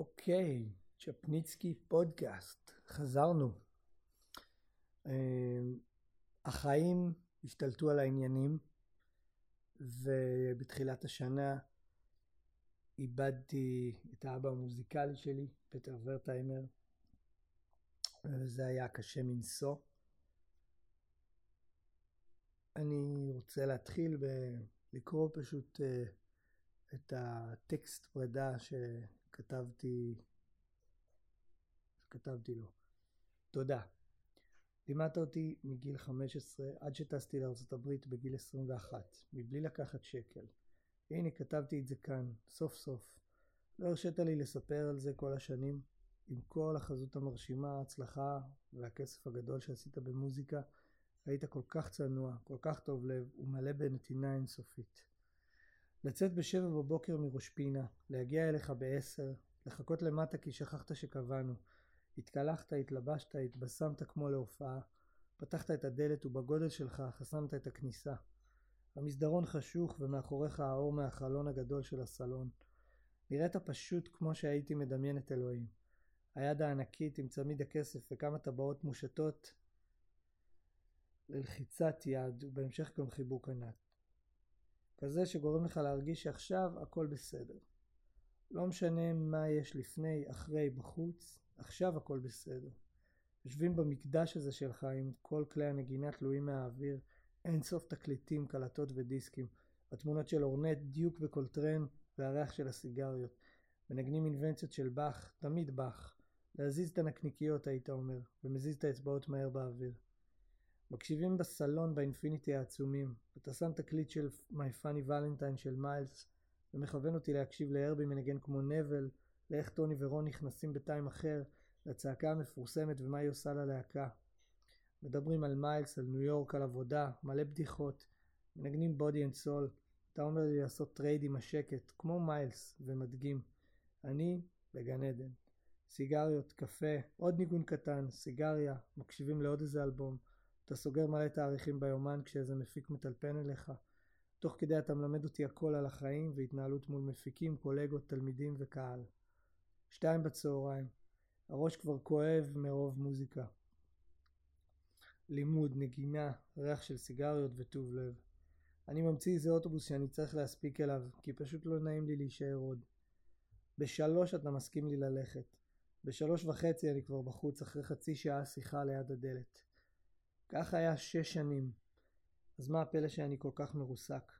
אוקיי, צ'פניצקי פודקאסט, חזרנו. אמ, החיים השתלטו על העניינים, ובתחילת השנה איבדתי את האבא המוזיקלי שלי, פטר ורטהיימר, וזה היה קשה מנשוא. אני רוצה להתחיל בלקרוא פשוט אה, את הטקסט פרידה שכתבתי, שכתבתי לו. תודה. לימדת אותי מגיל 15 עד שטסתי לארה"ב בגיל 21, מבלי לקחת שקל. הנה כתבתי את זה כאן, סוף סוף. לא הרשית לי לספר על זה כל השנים, עם כל החזות המרשימה, ההצלחה והכסף הגדול שעשית במוזיקה, היית כל כך צנוע, כל כך טוב לב ומלא בנתינה אינסופית. לצאת בשבע בבוקר מראש פינה, להגיע אליך בעשר, לחכות למטה כי שכחת שקבענו. התקלחת, התלבשת, התבשמת כמו להופעה, פתחת את הדלת ובגודל שלך חסמת את הכניסה. המסדרון חשוך ומאחוריך האור מהחלון הגדול של הסלון. נראית פשוט כמו שהייתי מדמיין את אלוהים. היד הענקית עם צמיד הכסף וכמה טבעות מושטות ללחיצת יד ובהמשך גם חיבוק ענק. כזה שגורם לך להרגיש שעכשיו הכל בסדר. לא משנה מה יש לפני, אחרי, בחוץ, עכשיו הכל בסדר. יושבים במקדש הזה שלך עם כל כלי הנגינה תלויים מהאוויר, אין סוף תקליטים, קלטות ודיסקים, התמונות של אורנט, דיוק וקולטרן והריח של הסיגריות. מנגנים אינבנציות של באך, תמיד באך. להזיז את הנקניקיות היית אומר, ומזיז את האצבעות מהר באוויר. מקשיבים בסלון ב Infinity העצומים. אתה שם תקליט של My Funny Valentine של מיילס, ומכוון אותי להקשיב להרבי מנגן כמו נבל, לאיך טוני ורון נכנסים ב time אחר, לצעקה המפורסמת ומה היא עושה ללהקה. מדברים על מיילס, על ניו יורק, על עבודה, מלא בדיחות, מנגנים Body and Soul. אתה אומר לי לעשות trade עם השקט, כמו מיילס, ומדגים. אני בגן עדן. סיגריות, קפה, עוד ניגון קטן, סיגריה, מקשיבים לעוד איזה אלבום. אתה סוגר מלא תאריכים ביומן כשאיזה מפיק מטלפן אליך. תוך כדי אתה מלמד אותי הכל על החיים והתנהלות מול מפיקים, קולגות, תלמידים וקהל. שתיים בצהריים. הראש כבר כואב מרוב מוזיקה. לימוד, נגינה, ריח של סיגריות וטוב לב. אני ממציא איזה אוטובוס שאני צריך להספיק אליו, כי פשוט לא נעים לי להישאר עוד. בשלוש אתה מסכים לי ללכת. בשלוש וחצי אני כבר בחוץ, אחרי חצי שעה שיחה ליד הדלת. כך היה שש שנים. אז מה הפלא שאני כל כך מרוסק?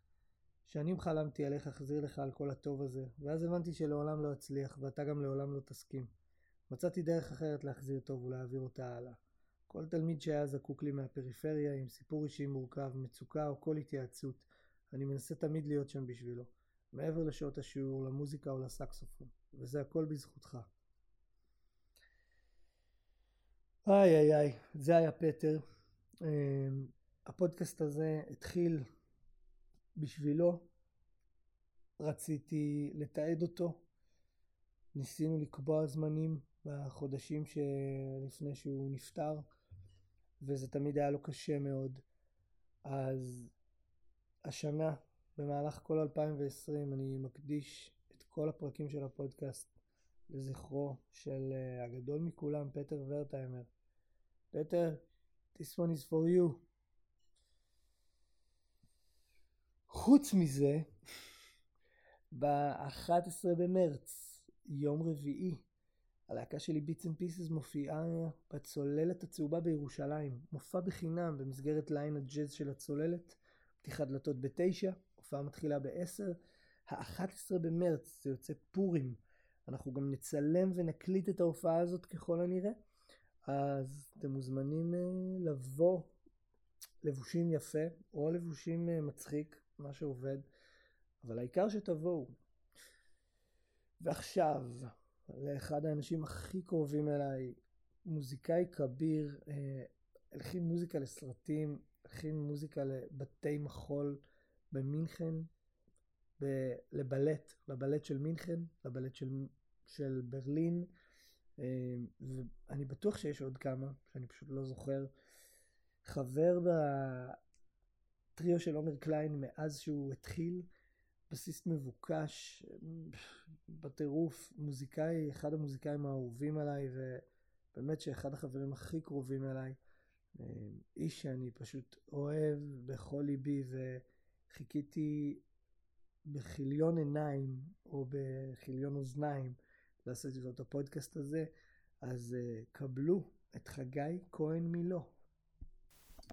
שנים חלמתי על איך אחזיר לך על כל הטוב הזה, ואז הבנתי שלעולם לא אצליח, ואתה גם לעולם לא תסכים. מצאתי דרך אחרת להחזיר טוב ולהעביר אותה הלאה. כל תלמיד שהיה זקוק לי מהפריפריה, עם סיפור אישי מורכב, מצוקה או כל התייעצות, אני מנסה תמיד להיות שם בשבילו, מעבר לשעות השיעור, למוזיקה או לסקסופון, וזה הכל בזכותך. איי איי איי, זה היה פטר. אמ, הפודקאסט הזה התחיל בשבילו, רציתי לתעד אותו, ניסינו לקבוע זמנים בחודשים שלפני שהוא נפטר, וזה תמיד היה לו קשה מאוד. אז השנה, במהלך כל 2020, אני מקדיש את כל הפרקים של הפודקאסט לזכרו של אה, הגדול מכולם, פטר ורטהיימר. פטר, this one is for you. חוץ מזה, ב-11 במרץ, יום רביעי, הלהקה שלי Bits and Pieces מופיעה בצוללת הצהובה בירושלים. מופע בחינם במסגרת ליין הג'אז של הצוללת. פתיחת דלתות בתשע, הופעה מתחילה בעשר. ה-11 במרץ זה יוצא פורים. אנחנו גם נצלם ונקליט את ההופעה הזאת ככל הנראה. אז אתם מוזמנים uh, לבוא לבושים יפה או לבושים uh, מצחיק, מה שעובד, אבל העיקר שתבואו. ועכשיו, לאחד האנשים הכי קרובים אליי, מוזיקאי כביר, אה, הלחין מוזיקה לסרטים, הלחין מוזיקה לבתי מחול במינכן, ב- לבלט, לבלט של מינכן, לבלט של, של ברלין, אה, ואני בטוח שיש עוד כמה, שאני פשוט לא זוכר. חבר בטריו של עומר קליין מאז שהוא התחיל, בסיסט מבוקש, בטירוף מוזיקאי, אחד המוזיקאים האהובים עליי, ובאמת שאחד החברים הכי קרובים אליי. אה, איש שאני פשוט אוהב בכל ליבי, וחיכיתי בכיליון עיניים, או בכיליון אוזניים, לעשות איתו את הפודקאסט הזה. אז uh, קבלו את חגי כהן מילו.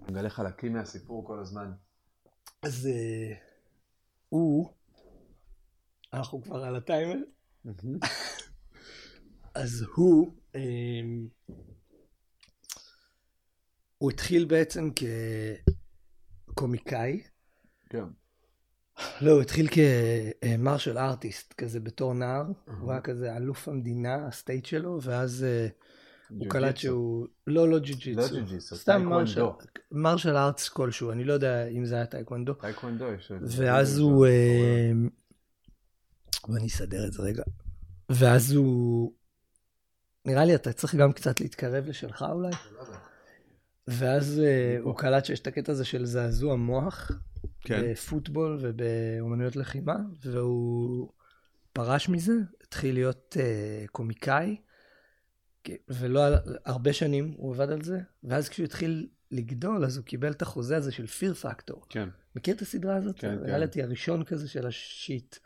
מגלה חלקים מהסיפור כל הזמן. אז uh, הוא, אנחנו כבר על הטיימר, אז הוא, um, הוא התחיל בעצם כקומיקאי. כן. לא, הוא התחיל כמרשל ארטיסט, כזה בתור נער, הוא היה כזה אלוף המדינה, הסטייט שלו, ואז אה, הוא קלט שהוא, לא, לא ג'ו-ג'יצו, לא ג'ו-ג'יצו, סתם martial arts כלשהו, אני לא יודע אם זה היה טייקוונדו. טייקוונדו יש... ואז הוא, אה, ואני אסדר את זה רגע, ואז הוא, נראה לי אתה צריך גם קצת להתקרב לשלך אולי, ואז אה, הוא קלט שיש את הקטע הזה של זעזוע מוח. כן. בפוטבול ובאומנויות לחימה, והוא פרש מזה, התחיל להיות uh, קומיקאי, ולא הרבה שנים הוא עבד על זה, ואז כשהוא התחיל לגדול, אז הוא קיבל את החוזה הזה של פיר פקטור. כן. מכיר את הסדרה הזאת? כן, כן. הריאליטי הראשון כזה של השיט.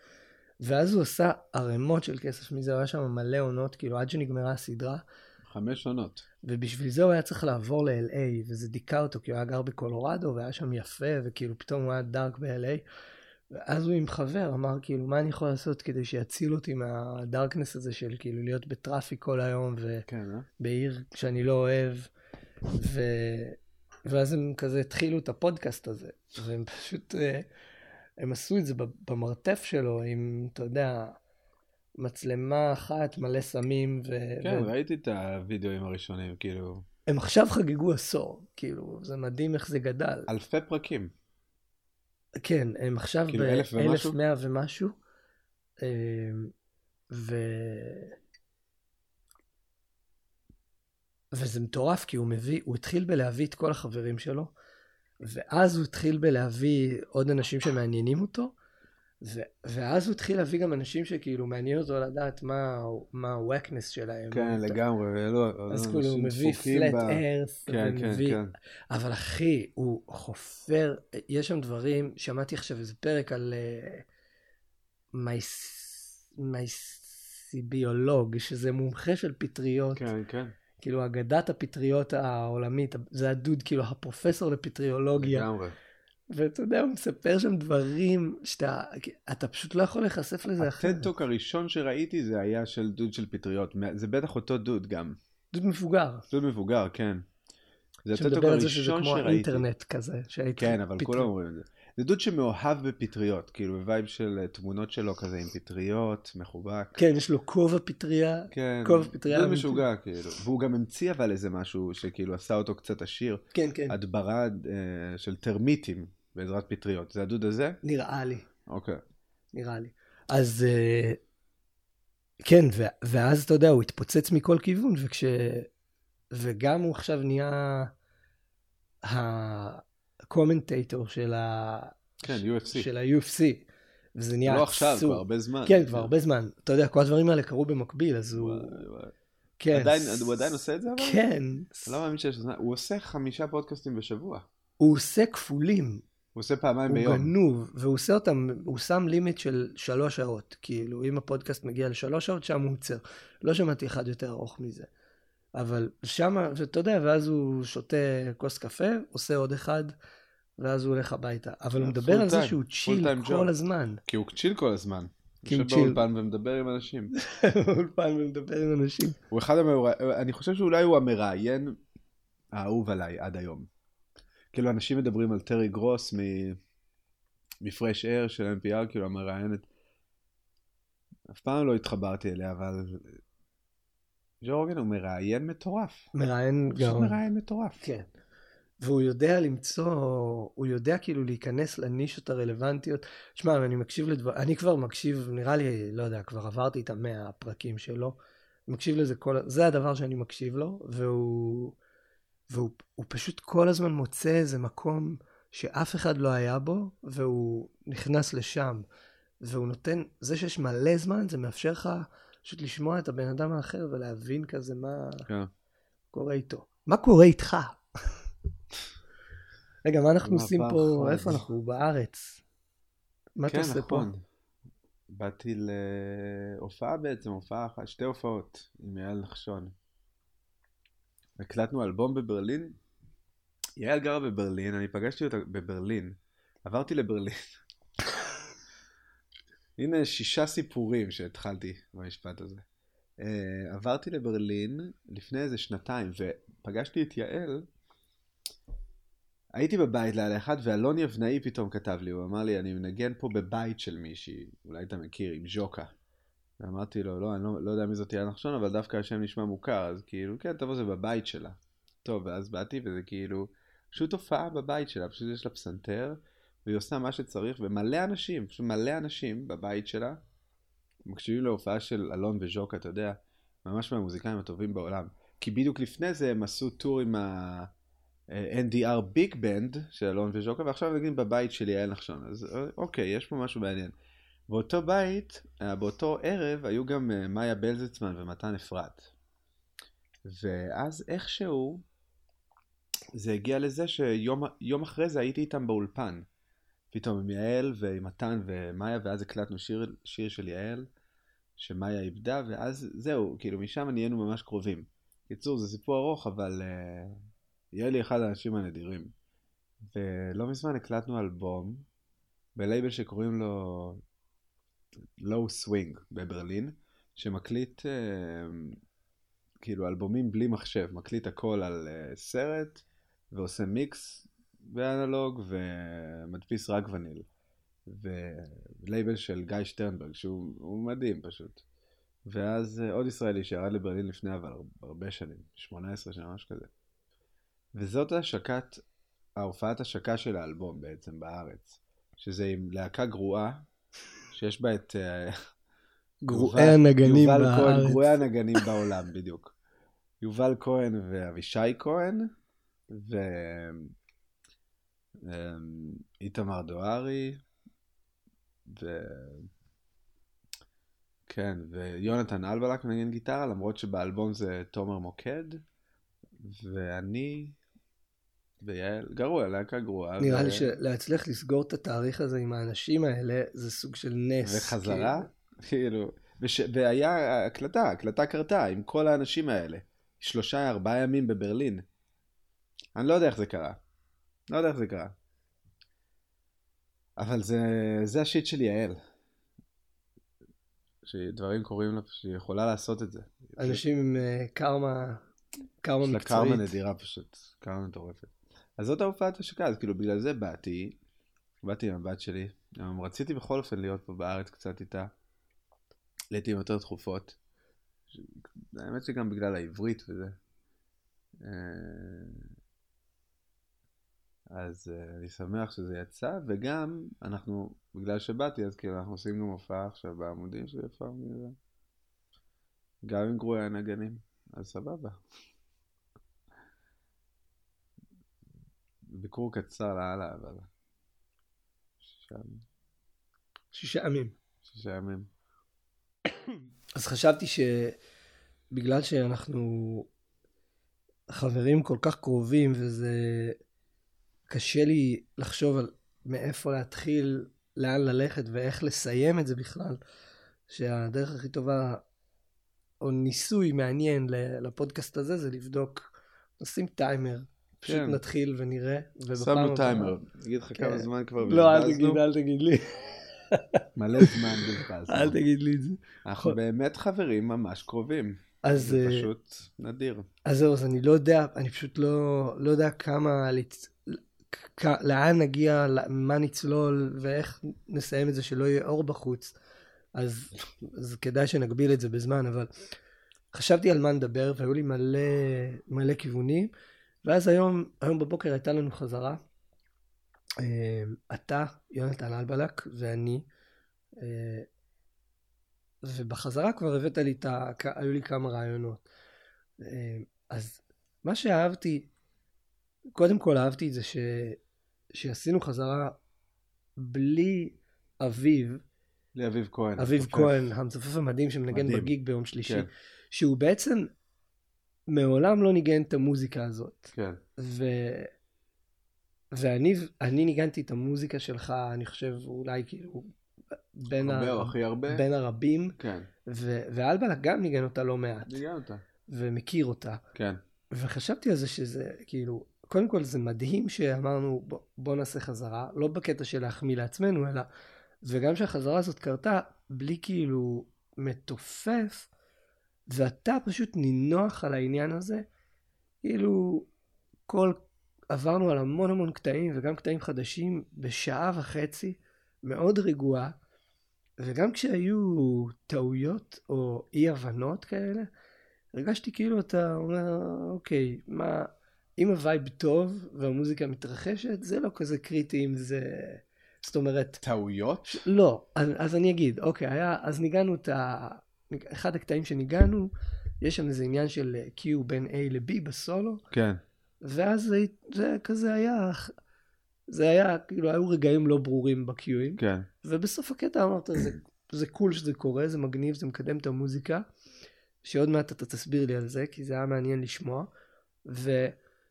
ואז הוא עשה ערימות של כסף מזה, הוא היה שם מלא עונות, כאילו עד שנגמרה הסדרה. חמש עונות. ובשביל זה הוא היה צריך לעבור ל-LA, וזה דיכא אותו, כי הוא היה גר בקולורדו, והיה שם יפה, וכאילו פתאום הוא היה דארק ב-LA. ואז הוא עם חבר אמר, כאילו, מה אני יכול לעשות כדי שיציל אותי מהדארקנס הזה של כאילו להיות בטראפיק כל היום, ובעיר כן, אה? שאני לא אוהב. ו... ואז הם כזה התחילו את הפודקאסט הזה, והם פשוט, אה, הם עשו את זה במרתף שלו, עם, אתה יודע, מצלמה אחת, מלא סמים. ו... כן, ו... ראיתי את הוידאוים הראשונים, כאילו... הם עכשיו חגגו עשור, כאילו, זה מדהים איך זה גדל. אלפי פרקים. כן, הם עכשיו כאילו אלף ומשהו? אלף מאה ומשהו. אמ, ו... וזה מטורף, כי הוא מביא, הוא התחיל בלהביא את כל החברים שלו, ואז הוא התחיל בלהביא עוד אנשים שמעניינים אותו, ואז הוא התחיל להביא גם אנשים שכאילו מעניין אותו לדעת מה, מה הוואקנס שלהם. כן, לגמרי, לא, אז כאילו הוא מביא פלט ארס, כן, כן, כן. אבל אחי, הוא חופר, יש שם דברים, שמעתי עכשיו איזה פרק על uh, מייסיביולוג, שזה מומחה של פטריות. כן, כן. כאילו אגדת הפטריות העולמית, זה הדוד, כאילו הפרופסור לפטריולוגיה. לגמרי. ואתה יודע, הוא מספר שם דברים שאתה, אתה פשוט לא יכול להיחשף לזה אחרת. הטדטוק הראשון שראיתי זה היה של דוד של פטריות, זה בטח אותו דוד גם. דוד מבוגר. דוד מבוגר, כן. זה הטדטוק הראשון שראיתי. שמדבר על זה שזה כמו אינטרנט כזה, שהייתי... כן, אבל פטר... כולם אומרים את זה. זה דוד שמאוהב בפטריות, כאילו ב vibe של אה, תמונות שלו כזה עם פטריות, מחובק. כן, יש לו כובע פטריה, כן, כובע פטריה. דוד משוגע, כאילו. והוא גם המציא אבל איזה משהו שכאילו עשה אותו קצת עשיר. כן, כן. הדברה אה, של טרמיטים. בעזרת פטריות. זה הדוד הזה? נראה לי. אוקיי. נראה לי. אז uh, כן, ואז אתה יודע, הוא התפוצץ מכל כיוון, וכש... וגם הוא עכשיו נהיה הקומנטייטור של ה... כן, UFC. של ה-UFC. וזה נהיה לא עכשיו, כבר הרבה זמן. כן, כבר הרבה זמן. אתה יודע, כל הדברים האלה קרו במקביל, אז הוא... כן. עדיין, הוא עדיין עושה את זה אבל? כן. לא מאמין שיש זמן. הוא עושה חמישה פודקאסטים בשבוע. הוא עושה כפולים. הוא עושה פעמיים ביום. הוא גנוב, והוא עושה אותם, הוא שם לימיט של שלוש שעות. כאילו, אם הפודקאסט מגיע לשלוש שעות, שם הוא עוצר. לא שמעתי אחד יותר ארוך מזה. אבל שם, ואתה יודע, ואז הוא שותה כוס קפה, עושה עוד אחד, ואז הוא הולך הביתה. אבל הוא מדבר על זה שהוא צ'יל כל הזמן. כי הוא צ'יל כל הזמן. הוא יושב באולפן ומדבר עם אנשים. באולפן ומדבר עם אנשים. הוא אחד המראיינים, אני חושב שאולי הוא המראיין האהוב עליי עד היום. כאילו אנשים מדברים על טרי גרוס מפרש אייר של NPR, כאילו המראיינת. אף פעם לא התחברתי אליה, אבל ג'ו רוגן הוא מראיין מטורף. מראיין גאון. הוא מראיין מטורף. כן. והוא יודע למצוא, הוא יודע כאילו להיכנס לנישות הרלוונטיות. שמע, אני מקשיב לדבר, אני כבר מקשיב, נראה לי, לא יודע, כבר עברתי את המאה הפרקים שלו. מקשיב לזה כל, זה הדבר שאני מקשיב לו, והוא... והוא פשוט כל הזמן מוצא איזה מקום שאף אחד לא היה בו, והוא נכנס לשם. והוא נותן, זה שיש מלא זמן, זה מאפשר לך פשוט לשמוע את הבן אדם האחר ולהבין כזה מה כן. קורה איתו. מה קורה איתך? רגע, מה אנחנו עושים פה? איפה אנחנו? בארץ. מה אתה כן, עושה פה? נכון. באתי להופעה בעצם, הופעה אחת, שתי הופעות עם יעל נחשון. הקלטנו אלבום בברלין. יעל גרה בברלין, אני פגשתי אותה בברלין. עברתי לברלין. הנה שישה סיפורים שהתחלתי במשפט הזה. Uh, עברתי לברלין לפני איזה שנתיים, ופגשתי את יעל. הייתי בבית לילה אחד, ואלון יבנאי פתאום כתב לי, הוא אמר לי, אני מנגן פה בבית של מישהי, אולי אתה מכיר, עם ז'וקה. ואמרתי לו, לא, אני לא, לא יודע מי זאת יעל נחשון, אבל דווקא השם נשמע מוכר, אז כאילו, כן, תבוא, זה בבית שלה. טוב, ואז באתי, וזה כאילו, פשוט הופעה בבית שלה, פשוט יש לה פסנתר, והיא עושה מה שצריך, ומלא אנשים, פשוט מלא אנשים בבית שלה, מקשיבים להופעה של אלון וז'וקה, אתה יודע, ממש מהמוזיקאים הטובים בעולם. כי בדיוק לפני זה הם עשו טור עם ה-NDR ביג בנד של אלון וז'וקה, ועכשיו הם נגיד בבית של יעל נחשון. אז אוקיי, יש פה משהו מעניין. באותו בית, אה, באותו ערב, היו גם אה, מאיה בלזצמן ומתן אפרת. ואז איכשהו, זה הגיע לזה שיום יום אחרי זה הייתי איתם באולפן. פתאום עם יעל ועם מתן ומאיה, ואז הקלטנו שיר, שיר של יעל, שמאיה עיבדה, ואז זהו, כאילו משם נהיינו ממש קרובים. קיצור, זה סיפור ארוך, אבל uh, יעל היא אחד האנשים הנדירים. ולא מזמן הקלטנו אלבום בלייבל שקוראים לו Low Swing בברלין, שמקליט uh, כאילו אלבומים בלי מחשב, מקליט הכל על uh, סרט ועושה מיקס באנלוג ומדפיס רק וניל. ולייבל של גיא שטרנברג, שהוא הוא מדהים פשוט. ואז אה, עוד ישראלי שירד לברלין לפני אבל הרבה שנים, 18 שנה, משהו כזה. וזאת השקת, ההופעת השקה של האלבום בעצם בארץ. שזה עם להקה גרועה, שיש בה את... אה, גרועי הנגנים כהן, בארץ. גרועי הנגנים בעולם, בדיוק. יובל כהן ואבישי כהן, ואיתמר דוהרי, ו... כן, ויונתן אלבלק מנגן גיטרה, למרות שבאלבום זה תומר מוקד, ואני ויעל, גרוע, להקה גרועה. נראה ו- לי שלהצליח לסגור את התאריך הזה עם האנשים האלה, זה סוג של נס. וחזרה, כאילו. כאילו, וש... והיה הקלטה, הקלטה קרתה עם כל האנשים האלה. שלושה, ארבעה ימים בברלין. אני לא יודע איך זה קרה. לא יודע איך זה קרה. אבל זה, זה השיט של יעל. שדברים קורים לה, שהיא יכולה לעשות את זה. אנשים עם אה, קרמה, קרמה יש לה מקצועית. קרמה נדירה פשוט, קרמה מטורפת. אז זאת ההופעת השקה, אז כאילו בגלל זה באתי, באתי עם הבת שלי, גם רציתי בכל אופן להיות פה בארץ קצת איתה, לעיתים יותר תכופות. האמת שגם בגלל העברית וזה. אה, אז אה, אני שמח שזה יצא, וגם אנחנו, בגלל שבאתי, אז כאילו אנחנו עושים גם הופעה עכשיו בעמודים של יפה. גם עם גרועי הנגנים, אז סבבה. ביקור קצר לאללה, אבל... שישה ימים. שישה ימים. שישה ימים. אז חשבתי שבגלל שאנחנו חברים כל כך קרובים וזה קשה לי לחשוב על מאיפה להתחיל, לאן ללכת ואיך לסיים את זה בכלל, שהדרך הכי טובה או ניסוי מעניין ל- לפודקאסט הזה זה לבדוק, נשים טיימר, פשוט כן. נתחיל ונראה. שמנו טיימר. אגיד לך כן. כמה זמן כבר לא, אל בזבזנו? תגיד, אל תגיד לי, מלא זמן בזבזנו. אל תגיד לי את זה. אנחנו באמת חברים ממש קרובים. אז... זה אה, פשוט נדיר. אז זהו, אז אני לא יודע, אני פשוט לא, לא יודע כמה. כ... לאן נגיע, מה נצלול ואיך נסיים את זה שלא יהיה אור בחוץ. אז, אז כדאי שנגביל את זה בזמן, אבל חשבתי על מה נדבר והיו לי מלא, מלא כיוונים, ואז היום, היום בבוקר הייתה לנו חזרה. אה, אתה, יונתן אלבלק ואני, אה, ובחזרה כבר הבאת לי את ה... היו לי כמה רעיונות. אה, אז מה שאהבתי, קודם כל אהבתי את זה ש... שעשינו חזרה בלי אביב, לאביב כהן. אביב. כהן, המצופף המדהים שמנגן מדהים. בגיג ביום שלישי, כן. שהוא בעצם מעולם לא ניגן את המוזיקה הזאת. כן. ו... ואני אני ניגנתי את המוזיקה שלך, אני חושב אולי כאילו בין, הרבה ה... הכי הרבה. בין הרבים, כן. ו... ואלבלה גם ניגן אותה לא מעט, ניגן אותה. ומכיר אותה. כן. וחשבתי על זה שזה כאילו, קודם כל זה מדהים שאמרנו בוא, בוא נעשה חזרה, לא בקטע של להחמיא לעצמנו, אלא, וגם שהחזרה הזאת קרתה בלי כאילו מתופף, ואתה פשוט נינוח על העניין הזה, כאילו כל, עברנו על המון המון קטעים וגם קטעים חדשים בשעה וחצי, מאוד רגועה, וגם כשהיו טעויות או אי הבנות כאלה, הרגשתי כאילו אתה אומר, אוקיי, מה, אם ה vibe טוב והמוזיקה מתרחשת, זה לא כזה קריטי אם זה... זאת אומרת, טעויות? לא, אז, אז אני אגיד, אוקיי, היה, אז ניגנו את ה... אחד הקטעים שניגנו, יש שם איזה עניין של cue בין A ל-B בסולו, כן. ואז זה, זה כזה היה, זה היה, כאילו, היו רגעים לא ברורים בקיואים, כן. ובסוף הקטע אמרת, זה, זה cool שזה קורה, זה מגניב, זה מקדם את המוזיקה, שעוד מעט אתה תסביר לי על זה, כי זה היה מעניין לשמוע, ו,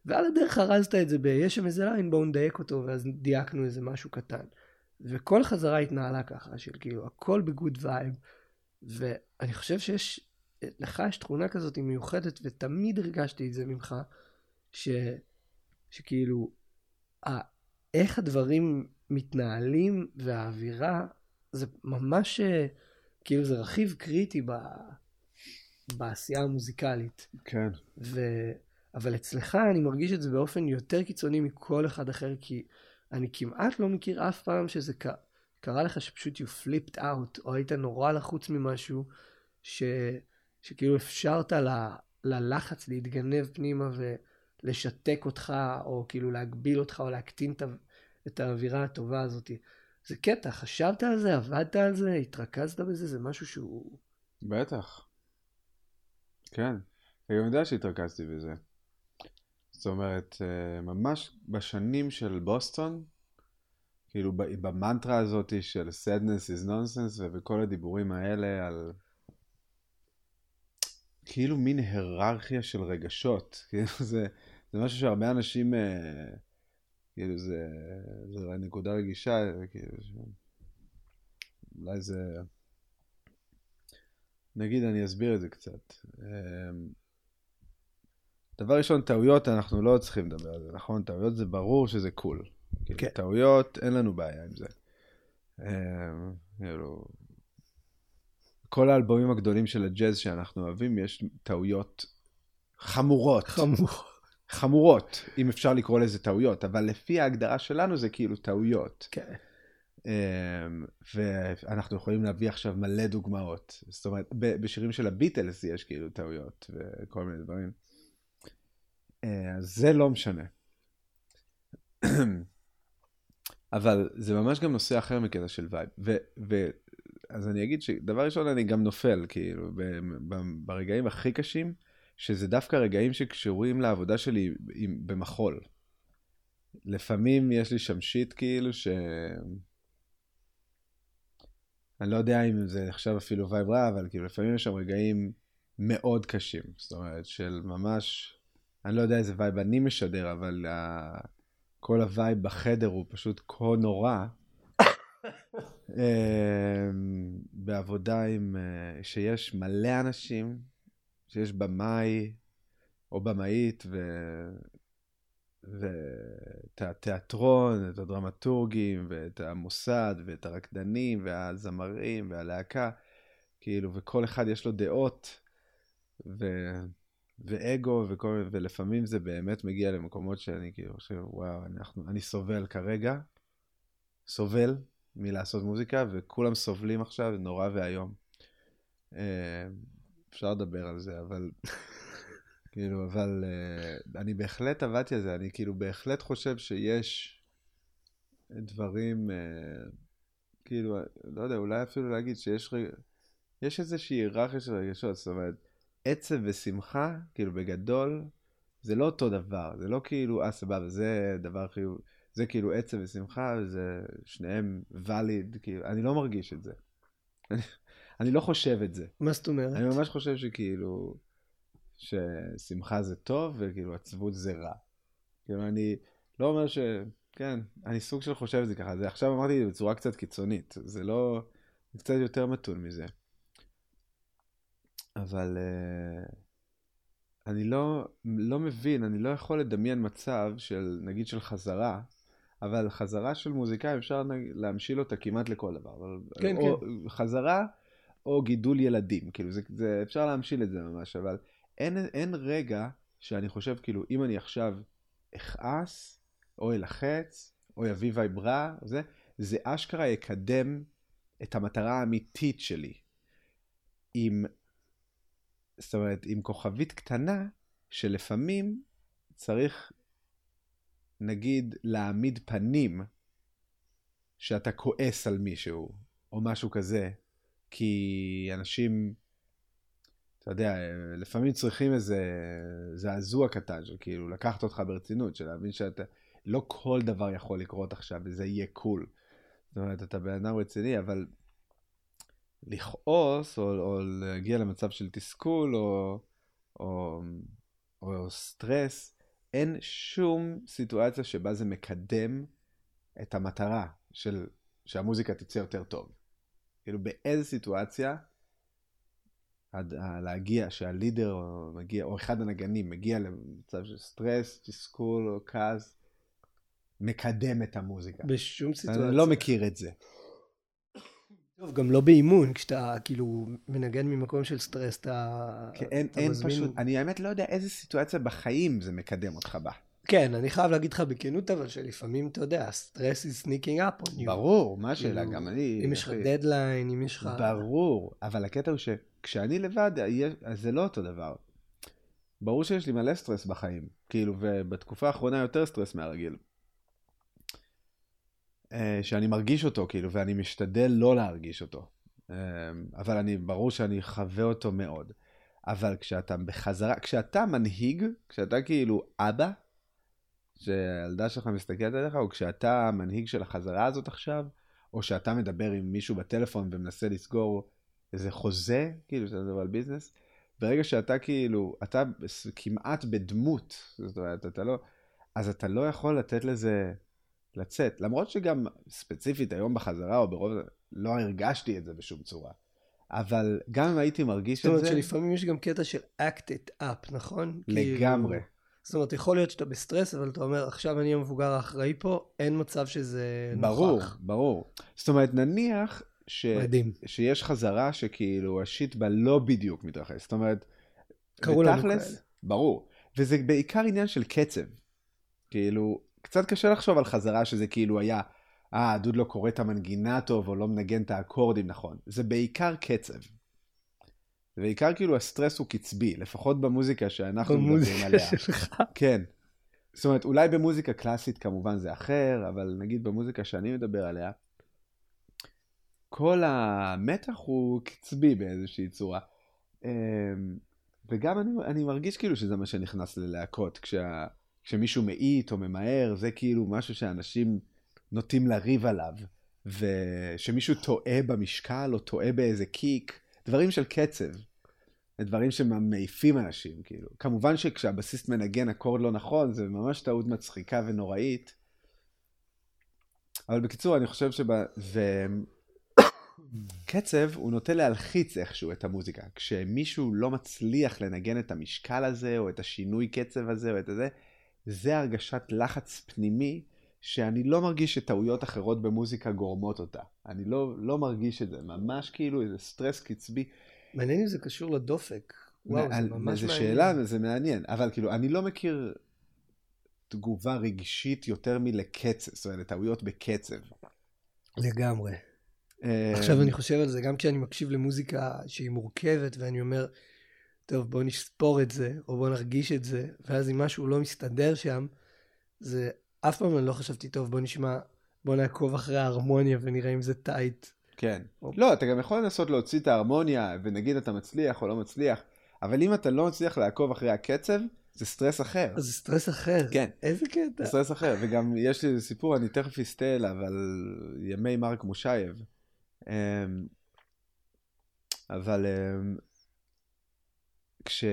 ועל הדרך ארזת את זה ב, יש שם איזה line, בואו נדייק אותו, ואז דייקנו איזה משהו קטן. וכל חזרה התנהלה ככה, של כאילו, הכל ב good vibe, ואני חושב שיש, לך יש תכונה כזאת מיוחדת, ותמיד הרגשתי את זה ממך, ש, שכאילו, ה, איך הדברים מתנהלים והאווירה, זה ממש, אה, כאילו זה רכיב קריטי ב, בעשייה המוזיקלית. כן. ו... אבל אצלך אני מרגיש את זה באופן יותר קיצוני מכל אחד אחר, כי אני כמעט לא מכיר אף פעם שזה. קרה לך שפשוט you flipped out, או היית נורא לחוץ ממשהו, ש... שכאילו אפשרת ל... ללחץ להתגנב פנימה ולשתק אותך, או כאילו להגביל אותך, או להקטין את, האווירה הטובה הזאת. זה קטע, חשבת על זה, עבדת על זה, התרכזת בזה, זה משהו שהוא... בטח. כן. אני יודע שהתרכזתי בזה. זאת אומרת, אה, ממש בשנים של בוסטון, כאילו במנטרה הזאת של sadness is nonsense ובכל הדיבורים האלה על כאילו מין היררכיה של רגשות. כאילו זה, זה משהו שהרבה אנשים, אה, כאילו זה, זה נקודה רגישה, כאילו, ש- אולי זה... נגיד אני אסביר את זה קצת. אמ, דבר ראשון, טעויות אנחנו לא צריכים לדבר על זה, נכון? טעויות זה ברור שזה קול. כאילו, כן. טעויות, אין לנו בעיה עם זה. אמ, כאילו, כל האלבומים הגדולים של הג'אז שאנחנו אוהבים, יש טעויות חמורות. חמור. חמורות, אם אפשר לקרוא לזה טעויות, אבל לפי ההגדרה שלנו זה כאילו טעויות. כן. אמ, ואנחנו יכולים להביא עכשיו מלא דוגמאות. זאת אומרת, בשירים של הביטלס יש כאילו טעויות וכל מיני דברים. אה, זה לא משנה. אבל זה ממש גם נושא אחר מקטע של vibe. ו- אז אני אגיד שדבר ראשון אני גם נופל, כאילו, ב- ב- ברגעים הכי קשים, שזה דווקא רגעים שקשורים לעבודה שלי עם, במחול. לפעמים יש לי שם shit כאילו ש... אני לא יודע אם זה עכשיו אפילו vibe רע, אבל כאילו לפעמים יש שם רגעים מאוד קשים. זאת אומרת, של ממש, אני לא יודע איזה vibe אני משדר, אבל uh, כל ה vibe בחדר הוא פשוט כה נורא. Uh, בעבודה עם, uh, שיש מלא אנשים, שיש במאי או במאית ו... ואת התיאטרון, את הדרמטורגים, ואת המוסד, ואת הרקדנים, והזמרים, והלהקה, כאילו, וכל אחד יש לו דעות, ו... ואגו, וכל... ולפעמים זה באמת מגיע למקומות שאני כאילו חושב, וואו, אנחנו... אני סובל כרגע, סובל מלעשות מוזיקה, וכולם סובלים עכשיו, נורא ואיום. אה, אפשר לדבר על זה, אבל... כאילו, אבל uh, אני בהחלט עבדתי על זה, אני כאילו בהחלט חושב שיש דברים, uh, כאילו, לא יודע, אולי אפילו להגיד שיש רגע, יש איזושהי היררכיה של רגשות, זאת אומרת, עצב ושמחה, כאילו בגדול, זה לא אותו דבר, זה לא כאילו, אה סבבה, זה דבר חיוב, זה כאילו עצב ושמחה, וזה שניהם ואליד, כאילו, אני לא מרגיש את זה. אני, אני לא חושב את זה. מה זאת אומרת? אני ממש חושב שכאילו, ששמחה זה טוב וכאילו עצבות זה רע. כאילו אני לא אומר ש... כן, אני סוג של חושב את זה ככה. זה עכשיו אמרתי את זה בצורה קצת קיצונית. זה לא... זה קצת יותר מתון מזה. אבל uh, אני לא, לא מבין, אני לא יכול לדמיין מצב של, נגיד, של חזרה, אבל חזרה של מוזיקאים אפשר להמשיל אותה כמעט לכל דבר. כן, או כן. חזרה או גידול ילדים, כאילו, זה, זה, אפשר להמשיל את זה ממש, אבל אין, אין רגע שאני חושב, כאילו, אם אני עכשיו אכעס, או אלחץ, או יביא וייברה, זה, זה אשכרה יקדם את המטרה האמיתית שלי. עם, זאת אומרת, עם כוכבית קטנה, שלפעמים צריך, נגיד, להעמיד פנים שאתה כועס על מישהו, או משהו כזה, כי אנשים, אתה יודע, לפעמים צריכים איזה זעזוע קטן, של כאילו לקחת אותך ברצינות, של להבין שאתה, לא כל דבר יכול לקרות עכשיו וזה יהיה קול. זאת אומרת, אתה בן אדם רציני, אבל לכעוס או, או להגיע למצב של תסכול או, או, או סטרס, אין שום סיטואציה שבה זה מקדם את המטרה של שהמוזיקה תצא יותר טוב. כאילו באיזה סיטואציה להגיע, שהלידר מגיע, או אחד הנגנים מגיע למצב של סטרס, תסכול או כעס, מקדם את המוזיקה. בשום סיטואציה. אני לא מכיר את זה. טוב, גם לא באימון, כשאתה כאילו מנגן ממקום של סטרס, אתה, כן, אין, אתה אין מזמין... פשוט, אני האמת לא יודע איזה סיטואציה בחיים זה מקדם אותך בה. כן, אני חייב להגיד לך בכנות, אבל שלפעמים, אתה יודע, הסטרס is sneaking up on you. ברור, מה השאלה, כאילו, גם אני... אם יש לך דדליין, אם יש לך... ברור, אבל הקטע הוא שכשאני לבד, זה לא אותו דבר. ברור שיש לי מלא סטרס בחיים, כאילו, ובתקופה האחרונה יותר סטרס מהרגיל. אה, שאני מרגיש אותו, כאילו, ואני משתדל לא להרגיש אותו. אה, אבל אני, ברור שאני חווה אותו מאוד. אבל כשאתה בחזרה, כשאתה מנהיג, כשאתה כאילו אבא, שהילדה שלך מסתכלת עליך, או כשאתה המנהיג של החזרה הזאת עכשיו, או שאתה מדבר עם מישהו בטלפון ומנסה לסגור איזה חוזה, כאילו, שאתה מדבר על ביזנס, ברגע שאתה כאילו, אתה כמעט בדמות, זאת אומרת, אתה לא, אז אתה לא יכול לתת לזה לצאת. למרות שגם ספציפית היום בחזרה, או ברוב, לא הרגשתי את זה בשום צורה. אבל גם אם הייתי מרגיש זאת את אומרת זה, שלפעמים יש גם קטע של act it up, נכון? לגמרי. כאילו, זאת אומרת, יכול להיות שאתה בסטרס, אבל אתה אומר, עכשיו אני המבוגר האחראי פה, אין מצב שזה ברור, נוכח. ברור. זאת אומרת, נניח ש... מדהים. שיש חזרה שכאילו השיט בה לא בדיוק מתרחש. זאת אומרת, קראו לנו כאלה. ברור. וזה בעיקר עניין של קצב. כאילו, קצת קשה לחשוב על חזרה שזה כאילו היה, אה, הדוד לא קורא את המנגינה טוב, או לא מנגן את האקורדים נכון. זה בעיקר קצב. זה בעיקר כאילו הסטרס הוא קצבי, לפחות במוזיקה שאנחנו מדברים במוזיקה עליה. שלך. כן. זאת אומרת, אולי במוזיקה קלאסית כמובן זה אחר, אבל נגיד במוזיקה שאני מדבר עליה, כל המתח הוא קצבי באיזושהי צורה. אמ, וגם אני, אני מרגיש כאילו שזה מה שנכנס ללהקות, כשה, כשמישהו מאית או ממהר, זה כאילו משהו שאנשים נוטים לריב עליו, ושמישהו טועה במשקל או טועה באיזה קיק, דברים של קצב. דברים שמעיפים אנשים, כאילו. כמובן שכשהבסיסט מנגן אקורד לא נכון, זה ממש טעות מצחיקה ונוראית. אבל בקיצור, אני חושב שב... ו... קצב, הוא נוטה להלחיץ איכשהו את המוזיקה. כשמישהו לא מצליח לנגן את המשקל הזה, או את השינוי קצב הזה, או את זה, זה הרגשת לחץ פנימי, שאני לא מרגיש שטעויות אחרות במוזיקה גורמות אותה. אני לא, לא מרגיש את זה, ממש כאילו איזה סטרס קצבי. מעניין אם זה קשור לדופק. וואו, זה על- ממש זה מעניין. שאלה, זה מעניין, אבל כאילו, אני לא מכיר תגובה רגשית יותר מלקצב, זאת אומרת, לטעויות בקצב. לגמרי. אה, עכשיו אני חושב על זה, גם כשאני מקשיב למוזיקה שהיא מורכבת, ואני אומר, טוב, בוא נספור את זה, או בוא נרגיש את זה, ואז אם משהו לא מסתדר שם, זה אף פעם אני לא חשבתי, טוב, בוא נשמע, בוא נעקוב אחרי ההרמוניה ונראה אם זה tight. כן. אוקיי. לא, אתה גם יכול לנסות להוציא את ההרמוניה, ונגיד אתה מצליח או לא מצליח, אבל אם אתה לא מצליח לעקוב אחרי הקצב, זה סטרס אחר. זה סטרס אחר. כן. איזה קטע. זה סטרס אחר, וגם יש לי סיפור, אני תכף אסטה אליו, על ימי מרק מושייב. אמ, אבל אמ, כש,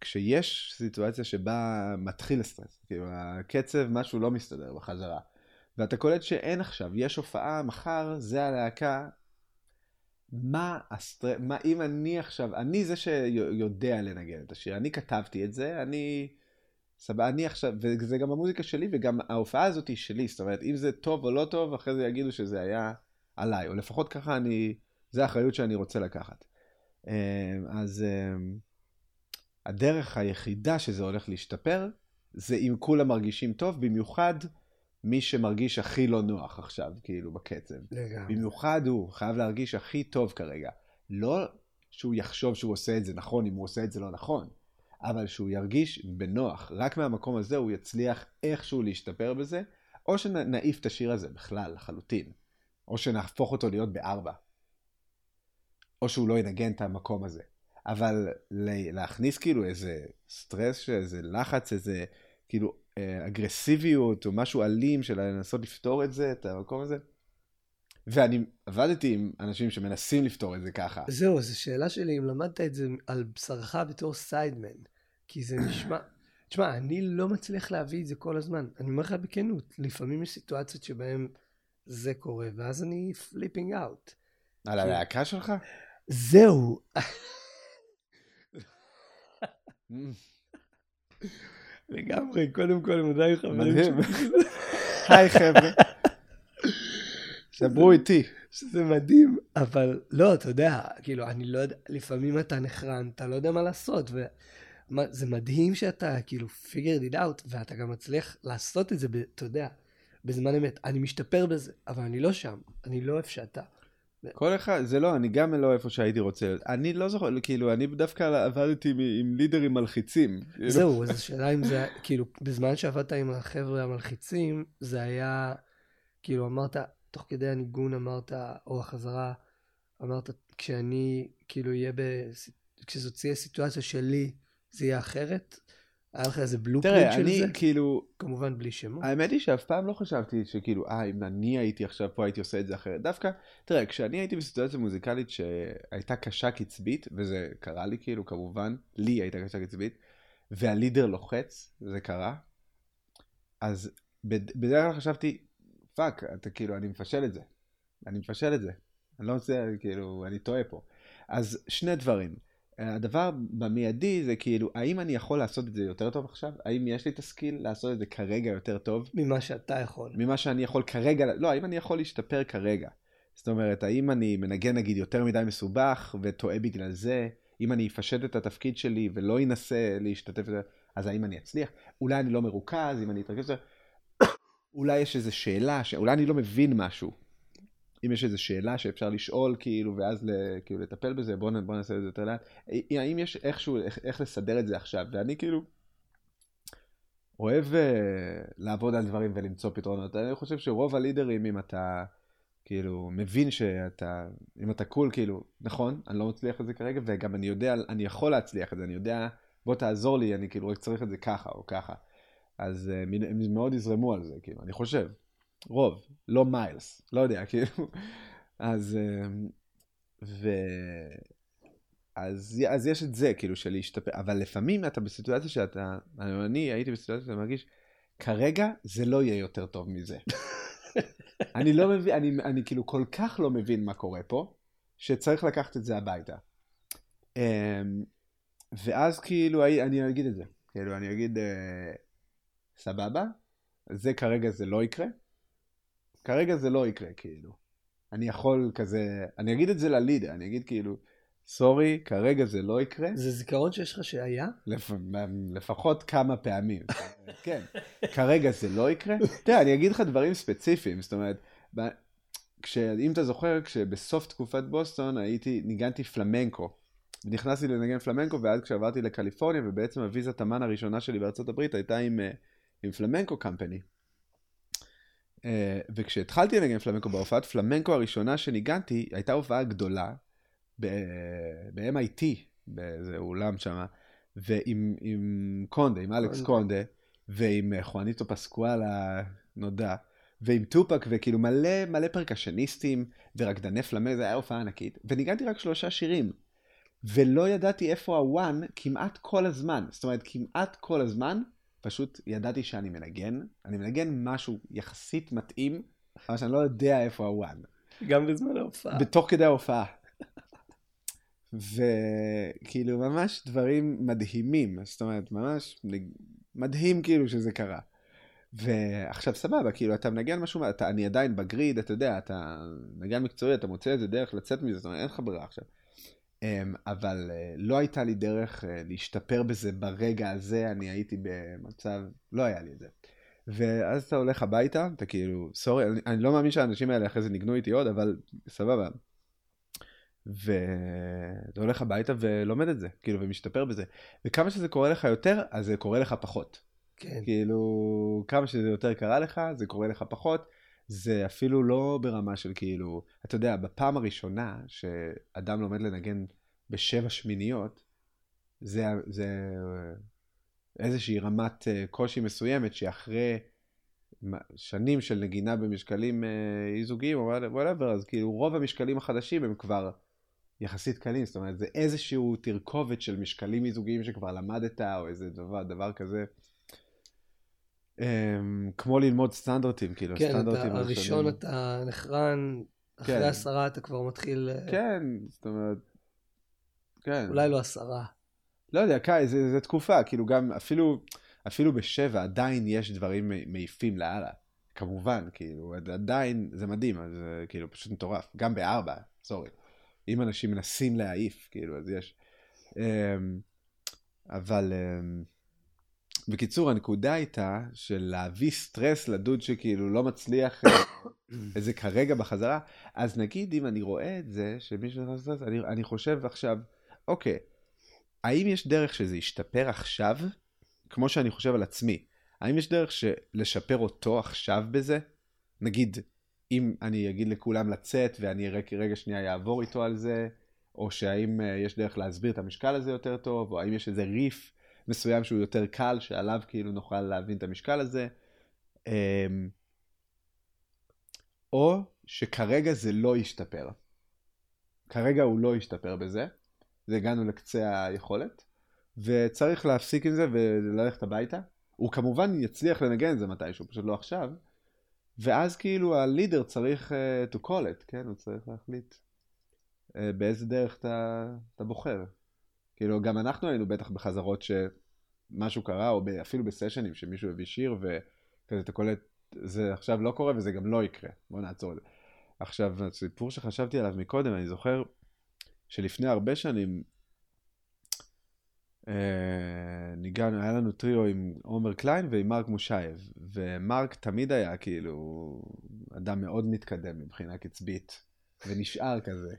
כשיש סיטואציה שבה מתחיל הסטרס, כאילו הקצב, משהו לא מסתדר בחזרה, ואתה קולט שאין עכשיו, יש הופעה מחר, זה הלהקה, מה הסטרס, מה אם אני עכשיו, אני זה שיודע לנגן את השיר, אני כתבתי את זה, אני, סבבה, אני עכשיו, וזה גם המוזיקה שלי, וגם ההופעה הזאת היא שלי, זאת אומרת, אם זה טוב או לא טוב, אחרי זה יגידו שזה היה עליי, או לפחות ככה אני, זה האחריות שאני רוצה לקחת. אמ, אז אמ, הדרך היחידה שזה הולך להשתפר, זה אם כולם מרגישים טוב, במיוחד מי שמרגיש הכי לא נוח עכשיו, כאילו, בקצב. לגמרי. במיוחד הוא חייב להרגיש הכי טוב כרגע. לא שהוא יחשוב שהוא עושה את זה נכון, אם הוא עושה את זה לא נכון, אבל שהוא ירגיש בנוח. רק מהמקום הזה הוא יצליח איכשהו להשתפר בזה, או שנעיף את השיר הזה בכלל, לחלוטין. או שנהפוך אותו להיות בארבע. או שהוא לא ינגן את המקום הזה. אבל להכניס כאילו איזה סטרס, איזה לחץ, איזה כאילו אה, אגרסיביות או משהו אלים של לנסות לפתור את זה, את המקום הזה. ואני עבדתי עם אנשים שמנסים לפתור את זה ככה. זהו, זו שאלה שלי אם למדת את זה על בשרך בתור סיידמן. כי זה נשמע... תשמע, אני לא מצליח להביא את זה כל הזמן. אני אומר לך בכנות, לפעמים יש סיטואציות שבהן זה קורה, ואז אני flipping out. על הלהקה שלך? זהו. לגמרי, קודם כל הם עדיין חברים. היי חבר'ה. דברו איתי. שזה מדהים, אבל לא, אתה יודע, כאילו, אני לא יודע, לפעמים אתה נחרן, אתה לא יודע מה לעשות, וזה מדהים שאתה כאילו figured it out, ואתה גם מצליח לעשות את זה, אתה יודע, בזמן אמת. אני משתפר בזה, אבל אני לא שם, אני לא איפה שאתה. כל אחד, זה לא, אני גם לא איפה שהייתי רוצה. אני לא זוכר, כאילו, אני דווקא עבדתי עם לידרים מלחיצים. כאילו. זהו, אז השאלה אם זה, כאילו, בזמן שעבדת עם החבר'ה המלחיצים, זה היה, כאילו, אמרת, תוך כדי הניגון אמרת, או החזרה, אמרת, כשאני, כאילו, אהיה ב... כשזאת תהיה סיטואציה שלי, זה יהיה אחרת? היה לך איזה blueprint של אני, זה? כאילו... כמובן בלי שמות. האמת היא שאף פעם לא חשבתי שכאילו, אה, אם אני הייתי עכשיו פה הייתי עושה את זה אחרת. דווקא, תראה, כשאני הייתי בסיטואציה מוזיקלית שהייתה קשה קצבית, וזה קרה לי כאילו, כמובן, לי הייתה קשה קצבית, וה leader לוחץ, זה קרה, אז בדרך כלל חשבתי, fuck, אתה כאילו, אני מפשל את זה. אני מפשל את זה. אני לא רוצה, כאילו, אני טועה פה. אז שני דברים. הדבר במיידי זה כאילו, האם אני יכול לעשות את זה יותר טוב עכשיו? האם יש לי את הסקיל לעשות את זה כרגע יותר טוב? ממה שאתה יכול. ממה שאני יכול כרגע, לא, האם אני יכול להשתפר כרגע? זאת אומרת, האם אני מנגן נגיד יותר מדי מסובך וטועה בגלל זה? אם אני אפשט את התפקיד שלי ולא אנסה להשתתף אז האם אני אצליח? אולי אני לא מרוכז, אם אני אתרכז? אולי יש איזו שאלה, אולי אני לא מבין משהו. אם יש איזו שאלה שאפשר לשאול כאילו ואז כאילו לטפל בזה בוא, בוא נעשה את זה יותר לאט. האם יש איכשהו איך, איך לסדר את זה עכשיו? ואני כאילו אוהב uh, לעבוד על דברים ולמצוא פתרונות. אני חושב שרוב הלידרים אם אתה כאילו מבין שאתה אם אתה קול כאילו נכון אני לא מצליח את זה כרגע וגם אני יודע אני יכול להצליח את זה אני יודע בוא תעזור לי אני כאילו רק צריך את זה ככה או ככה. אז uh, הם מאוד יזרמו על זה כאילו אני חושב. רוב, לא מיילס, לא יודע, כאילו. אז, אמ, ו... אז, אז יש את זה, כאילו, של להשתפר, אבל לפעמים אתה בסיטואציה שאתה, אני הייתי בסיטואציה שאתה מרגיש, כרגע זה לא יהיה יותר טוב מזה. אני לא מבין, אני, אני כאילו כל כך לא מבין מה קורה פה, שצריך לקחת את זה הביתה. אמ, ואז כאילו, אני אגיד את זה, כאילו, אני אגיד, אה, סבבה, זה כרגע זה לא יקרה, כרגע זה לא יקרה, כאילו. אני יכול כזה, אני אגיד את זה ללידר, אני אגיד כאילו, סורי, כרגע זה לא יקרה. זה זיכרון שיש לך שהיה? לפ... לפחות כמה פעמים. כן, כרגע זה לא יקרה. תראה, אני אגיד לך דברים ספציפיים, זאת אומרת, כש... אם אתה זוכר, כשבסוף תקופת בוסטון הייתי, ניגנתי פלמנקו. נכנסתי לנגן פלמנקו, ואז כשעברתי לקליפורניה, ובעצם הוויזת המן הראשונה שלי בארצות הברית הייתה עם, אה, עם פלמנקו קמפני. אה, וכשהתחלתי לנגן פלמנקו בהופעת פלמנקו הראשונה שניגנתי, הייתה הופעה גדולה ב-MIT, באיזה אולם שם, ועם קונדה, עם אלכס קונדה, ועם חואניטו פסקואל הנודע, ועם טופק וכאילו מלא מלא פרקשניסטים ורקדני פלמה, זה היה הופעה ענקית, וניגנתי רק שלושה שירים. ולא ידעתי איפה הוואן כמעט כל הזמן. זאת אומרת, כמעט כל הזמן, פשוט ידעתי שאני מנגן, אני מנגן משהו יחסית מתאים, אבל שאני לא יודע איפה הוואן. גם בזמן ההופעה. בתוך כדי ההופעה. וכאילו ממש דברים מדהימים, זאת אומרת ממש מדהים כאילו שזה קרה. ועכשיו סבבה, כאילו אתה מנגן משהו, אתה, אני עדיין בגריד, אתה יודע, אתה מנגן מקצועי, אתה מוצא איזה דרך לצאת מזה, זאת אומרת אין לך ברירה עכשיו. אמ, אבל אה, לא הייתה לי דרך אה, להשתפר בזה ברגע הזה, אני הייתי במצב, לא היה לי את זה. ואז אתה הולך הביתה, אתה כאילו, סורי, אני, אני לא מאמין שהאנשים האלה אחרי זה ניגנו איתי עוד, אבל סבבה. ואתה הולך הביתה ולומד את זה, כאילו, ומשתפר בזה. וכמה שזה קורה לך יותר, אז זה קורה לך פחות. כן. כאילו, כמה שזה יותר קרה לך, זה קורה לך פחות. זה אפילו לא ברמה של כאילו, אתה יודע, בפעם הראשונה שאדם לומד לנגן בשבע שמיניות, זה, זה איזושהי רמת אה, קושי מסוימת שאחרי שנים של נגינה במשקלים אה, אי-זוגיים או וואטאבר, אז כאילו רוב המשקלים החדשים הם כבר יחסית קלים, זאת אומרת זה איזשהו תרכובת של משקלים אי-זוגיים שכבר למדת או איזה דבר, דבר כזה. Um, כמו ללמוד סטנדרטים, כאילו, כן, סטנדרטים. כן, הראשון אתה נחרן, אחרי כן. עשרה אתה כבר מתחיל... אה, כן, זאת אומרת, כן. אולי לא עשרה. לא יודע, קאי, זה, זה תקופה, כאילו גם אפילו, אפילו בשבע עדיין יש דברים מעיפים לאללה. כמובן, כאילו, עדיין, זה מדהים, אז זה כאילו פשוט מטורף. גם בארבע, סורי. אם אנשים מנסים להעיף, כאילו, אז יש. Um, אבל... בקיצור, הנקודה הייתה של להביא סטרס לדוד שכאילו לא מצליח אה, איזה כרגע בחזרה, אז נגיד אם אני רואה את זה, שמישהו נכנס לסטרס, אני, אני חושב עכשיו, אוקיי, האם יש דרך שזה ישתפר עכשיו, כמו שאני חושב על עצמי, האם יש דרך לשפר אותו עכשיו בזה? נגיד, אם אני אגיד לכולם לצאת ואני רגע, רגע שנייה יעבור איתו על זה, או שהאם אה, יש דרך להסביר את המשקל הזה יותר טוב, או האם יש איזה ריף מסוים שהוא יותר קל, שעליו כאילו נוכל להבין את המשקל הזה. אמ, או שכרגע זה לא ישתפר. כרגע הוא לא ישתפר בזה, והגענו לקצה היכולת, וצריך להפסיק עם זה וללכת הביתה. הוא כמובן יצליח לנגן את זה מתישהו, פשוט לא עכשיו. ואז כאילו הלידר צריך uh, to call it, כן? הוא צריך להחליט uh, באיזה דרך אתה, אתה בוחר. כאילו, גם אנחנו היינו בטח בחזרות שמשהו קרה, או אפילו בסשנים שמישהו הביא שיר, וכזה אתה קולט, זה עכשיו לא קורה וזה גם לא יקרה. בוא נעצור את זה. עכשיו, הסיפור שחשבתי עליו מקודם, אני זוכר שלפני הרבה שנים, אה, ניגענו, היה לנו טריו עם עומר קליין ועם מרק מושייב, ומרק תמיד היה כאילו אדם מאוד מתקדם מבחינה קצבית, ונשאר כזה.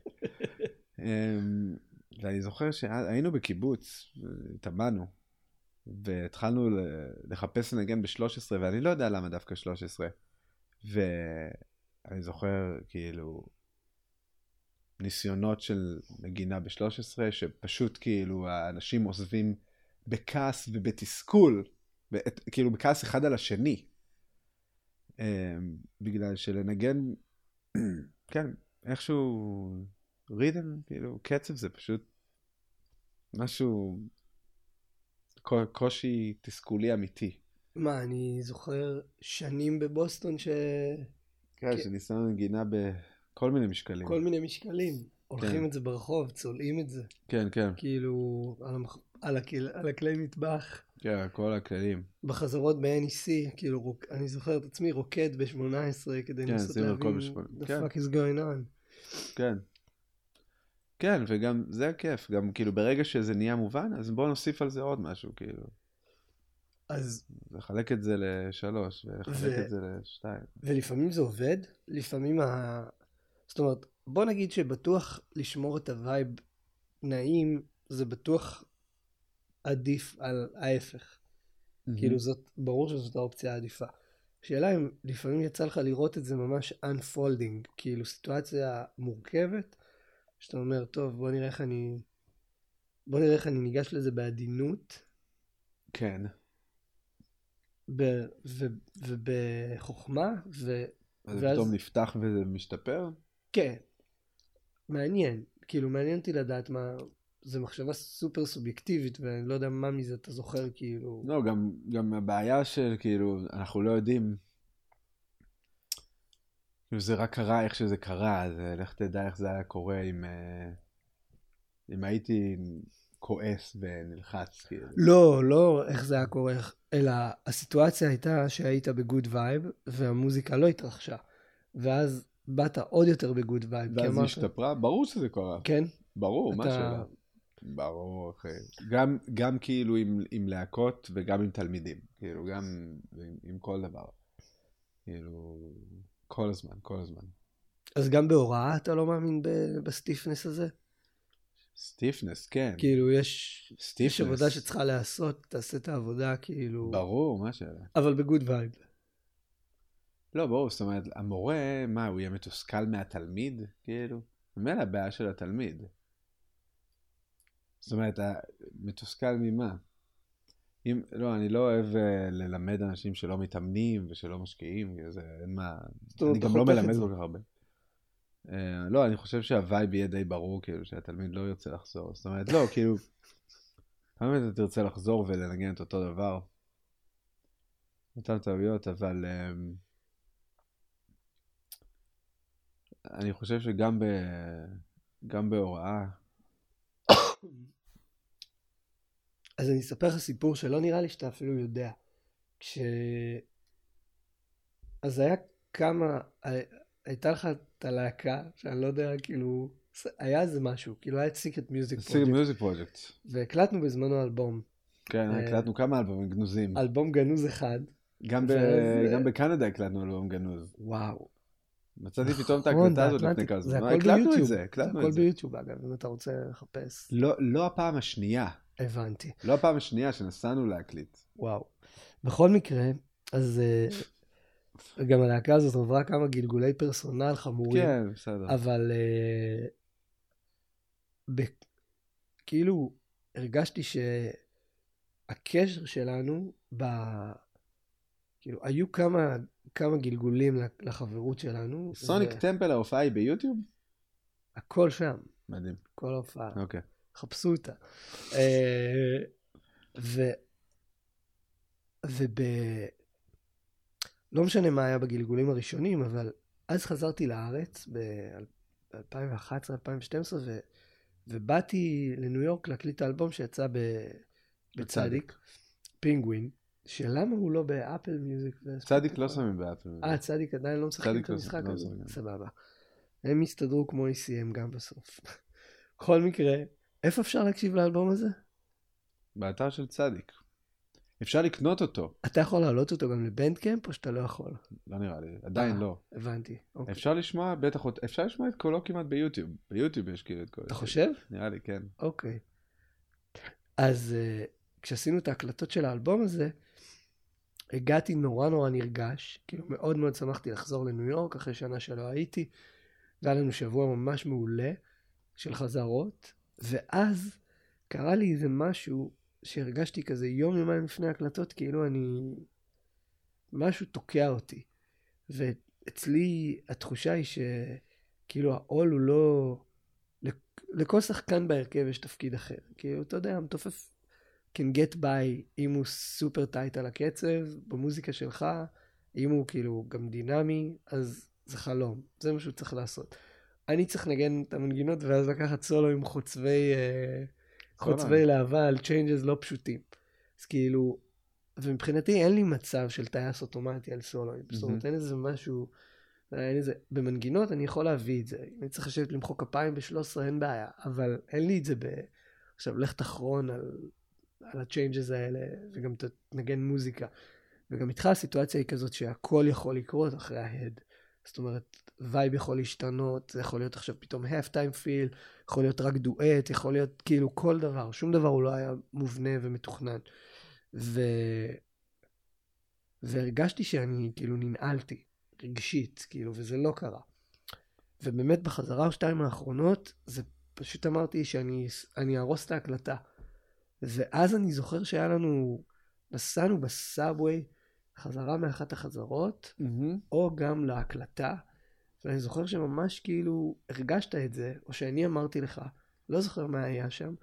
ואני זוכר שהיינו בקיבוץ, התאמנו, והתחלנו לחפש לנגן ב-13, ואני לא יודע למה דווקא 13. ואני זוכר כאילו ניסיונות של נגינה ב-13, שפשוט כאילו האנשים עוזבים בכעס ובתסכול, כאילו בכעס אחד על השני. אמ, בגלל שלנגן, כן, איכשהו ריתם, כאילו, קצב זה פשוט משהו, קושי תסכולי אמיתי. מה, אני זוכר שנים בבוסטון ש... כן, כן. שניסינו נגינה בכל מיני משקלים. כל מיני משקלים. הולכים כן. את זה ברחוב, צולעים את זה. כן, כן. כאילו, על, המח... על, הקל... על הכלי מטבח. כן, כל הכלים. בחזרות ב-NEC, כאילו, רוק... אני זוכר את עצמי רוקד ב-18 כדי כן, לנסות להבין the כן. fuck is going on. כן. כן, וגם זה הכיף, גם כאילו ברגע שזה נהיה מובן, אז בוא נוסיף על זה עוד משהו, כאילו. אז... לחלק את זה לשלוש, ולחלק ו... את זה לשתיים. ולפעמים זה עובד, לפעמים ה... זאת אומרת, בוא נגיד שבטוח לשמור את ה vibe נעים, זה בטוח עדיף על ההפך. Mm-hmm. כאילו זאת, ברור שזאת האופציה העדיפה. שאלה אם לפעמים יצא לך לראות את זה ממש unfolding, כאילו סיטואציה מורכבת, שאתה אומר, טוב, בוא נראה איך אני... בוא נראה איך אני ניגש לזה בעדינות. כן. ב- ו- ובחוכמה, ו... אז ואז- פתאום נפתח וזה משתפר? כן, מעניין. כאילו, מעניין אותי לדעת מה... זו מחשבה סופר סובייקטיבית, ואני לא יודע מה מזה אתה זוכר, כאילו... לא, גם, גם הבעיה של כאילו, אנחנו לא יודעים. כאילו זה רק קרה איך שזה קרה, אז אה, לך תדע איך זה היה קורה אם, אה, אם הייתי כועס ונלחץ, כאילו. לא, לא איך זה היה קורה, אלא הסיטואציה הייתה שהיית ב good vibe, והמוזיקה לא התרחשה. ואז באת עוד יותר ב good vibe. ואז היא השתפרה? ברור שזה קרה. כן? ברור, מה אתה- השאלה? ברור, אחי. גם, גם כאילו עם, עם להקות וגם עם תלמידים. כאילו, גם עם, עם כל דבר. כאילו, כל הזמן, כל הזמן. אז גם בהוראה אתה לא מאמין ב- ב stiffness הזה? stiffness, כן. כאילו, יש... stiffness. יש עבודה שצריכה להיעשות, תעשה את העבודה, כאילו... ברור, מה השאלה? אבל ב good vibe. לא, ברור, זאת אומרת, המורה, מה, הוא יהיה מתוסכל מהתלמיד? כאילו? ממילא הבעיה של התלמיד. זאת אומרת, מתוסכל ממה? אם, לא, אני לא אוהב אה, ללמד אנשים שלא מתאמנים ושלא משקיעים, זה אין מה... אני גם לא מלמד. כל כך הרבה. אה, לא, אני חושב שהווייב יהיה די ברור, כאילו, שהתלמיד לא ירצה לחזור. זאת אומרת, לא, כאילו, כמה אתה תרצה לחזור ולנגן את אותו דבר? אותן טעויות, אבל אמ, אני חושב שגם ב... גם בהוראה, אז אני אספר לך סיפור שלא נראה לי שאתה אפילו יודע. כש... אז היה כמה, הייתה לך את הלהקה, שאני לא יודע, כאילו, היה איזה משהו, כאילו היה את סיקרט מיוזיק פרויקט, מיוזיק פרויקט. והקלטנו בזמנו אלבום. כן, אה, הקלטנו כמה אלבומים גנוזים. אלבום גנוז אחד, גם ב- ואז- גם בקנדה הקלטנו אלבום גנוז. וואו. מצאתי פתאום את נכון, ההקלטה הזאת. לפני כמה זמן. הכל הקלטנו את. זה, הקלטנו הכל את זה. ביוטיוב אגב, אם אתה רוצה לחפש. לא- לא הפעם השנייה, הבנתי. לא הפעם השנייה שנסענו להקליט. וואו. בכל מקרה, אז אה, גם הלהקה הזאת עברה כמה גלגולי פרסונל חמורים. כן, בסדר. אבל אה, ב- כאילו הרגשתי שהקשר שלנו, ב... כאילו היו כמה, כמה גלגולים לחברות שלנו. סוניק ו- טמפל ההופעה היא ביוטיוב? הכל שם, מדהים. כל ההופעה. אוקיי. חפשו אותה. אה, ו... וב... לא משנה מה היה בגלגולים הראשונים, אבל אז חזרתי לארץ ב-2011-2012, ו... ובאתי לניו יורק להקליט את האלבום שיצא ב... בצדיק, פינגווין, שלמה הוא לא באפל מיוזיק? צדיק לא שמים באפל. אה, צדיק עדיין לא משחקים צדיק את לא- המשחק לא הזה? סבבה. הם יסתדרו כמו ECM גם בסוף. בכל מקרה, איפה אפשר להקשיב לאלבום הזה? באתר של צדיק. אפשר לקנות אותו. אתה יכול להעלות אותו גם לבנדקאמפ או שאתה לא יכול? לא נראה לי, עדיין אה, לא. הבנתי. אוקיי. אפשר לשמוע, בטח, אפשר לשמוע את קולו כמעט ביוטיוב. ביוטיוב יש כאילו את קולו. אתה חושב? נראה לי, כן. אוקיי. אז uh, כשעשינו את ההקלטות של האלבום הזה, הגעתי נורא נורא נרגש, כאילו מאוד מאוד שמחתי לחזור לניו יורק אחרי שנה שלא הייתי, והיה לנו שבוע ממש מעולה של חזרות, ואז קרה לי איזה משהו שהרגשתי כזה יום יומיים לפני ההקלטות, כאילו אני... משהו תוקע אותי. ואצלי התחושה היא שכאילו העול הוא לא... לכ- לכל שחקן בהרכב יש תפקיד אחר. כאילו, אתה יודע, המתופף can get by אם הוא סופר טייט על הקצב, במוזיקה שלך, אם הוא כאילו גם דינמי, אז זה חלום. זה מה שהוא צריך לעשות. אני צריך לנגן את המנגינות ואז לקחת סולו עם חוצבי, אה, חוצבי להבה על changes לא פשוטים. אז כאילו, ומבחינתי אין לי מצב של טייס אוטומטי על סולואים. זאת אומרת, אין איזה משהו, אין איזה, במנגינות אני יכול להביא את זה. אני צריך לשבת למחוא כפיים ב-13 אין בעיה, אבל אין לי את זה ב... עכשיו, לך תחרוז על, על ה changes האלה, וגם תנגן מוזיקה. וגם איתך הסיטואציה היא כזאת שהכל יכול לקרות אחרי ה head. זאת אומרת, vibe יכול להשתנות, זה יכול להיות עכשיו פתאום half time feel, יכול להיות רק דואט, יכול להיות כאילו כל דבר, שום דבר הוא לא היה מובנה ומתוכנן. ו... והרגשתי שאני כאילו ננעלתי, רגשית, כאילו, וזה לא קרה. ובאמת בחזרה או שתיים האחרונות, זה פשוט אמרתי שאני אני אהרוס את ההקלטה. ואז אני זוכר שהיה לנו, נסענו בסאבווי, חזרה מאחת החזרות, מהמם. או גם להקלטה. ואני זוכר שממש כאילו הרגשת את זה, או שאני אמרתי לך, לא זוכר מה היה שם,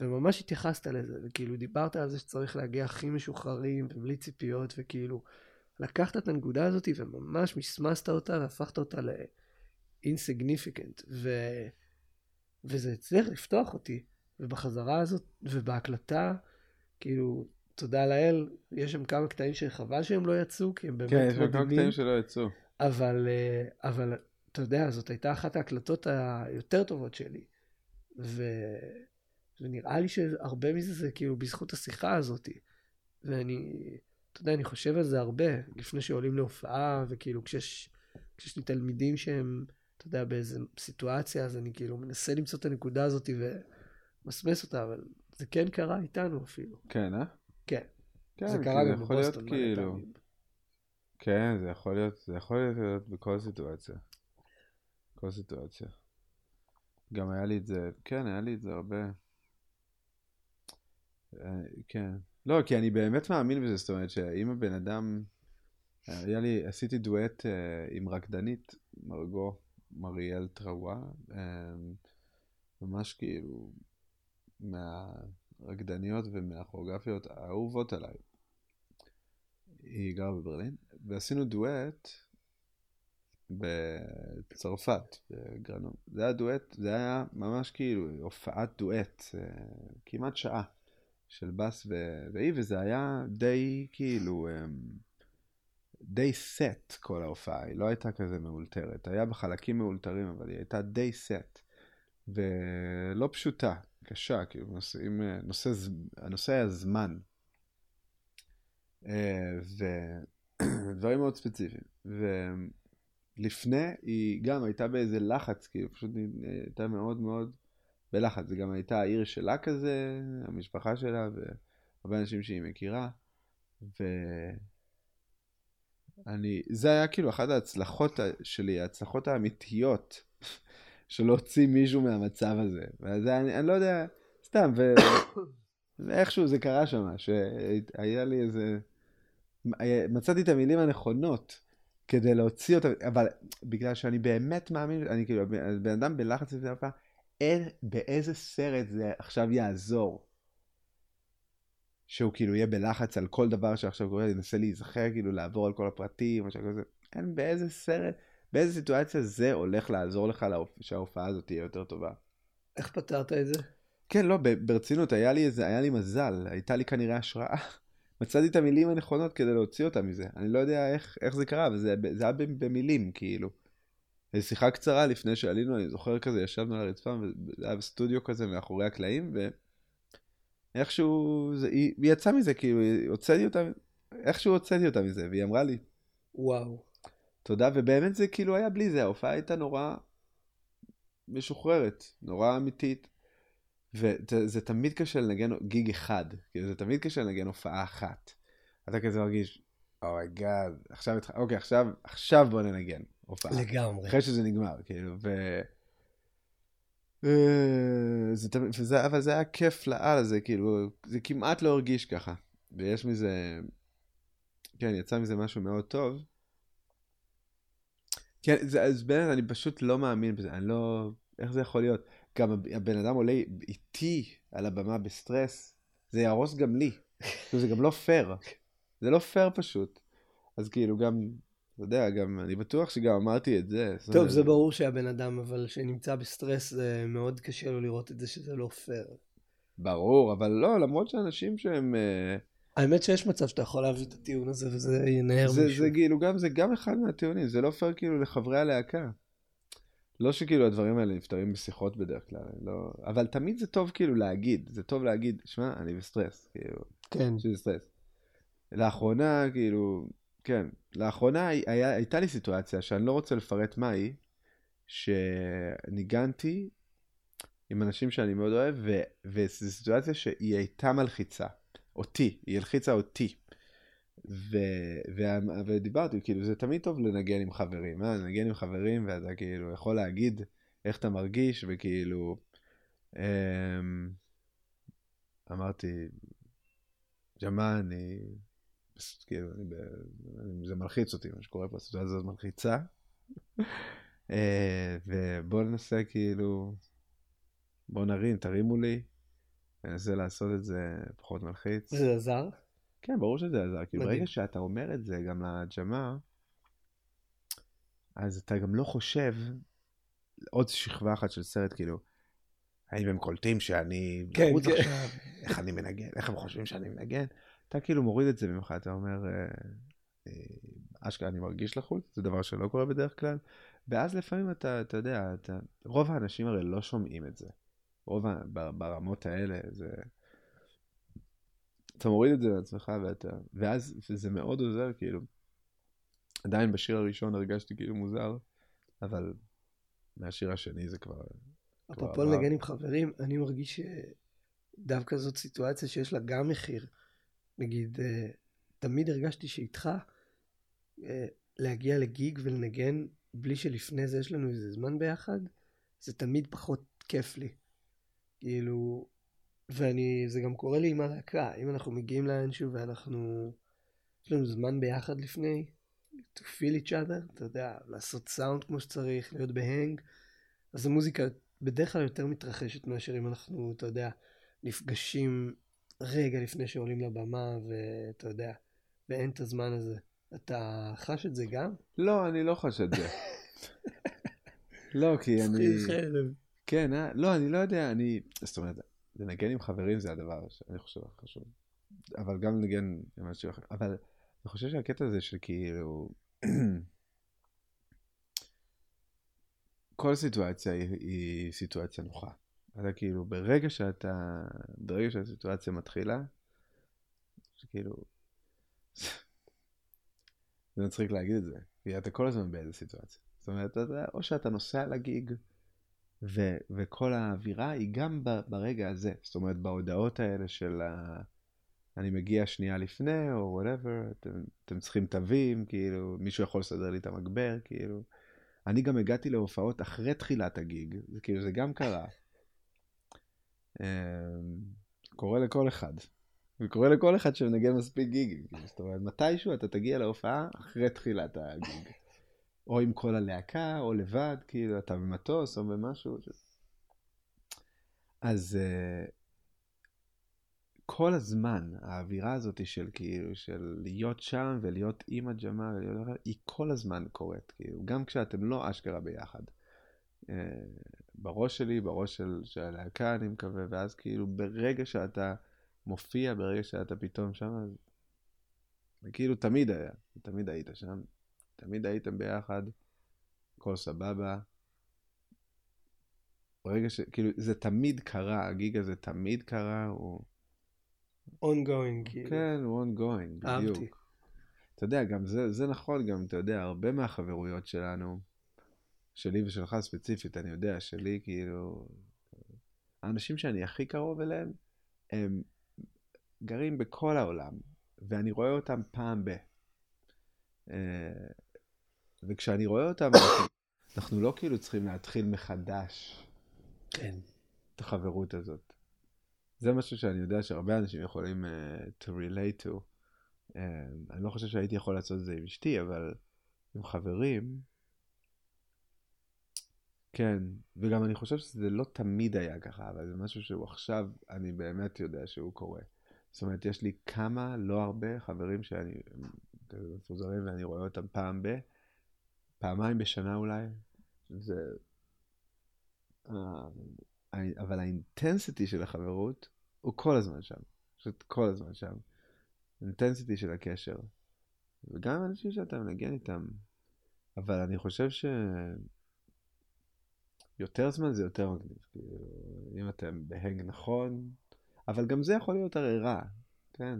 וממש התייחסת לזה, וכאילו דיברת על זה שצריך להגיע הכי משוחררים ובלי ציפיות, וכאילו לקחת את הנקודה הזאת וממש מסמסת אותה והפכת אותה ל-insignificant, ו... וזה הצליח לפתוח אותי, ובחזרה הזאת, ובהקלטה, כאילו, תודה לאל, יש שם כמה קטעים שחבל שהם לא יצאו, כי הם באמת כן, יש שם כמה מדהימים. קטעים שלא יצאו. אבל, אה, אבל אתה יודע, זאת הייתה אחת ההקלטות היותר טובות שלי. ו... ונראה לי שהרבה מזה זה כאילו בזכות השיחה הזאת. ואני, אתה יודע, אני חושב על זה הרבה, לפני שעולים להופעה, וכאילו כשיש, כשיש לי תלמידים שהם, אתה יודע, באיזה סיטואציה, אז אני כאילו מנסה למצוא את הנקודה הזאת ומסמס אותה, אבל זה כן קרה איתנו אפילו. כן, אה? כן. כן, זה כי קרה גם יכול להיות בבוסטון כאילו... כן, זה יכול להיות, זה יכול להיות בכל סיטואציה. כל סיטואציה. גם היה לי את זה, כן, היה לי את זה הרבה. אה, כן. לא, כי אני באמת מאמין בזה, זאת אומרת שאם הבן אדם, היה לי, עשיתי דואט אה, עם רקדנית, מרגו מריאל טרואה, אה, ממש כאילו מהרקדניות ומהכוריאוגרפיות האהובות עליי. היא גרה בברלין, ועשינו דואט בצרפת, בגרנון. זה היה דואט, זה היה ממש כאילו הופעת דואט, אה, כמעט שעה של בס ו- והיא, וזה היה די כאילו, אמ, די סט כל ההופעה, היא לא הייתה כזה מאולתרת, היה בחלקים מאולתרים, אבל היא הייתה די סט, ולא פשוטה, קשה, כאילו, אה, נושא, ז- הנושא היה זמן. אה, ודברים מאוד ספציפיים. ולפני היא גם הייתה באיזה לחץ, כאילו פשוט היא הייתה מאוד מאוד בלחץ. זה גם הייתה העיר שלה כזה, המשפחה שלה והרבה אנשים שהיא מכירה. ואני, זה היה כאילו אחת ההצלחות שלי, ההצלחות האמיתיות של להוציא מישהו מהמצב הזה. וזה, אני, אני לא יודע, סתם, ו... ואיכשהו זה קרה שם, שהיה לי איזה... מצאתי את המילים הנכונות כדי להוציא אותם, אבל בגלל שאני באמת מאמין, אני כאילו, בן אדם בלחץ לפני הפעם, אין, באיזה סרט זה עכשיו יעזור. שהוא כאילו יהיה בלחץ על כל דבר שעכשיו קורה, ינסה להיזכר, כאילו לעבור על כל הפרטים, משהו כזה. אין באיזה סרט, באיזה סיטואציה זה הולך לעזור לך שההופעה הזאת תהיה יותר טובה. איך פתרת את זה? כן, לא, ברצינות, היה לי איזה, היה לי מזל, הייתה לי כנראה השראה. מצאתי את המילים הנכונות כדי להוציא אותה מזה. אני לא יודע איך, איך זה קרה, אבל זה, זה היה במילים, כאילו. איזו שיחה קצרה לפני שעלינו, אני זוכר כזה, ישבנו על הרצפה, וזה היה בסטודיו כזה מאחורי הקלעים, ואיכשהו, זה, היא, היא יצאה מזה, כאילו, הוצאתי אותה, איכשהו הוצאתי אותה מזה, והיא אמרה לי, וואו. תודה, ובאמת זה כאילו היה בלי זה, ההופעה הייתה נורא משוחררת, נורא אמיתית. וזה תמיד קשה לנגן גיג אחד, כאילו זה תמיד קשה לנגן הופעה אחת. אתה כזה מרגיש, oh my God, oh עכשיו, אוקיי, עכשיו, עכשיו בוא ננגן הופעה. לגמרי. אחרי שזה נגמר, כאילו, ו... זה, וזה, אבל זה היה כיף לאללה, זה כאילו, זה כמעט לא הרגיש ככה. ויש מזה, כן, יצא מזה משהו מאוד טוב. כן, זה, אז באמת, אני פשוט לא מאמין בזה, אני לא, איך זה יכול להיות? גם הבן אדם עולה איתי על הבמה בסטרס, זה יהרוס גם לי. זה גם לא פייר. זה לא פייר פשוט. אז כאילו גם, אתה יודע, גם, אני בטוח שגם אמרתי את זה. טוב, זה ברור שהבן אדם, אבל שנמצא בסטרס, זה מאוד קשה לו לראות את זה שזה לא פייר. ברור, אבל לא, למרות שאנשים שהם... אה, האמת שיש מצב שאתה יכול להביא את הטיעון הזה וזה ינער מישהו. זה כאילו גם, זה גם אחד מהטיעונים, זה לא פייר כאילו לחברי הלהקה. לא שכאילו הדברים האלה נפתרים בשיחות בדרך כלל, לא... אבל תמיד זה טוב כאילו להגיד, זה טוב להגיד, שמע, אני בסטרס, כאילו, כן. שזה סטרס. לאחרונה, כאילו, כן, לאחרונה היה, הייתה לי סיטואציה שאני לא רוצה לפרט מה היא, שניגנתי עם אנשים שאני מאוד אוהב, ו... וזו סיטואציה שהיא הייתה מלחיצה, אותי, היא הלחיצה אותי. ו... ו... ודיברתי, כאילו זה תמיד טוב לנגן עם חברים, אה? לנגן עם חברים ואתה כאילו יכול להגיד איך אתה מרגיש וכאילו אמ... אמרתי, ג'מאל, אני כאילו, אני ב... זה מלחיץ אותי מה שקורה פה, הסיטואציה הזאת מלחיצה. אה, ובואו ננסה כאילו, בואו נרים, תרימו לי, ננסה לעשות את זה פחות מלחיץ. זה עזר? כן, ברור שזה עזר, כאילו ברגע שאתה אומר את זה גם לג'מה, אז אתה גם לא חושב, עוד שכבה אחת של סרט, כאילו, האם הם קולטים שאני כן, בחוץ כן. עכשיו, איך אני מנגן, איך הם חושבים שאני מנגן, אתה כאילו מוריד את זה ממך, אתה אומר, אה, אה, אשכרה אני מרגיש לחוץ, זה דבר שלא קורה בדרך כלל, ואז לפעמים אתה, אתה יודע, אתה, רוב האנשים הרי לא שומעים את זה, רוב, ברמות האלה, זה... אתה מוריד את זה לעצמך, ואתה, ואז זה מאוד עוזר, כאילו, עדיין בשיר הראשון הרגשתי כאילו מוזר, אבל מהשיר השני זה כבר... אפרופו. לנגן עם חברים, אני מרגיש שדווקא זאת סיטואציה שיש לה גם מחיר. נגיד, אה, תמיד הרגשתי שאיתך, אה, להגיע לגיג ולנגן בלי שלפני זה יש לנו איזה זמן ביחד, זה תמיד פחות כיף לי. כאילו, ואני, זה גם קורה לי עם הלהקה, אם אנחנו מגיעים לאנשהו ואנחנו, יש לנו זמן ביחד לפני, to feel each other, אתה יודע, לעשות סאונד כמו שצריך, להיות בהנג, אז המוזיקה בדרך כלל יותר מתרחשת מאשר אם אנחנו, אתה יודע, נפגשים רגע לפני שעולים לבמה, ואתה יודע, ואין את הזמן הזה. אתה חש את זה גם? לא, אני לא חש את זה. לא, כי אני... כן, אה? לא, אני לא יודע, אני... זאת אומרת, לנגן עם חברים זה הדבר שאני חושב חשוב. אבל גם לנגן עם אנשים אחרים. אבל אני חושב שהקטע הזה של כאילו... כל סיטואציה היא, היא סיטואציה נוחה. אתה כאילו, ברגע שאתה... ברגע שהסיטואציה מתחילה, שכאילו... זה מצחיק להגיד את זה, כי אתה כל הזמן באיזה סיטואציה. זאת אומרת, אתה, או שאתה נוסע לגיג, ו, וכל האווירה היא גם ב, ברגע הזה. זאת אומרת, בהודעות האלה של ה... אני מגיע שנייה לפני, או וואטאבר, אתם, אתם צריכים תווים, כאילו, מישהו יכול לסדר לי את המגבר, כאילו. אני גם הגעתי להופעות אחרי תחילת הגיג, זה כאילו, זה גם קרה. אמ, קורה לכל אחד. זה קורה לכל אחד שמנגן מספיק גיגים. כאילו, זאת אומרת, מתישהו אתה תגיע להופעה אחרי תחילת הגיג. או עם כל הלהקה, או לבד, כאילו, אתה במטוס או במשהו. אז uh, כל הזמן, האווירה הזאת של כאילו, של להיות שם ולהיות עם הג'מה. היא כל הזמן קורית, כאילו, גם כשאתם לא אשכרה ביחד. Uh, בראש שלי, בראש של, של הלהקה, אני מקווה, ואז כאילו, ברגע שאתה מופיע, ברגע שאתה פתאום שם, אז... כאילו תמיד היה, תמיד היית שם. תמיד הייתם ביחד, הכל סבבה. ברגע ש... כאילו, זה תמיד קרה, הגיג הזה תמיד קרה, הוא... ongoing, כאילו. כן, הוא ongoing, אהבתי. בדיוק. אתה יודע, גם זה, זה נכון, גם, אתה יודע, הרבה מהחברויות שלנו, שלי ושלך ספציפית, אני יודע, שלי, כאילו... האנשים שאני הכי קרוב אליהם, הם גרים בכל העולם, ואני רואה אותם פעם ב... אה, וכשאני רואה אותם, אנחנו, אנחנו לא כאילו צריכים להתחיל מחדש כן. את החברות הזאת. זה משהו שאני יודע שהרבה אנשים יכולים uh, to relate to. Uh, אני לא חושב שהייתי יכול לעשות את זה עם אשתי, אבל עם חברים, כן. וגם אני חושב שזה לא תמיד היה ככה, אבל זה משהו שהוא עכשיו, אני באמת יודע שהוא קורה. זאת אומרת, יש לי כמה, לא הרבה, חברים שאני כזה מפוזרים ואני רואה אותם פעם ב... פעמיים בשנה אולי. זה... אה, אבל האינטנסיטי של החברות הוא כל הזמן שם. פשוט כל הזמן שם. האינטנסיטי של הקשר. וגם אנשים שאתה מנגן איתם. אבל אני חושב ש... יותר זמן זה יותר מגניב. כאילו, אם אתם בהנג נכון, אבל גם זה יכול להיות הרי רע, כן?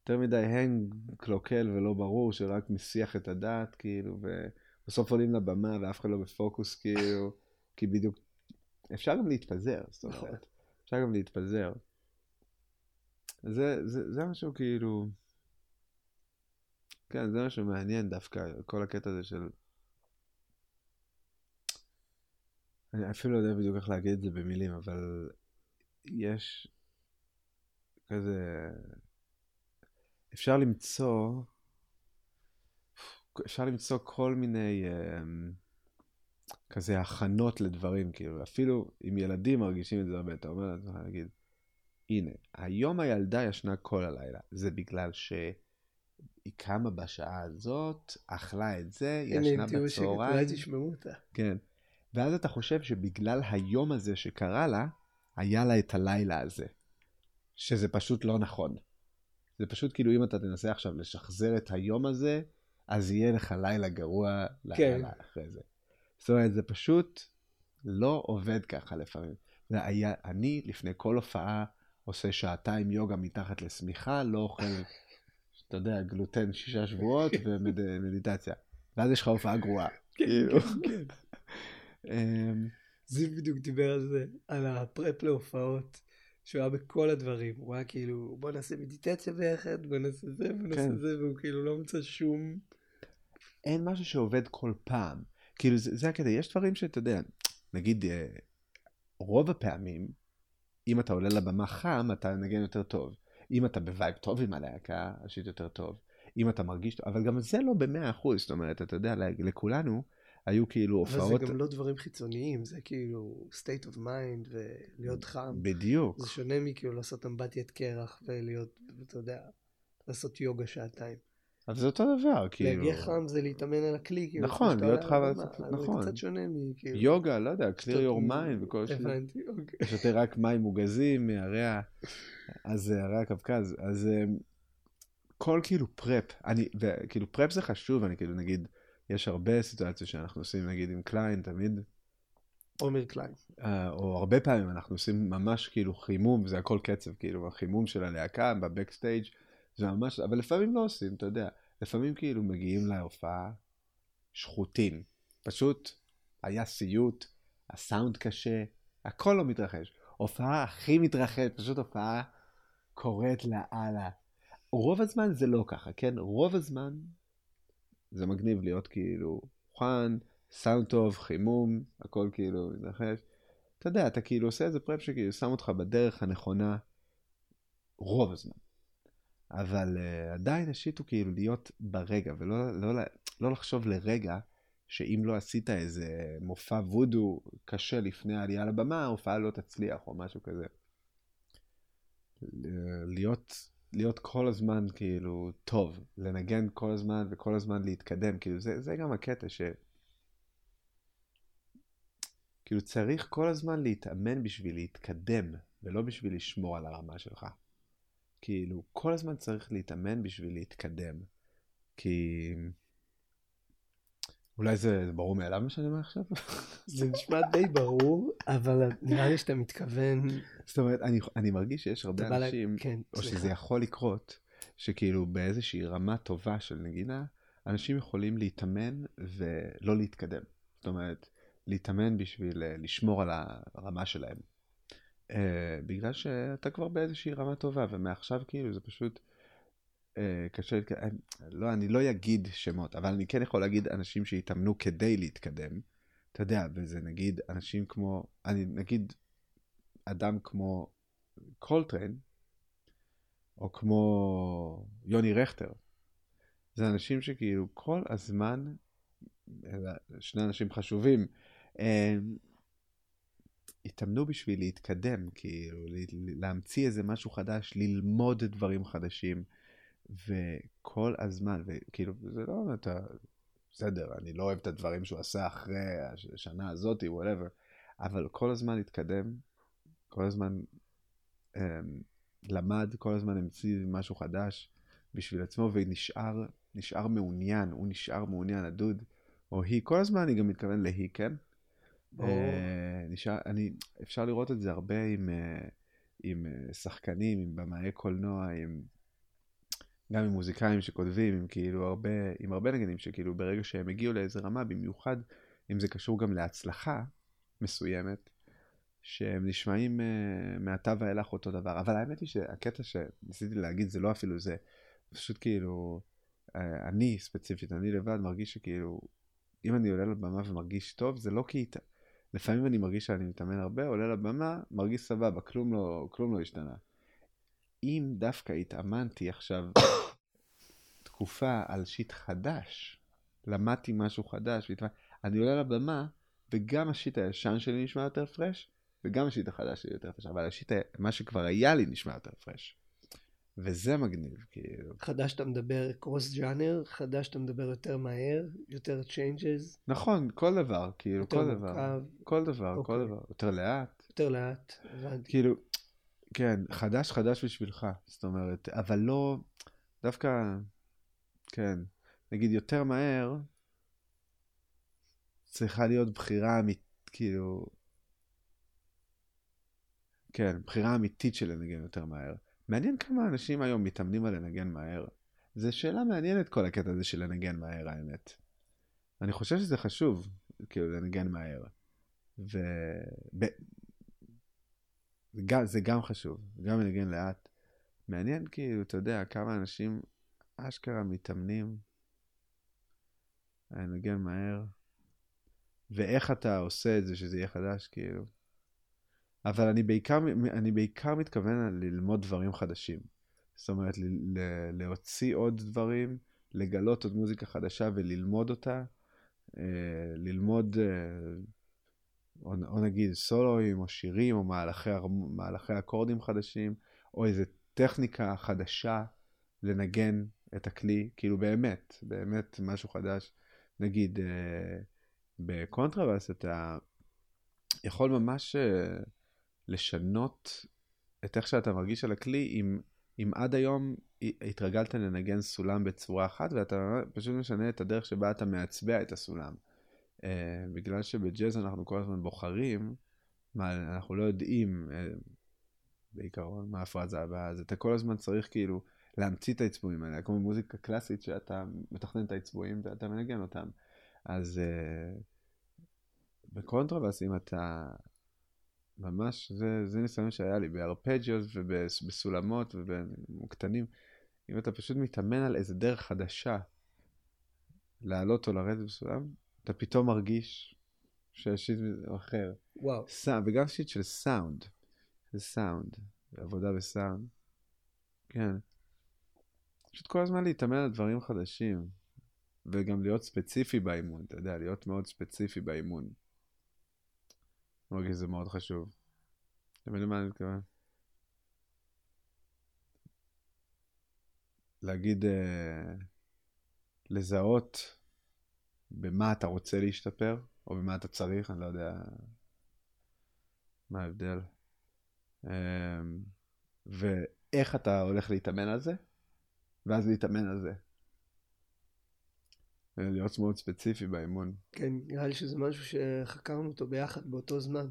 יותר מדי הנג קלוקל ולא ברור, שרק מסיח את הדעת, כאילו, ובסוף עולים לבמה ואף אחד לא בפוקוס, כאילו, כי בדיוק... אפשר גם להתפזר, זאת אומרת. אפשר גם להתפזר. זה, זה, זה משהו כאילו... כן, זה משהו מעניין דווקא, כל הקטע הזה של... אני אפילו לא יודע בדיוק איך להגיד את זה במילים, אבל יש כזה... אפשר למצוא, אפשר למצוא כל מיני אה, כזה הכנות לדברים, כאילו, אפילו אם ילדים מרגישים את זה הרבה, אתה אומר לעצמך, נגיד, הנה, היום הילדה ישנה כל הלילה, זה בגלל שהיא קמה בשעה הזאת, אכלה את זה, ישנה בצהריים. אולי תשמעו אותה. כן. ואז אתה חושב שבגלל היום הזה שקרה לה, היה לה את הלילה הזה. שזה פשוט לא נכון. זה פשוט כאילו אם אתה תנסה עכשיו לשחזר את היום הזה, אז יהיה לך לילה גרוע כן. לילה אחרי זה. זאת אומרת, זה פשוט לא עובד ככה לפעמים. היה, אני לפני כל הופעה עושה שעתיים יוגה מתחת לשמיכה, לא אוכל, אתה יודע, גלוטן שישה שבועות ומדיטציה. ואז יש לך הופעה גרועה. כן, כאילו. כן, כן. אמ, זיו בדיוק דיבר על זה, על ה prep להופעות, שהוא היה בכל הדברים, הוא היה כאילו, בוא נעשה מדיטציה ביחד, בוא נעשה זה, בוא נעשה כן. זה, והוא כאילו לא מצא שום... אין משהו שעובד כל פעם. כאילו, זה, זה הקטע, יש דברים שאתה יודע, נגיד, אה, רוב הפעמים, אם אתה עולה לבמה חם, אתה מנגן יותר טוב. אם אתה ב vibe טוב עם הלהקה, עשית יותר טוב. אם אתה מרגיש טוב, אבל גם זה לא במאה אחוז, זאת אומרת, אתה יודע, לכולנו היו כאילו אבל הופעות... זה גם לא דברים חיצוניים, זה כאילו state of mind ולהיות חם. בדיוק. זה שונה מכאילו לעשות אמבטיית קרח ולהיות, אתה יודע, לעשות יוגה שעתיים. אבל זה אותו דבר, כאילו... להגיע חם זה להתאמן על הכלי, כאילו, נכון, להיות חם על הכלי, נכון. זה קצת שונה מכאילו. יוגה, לא יודע, clear your מ- mind וכל ש... הבנתי, אוקיי. שותה רק מים מוגזים מהרי ה... אז אה, הרי הקווקז, אז אה, כל כאילו prep, אני, וכאילו prep זה חשוב, אני כאילו נגיד, יש הרבה סיטואציות שאנחנו עושים נגיד עם קליין תמיד, עומר קליין. אה, או הרבה פעמים אנחנו עושים ממש כאילו חימום, זה הכל קצב, כאילו החימום של הלהקה בבקסטייג' זה ממש, אבל לפעמים לא עושים, אתה יודע, לפעמים כאילו מגיעים להופעה שחוטים, פשוט היה סיוט, הסאונד קשה, הכל לא מתרחש. הופעה הכי מתרחשת, פשוט הופעה קורית לאללה. רוב הזמן זה לא ככה, כן? רוב הזמן זה מגניב להיות כאילו מוכן, סאונד טוב, חימום, הכל כאילו מתרחש. אתה יודע, אתה כאילו עושה איזה פרפ שכאילו שם אותך בדרך הנכונה רוב הזמן. אבל uh, עדיין השיט הוא כאילו להיות ברגע, ולא לא, לא, לא לחשוב לרגע שאם לא עשית איזה מופע וודו קשה לפני העלייה לבמה, ההופעה לא תצליח או משהו כזה. להיות, להיות כל הזמן כאילו טוב, לנגן כל הזמן וכל הזמן להתקדם, כאילו זה, זה גם הקטע ש... כאילו צריך כל הזמן להתאמן בשביל להתקדם, ולא בשביל לשמור על הרמה שלך. כאילו, כל הזמן צריך להתאמן בשביל להתקדם. כי... אולי זה ברור מאליו מה שאני אומר עכשיו? זה נשמע די ברור, אבל נראה לי שאתה מתכוון... זאת אומרת, אני, אני מרגיש שיש הרבה בא לה- אנשים, כן, או סליחה. שזה יכול לקרות, שכאילו באיזושהי רמה טובה של נגינה, אנשים יכולים להתאמן ולא להתקדם. זאת אומרת, להתאמן בשביל אה, לשמור על הרמה שלהם. Uh, בגלל שאתה כבר באיזושהי רמה טובה, ומעכשיו כאילו זה פשוט uh, קשה להתקדם. לא, אני לא אגיד שמות, אבל אני כן יכול להגיד אנשים שהתאמנו כדי להתקדם. אתה יודע, וזה נגיד אנשים כמו, אני נגיד אדם כמו קולטריין, או כמו יוני רכטר. זה אנשים שכאילו כל הזמן, שני אנשים חשובים, הם התאמנו בשביל להתקדם, כאילו, להמציא איזה משהו חדש, ללמוד דברים חדשים, וכל הזמן, וכאילו, זה לא, אתה, בסדר, אני לא אוהב את הדברים שהוא עשה אחרי השנה הזאת, וואטאבר, אבל כל הזמן להתקדם, כל הזמן um, למד, כל הזמן המציא משהו חדש בשביל עצמו, ונשאר נשאר מעוניין, הוא נשאר מעוניין, הדוד, או היא, כל הזמן אני גם מתכוון להיא, כן? אה, נשאר, אני, אפשר לראות את זה הרבה עם, אה, עם אה, שחקנים, עם במאי קולנוע, עם, גם עם מוזיקאים שכותבים, עם כאילו הרבה, עם הרבה נגנים שכאילו ברגע שהם הגיעו לאיזה רמה, במיוחד אם זה קשור גם להצלחה מסוימת, שהם נשמעים uh, מעתה ואילך אותו דבר. אבל האמת היא שהקטע שניסיתי להגיד זה לא אפילו זה, פשוט כאילו, אני ספציפית, אני לבד מרגיש שכאילו, אם אני עולה לבמה ומרגיש טוב, זה לא כי... לפעמים אני מרגיש שאני מתאמן הרבה, עולה לבמה, מרגיש סבבה, כלום לא, כלום לא השתנה. אם דווקא התאמנתי עכשיו תקופה על שיט חדש, למדתי משהו חדש, והתמד... אני עולה לבמה, וגם השיט הישן שלי נשמע יותר פרש, וגם השיט החדש שלי יותר פרש, אבל השיט, מה שכבר היה לי נשמע יותר פרש. וזה מגניב, כאילו. חדש אתה מדבר קרוס ג'אנר, חדש אתה מדבר יותר מהר, יותר צ'יינג'ז. נכון, כל דבר, כאילו, כל דבר. מורכב. כל דבר, אוקיי. כל דבר. יותר לאט. יותר לאט, הבנתי. כאילו, כן, חדש חדש בשבילך, זאת אומרת, אבל לא, דווקא, כן, נגיד יותר מהר, צריכה להיות בחירה אמיתית, כאילו, כן, בחירה אמיתית של לנגן יותר מהר. מעניין כמה אנשים היום מתאמנים על לנגן מהר. זו שאלה מעניינת כל הקטע הזה של לנגן מהר, האמת. אני חושב שזה חשוב, כאילו, לנגן מהר. ו... ב... זה גם חשוב, גם לנגן לאט. מעניין כאילו, אתה יודע, כמה אנשים אשכרה מתאמנים לנגן מהר, ואיך אתה עושה את זה שזה יהיה חדש, כאילו. אבל אני בעיקר, אני בעיקר מתכוון ללמוד דברים חדשים. זאת אומרת, ל, ל, להוציא עוד דברים, לגלות עוד מוזיקה חדשה וללמוד אותה. אה, ללמוד, אה, או, או נגיד סולואים, או שירים, או מהלכי, מהלכי אקורדים חדשים, או איזה טכניקה חדשה לנגן את הכלי, כאילו באמת, באמת משהו חדש. נגיד, אה, בקונטרבאס אתה יכול ממש... לשנות את איך שאתה מרגיש על הכלי, אם, אם עד היום התרגלת לנגן סולם בצורה אחת, ואתה פשוט משנה את הדרך שבה אתה מעצבע את הסולם. Uh, בגלל שבג'אז אנחנו כל הזמן בוחרים, מה, אנחנו לא יודעים uh, בעיקרון מה הפרזה הבאה, אז אתה כל הזמן צריך כאילו להמציא את האצבועים האלה, כמו מוזיקה קלאסית שאתה מתכנן את האצבועים ואתה מנגן אותם. אז uh, בקונטרבאס, אם אתה ממש, זה, זה ניסיון שהיה לי בארפג'יוס ובסולמות ובמוקטנים. אם אתה פשוט מתאמן על איזה דרך חדשה לעלות או לרדת בסולם, אתה פתאום מרגיש שה shit אחר. וואו. סאונד, וגם shit של סאונד. זה סאונד, עבודה בסאונד. כן. פשוט כל הזמן להתאמן על דברים חדשים. וגם להיות ספציפי באימון, אתה יודע, להיות מאוד ספציפי באימון. אני מרגיש שזה מאוד חשוב. אתם יודעים מה אני מתכוון? להגיד, אה, לזהות במה אתה רוצה להשתפר, או במה אתה צריך, אני לא יודע מה ההבדל. אה, ואיך אתה הולך להתאמן על זה, ואז להתאמן על זה. להיות מאוד ספציפי באימון. כן, נראה לי שזה משהו שחקרנו אותו ביחד באותו זמן.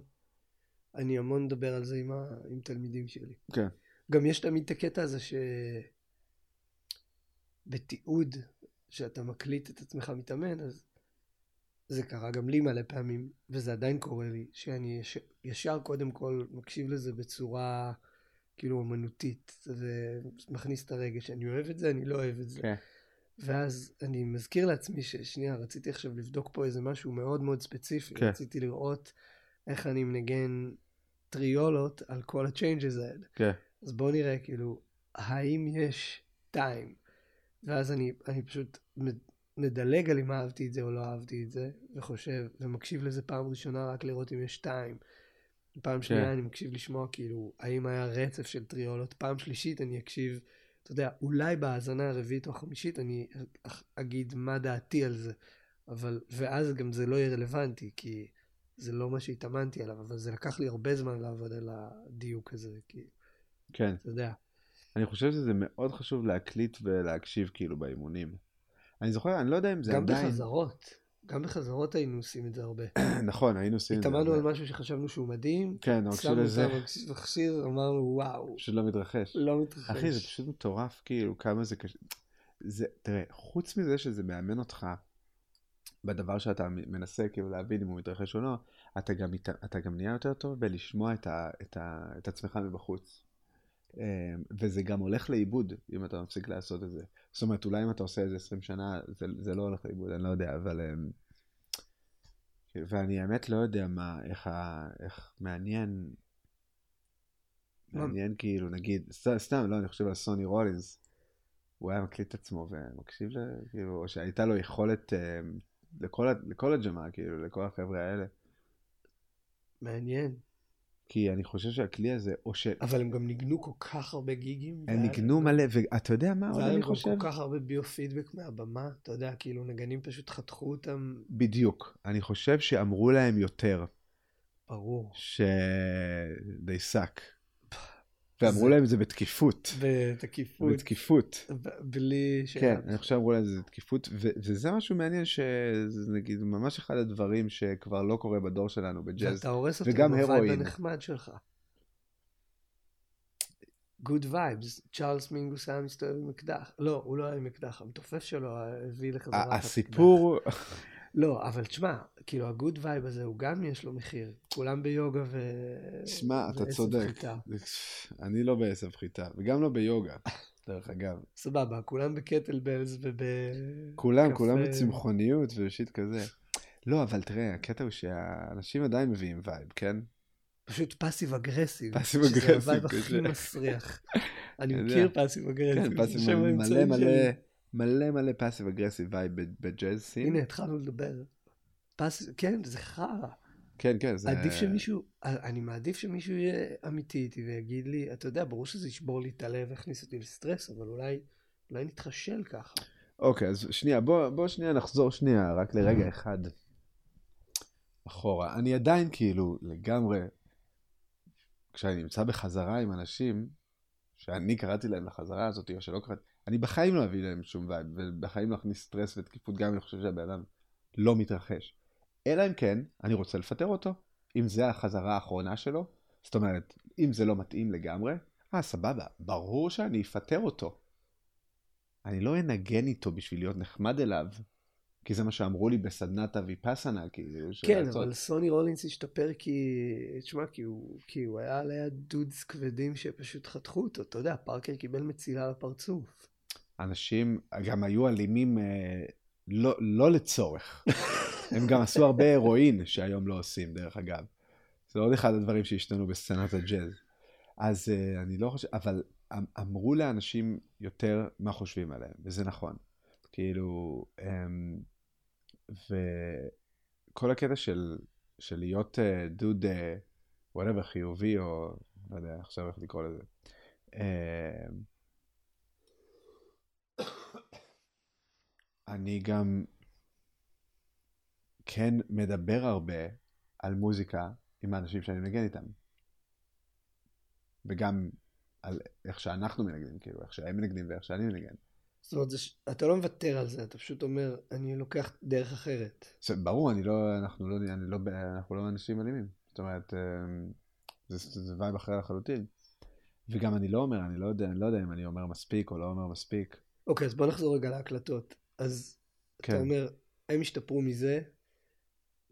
אני המון מדבר על זה עם, ה... עם תלמידים שלי. כן. גם יש תמיד את הקטע הזה שבתיעוד, שאתה מקליט את עצמך מתאמן, אז זה קרה גם לי מלא פעמים, וזה עדיין קורה לי, שאני יש... ישר קודם כל מקשיב לזה בצורה כאילו אמנותית, ומכניס את הרגש, אני אוהב את זה, אני לא אוהב את זה. כן. ואז אני מזכיר לעצמי ששנייה, רציתי עכשיו לבדוק פה איזה משהו מאוד מאוד ספציפי. כן. רציתי לראות איך אני מנגן טריולות על כל ה-changes האלה. כן. אז בואו נראה, כאילו, האם יש טיים? ואז אני, אני פשוט מדלג על אם אהבתי את זה או לא אהבתי את זה, וחושב, ומקשיב לזה פעם ראשונה רק לראות אם יש טיים. פעם שנייה כן. אני מקשיב לשמוע, כאילו, האם היה רצף של טריולות. פעם שלישית אני אקשיב... אתה יודע, אולי בהאזנה הרביעית או החמישית אני אגיד מה דעתי על זה, אבל, ואז גם זה לא יהיה רלוונטי, כי זה לא מה שהתאמנתי עליו, אבל זה לקח לי הרבה זמן לעבוד על הדיוק הזה, כי, כן. אתה יודע. אני חושב שזה מאוד חשוב להקליט ולהקשיב כאילו באימונים. אני זוכר, אני לא יודע אם זה גם עדיין... גם בחזרות. גם בחזרות היינו עושים את זה הרבה. נכון, היינו עושים את זה. התאמנו על משהו שחשבנו שהוא מדהים. כן, רק שלזה... שמו את מכשיר, אמרנו וואו. פשוט לא מתרחש. לא מתרחש. אחי, זה פשוט מטורף, כאילו, כמה זה קשה. זה, תראה, חוץ מזה שזה מאמן אותך בדבר שאתה מנסה כאילו להבין אם הוא מתרחש או לא, אתה גם, אתה גם נהיה יותר טוב בלשמוע את, ה, את, ה, את עצמך מבחוץ. אמ, וזה גם הולך לאיבוד אם אתה מפסיק לעשות את זה. זאת אומרת, אולי אם אתה עושה את זה 20 שנה, זה, זה לא הולך לאיבוד, אני לא יודע, אבל... אמ, ואני האמת לא יודע מה, איך, ה, איך מעניין, מעניין כאילו, נגיד, סתם, לא, אני חושב על סוני רולינס. הוא היה מקליט את עצמו ומקשיב, ל... כאילו, או שהייתה לו יכולת אה, לכל, לכל הג'מה, כאילו, לכל החבר'ה האלה. מעניין. כי אני חושב שהכלי הזה, או שהם אבל הם גם ניגנו כל כך הרבה גיגים. והיה- ניגנו מלא, ואתה יודע מה עוד אני להם גם חושב? כל כך הרבה ביו-פידבק מהבמה, אתה יודע, כאילו נגנים פשוט חתכו אותם, בדיוק. אני חושב שאמרו להם יותר, ברור. ש... they suck. ואמרו להם את זה בתקיפות. בתקיפות, בתקיפות. בלי ש... כן, אני חושב אמרו להם את זה בתקיפות, וזה משהו מעניין שזה נגיד ממש אחד הדברים שכבר לא קורה בדור שלנו בג'אז. ואתה הורס וגם ב vibe הרואין. הנחמד שלך. good vibes, צ'ארלס מינגוס היה מסתובב עם אקדח. לא, הוא לא היה עם אקדח, המתופף שלו הביא לחזרה. הסיפור, לא, אבל תשמע, כאילו ה good vibe הזה, הוא גם יש לו מחיר. כולם ביוגה ו... שמע, אתה צודק. חיטה. אני לא בעשב חיטה, וגם לא ביוגה, דרך אגב. סבבה, כולם ב kettlebells וב... כולם, קפה. כולם בצמחוניות ו shit כזה. לא, אבל תראה, הקטע הוא שהאנשים עדיין מביאים vibe, כן? פשוט passive aggressive. passive שזה aggressive, ה vibe הכי. מסריח. אני מכיר. passive aggressive. כן, passive מלא מלא. מלא מלא passive aggressive vibe ב jazz scene. הנה, התחלנו לדבר. pass... כן, זה חרא. כן, כן, זה... עדיף שמישהו, אני מעדיף שמישהו יהיה אמיתי איתי ויגיד לי, אתה יודע, ברור שזה ישבור לי את הלב ויכניס אותי לסטרס, אבל אולי, אולי נתחשל ככה. אוקיי, אז שנייה, בוא, בוא שנייה נחזור שנייה, רק לרגע אחד אחורה. אני עדיין כאילו לגמרי, כשאני נמצא בחזרה עם אנשים, שאני קראתי להם לחזרה הזאת, או שלא קראתי, אני בחיים לא אביא להם שום vibe, ובחיים לא אכניס סטרס ותקיפות, גם אם אני חושב שהבן אדם לא מתרחש. אלא אם כן, אני רוצה לפטר אותו. אם זה החזרה האחרונה שלו, זאת אומרת, אם זה לא מתאים לגמרי, אה, סבבה, ברור שאני אפטר אותו. אני לא אנגן איתו בשביל להיות נחמד אליו, כי זה מה שאמרו לי בסדנת הוויפאסנה, כאילו, כן, אבל סוני רולינס השתפר כי, תשמע, כי הוא, כי הוא היה ליד דודס כבדים שפשוט חתכו אותו, אתה יודע, פארקר קיבל מצילה לפרצוף. אנשים גם היו אלימים אה, לא, לא לצורך. הם גם עשו הרבה הרואין שהיום לא עושים, דרך אגב. זה עוד אחד הדברים שהשתנו בסצנת הג'אז. אז אה, אני לא חושב, אבל אמ- אמרו לאנשים יותר מה חושבים עליהם, וזה נכון. כאילו, אמ, וכל הקטע של, של להיות אה, דוד, אה, whatever, חיובי, או לא יודע עכשיו איך לקרוא לזה. אמ, אני גם כן מדבר הרבה על מוזיקה עם האנשים שאני מנגן איתם. וגם על איך שאנחנו מנגנים, כאילו, איך שהם מנגנים ואיך שאני מנגן. זאת אומרת, זה, ש- אתה לא מוותר על זה, אתה פשוט אומר, אני לוקח דרך אחרת. זה ברור, אני לא, אנחנו לא, אני לא, אנחנו לא אנשים אלימים. זאת אומרת, אמ, זה, זה vibe אחר לחלוטין. וגם אני לא אומר, אני לא יודע, אני לא יודע אם אני אומר מספיק או לא אומר מספיק. אוקיי, אז בוא נחזור רגע להקלטות. אז כן. אתה אומר, הם השתפרו מזה,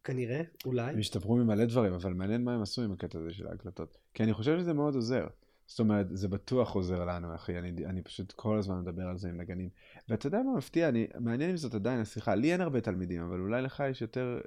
כנראה, אולי. הם השתפרו ממלא דברים, אבל מעניין מה הם עשו עם הקטע הזה של ההקלטות. כי אני חושב שזה מאוד עוזר. זאת אומרת, זה בטוח עוזר לנו, אחי. אני, אני פשוט כל הזמן מדבר על זה עם נגנים. ואתה יודע מה מפתיע? אני, מעניין אם זאת עדיין השיחה. לי אין הרבה תלמידים, אבל אולי לך יש יותר...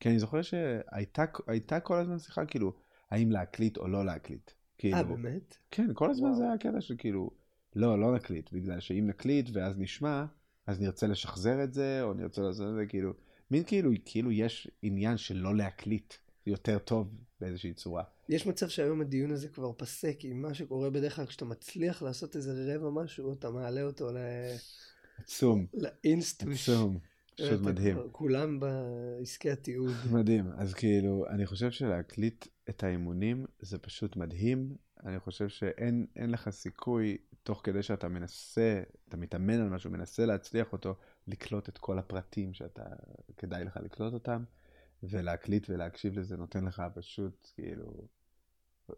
כי אני זוכר שהייתה הייתה כל הזמן שיחה, כאילו, האם להקליט או לא להקליט. כאילו, אה, באמת? כן, כל הזמן וואו. זה היה הקטע של כאילו, לא, לא נקליט, בגלל שאם נקליט ואז נשמע, אז נרצה לשחזר את זה, או נרצה לעשות את זה, כאילו, מין כאילו, כאילו יש עניין של לא להקליט יותר טוב באיזושהי צורה. יש מצב שהיום הדיון הזה כבר פסק, עם מה שקורה בדרך כלל כשאתה מצליח לעשות איזה רבע משהו, אתה מעלה אותו ל... עצום, לאינסטוש. עצום, פשוט מדהים. כולם בעסקי התיעוד. מדהים. אז כאילו, אני חושב שלהקליט את האימונים זה פשוט מדהים. אני חושב שאין אין לך סיכוי, תוך כדי שאתה מנסה, אתה מתאמן על משהו, מנסה להצליח אותו, לקלוט את כל הפרטים שאתה, כדאי לך לקלוט אותם, ולהקליט ולהקשיב לזה נותן לך פשוט, כאילו...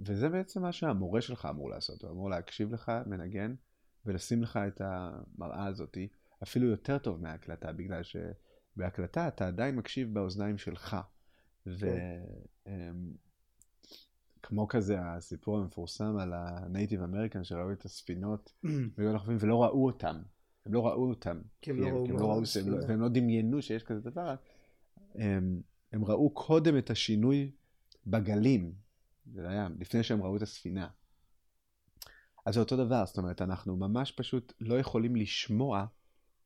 וזה בעצם מה שהמורה שלך אמור לעשות, הוא אמור להקשיב לך, מנגן, ולשים לך את המראה הזאתי, אפילו יותר טוב מההקלטה, בגלל ש... בהקלטה אתה עדיין מקשיב באוזניים שלך. וכמו כזה הסיפור המפורסם על הנייטיב אמריקן שראו את הספינות והיו לחופים ולא ראו אותם. הם לא ראו אותם. כי הם לא ראו הם לא ראו. שהם לא- והם לא דמיינו שיש כזה דבר. הם, הם ראו קודם את השינוי בגלים, זה היה לפני שהם ראו את הספינה. אז זה אותו דבר, זאת אומרת, אנחנו ממש פשוט לא יכולים לשמוע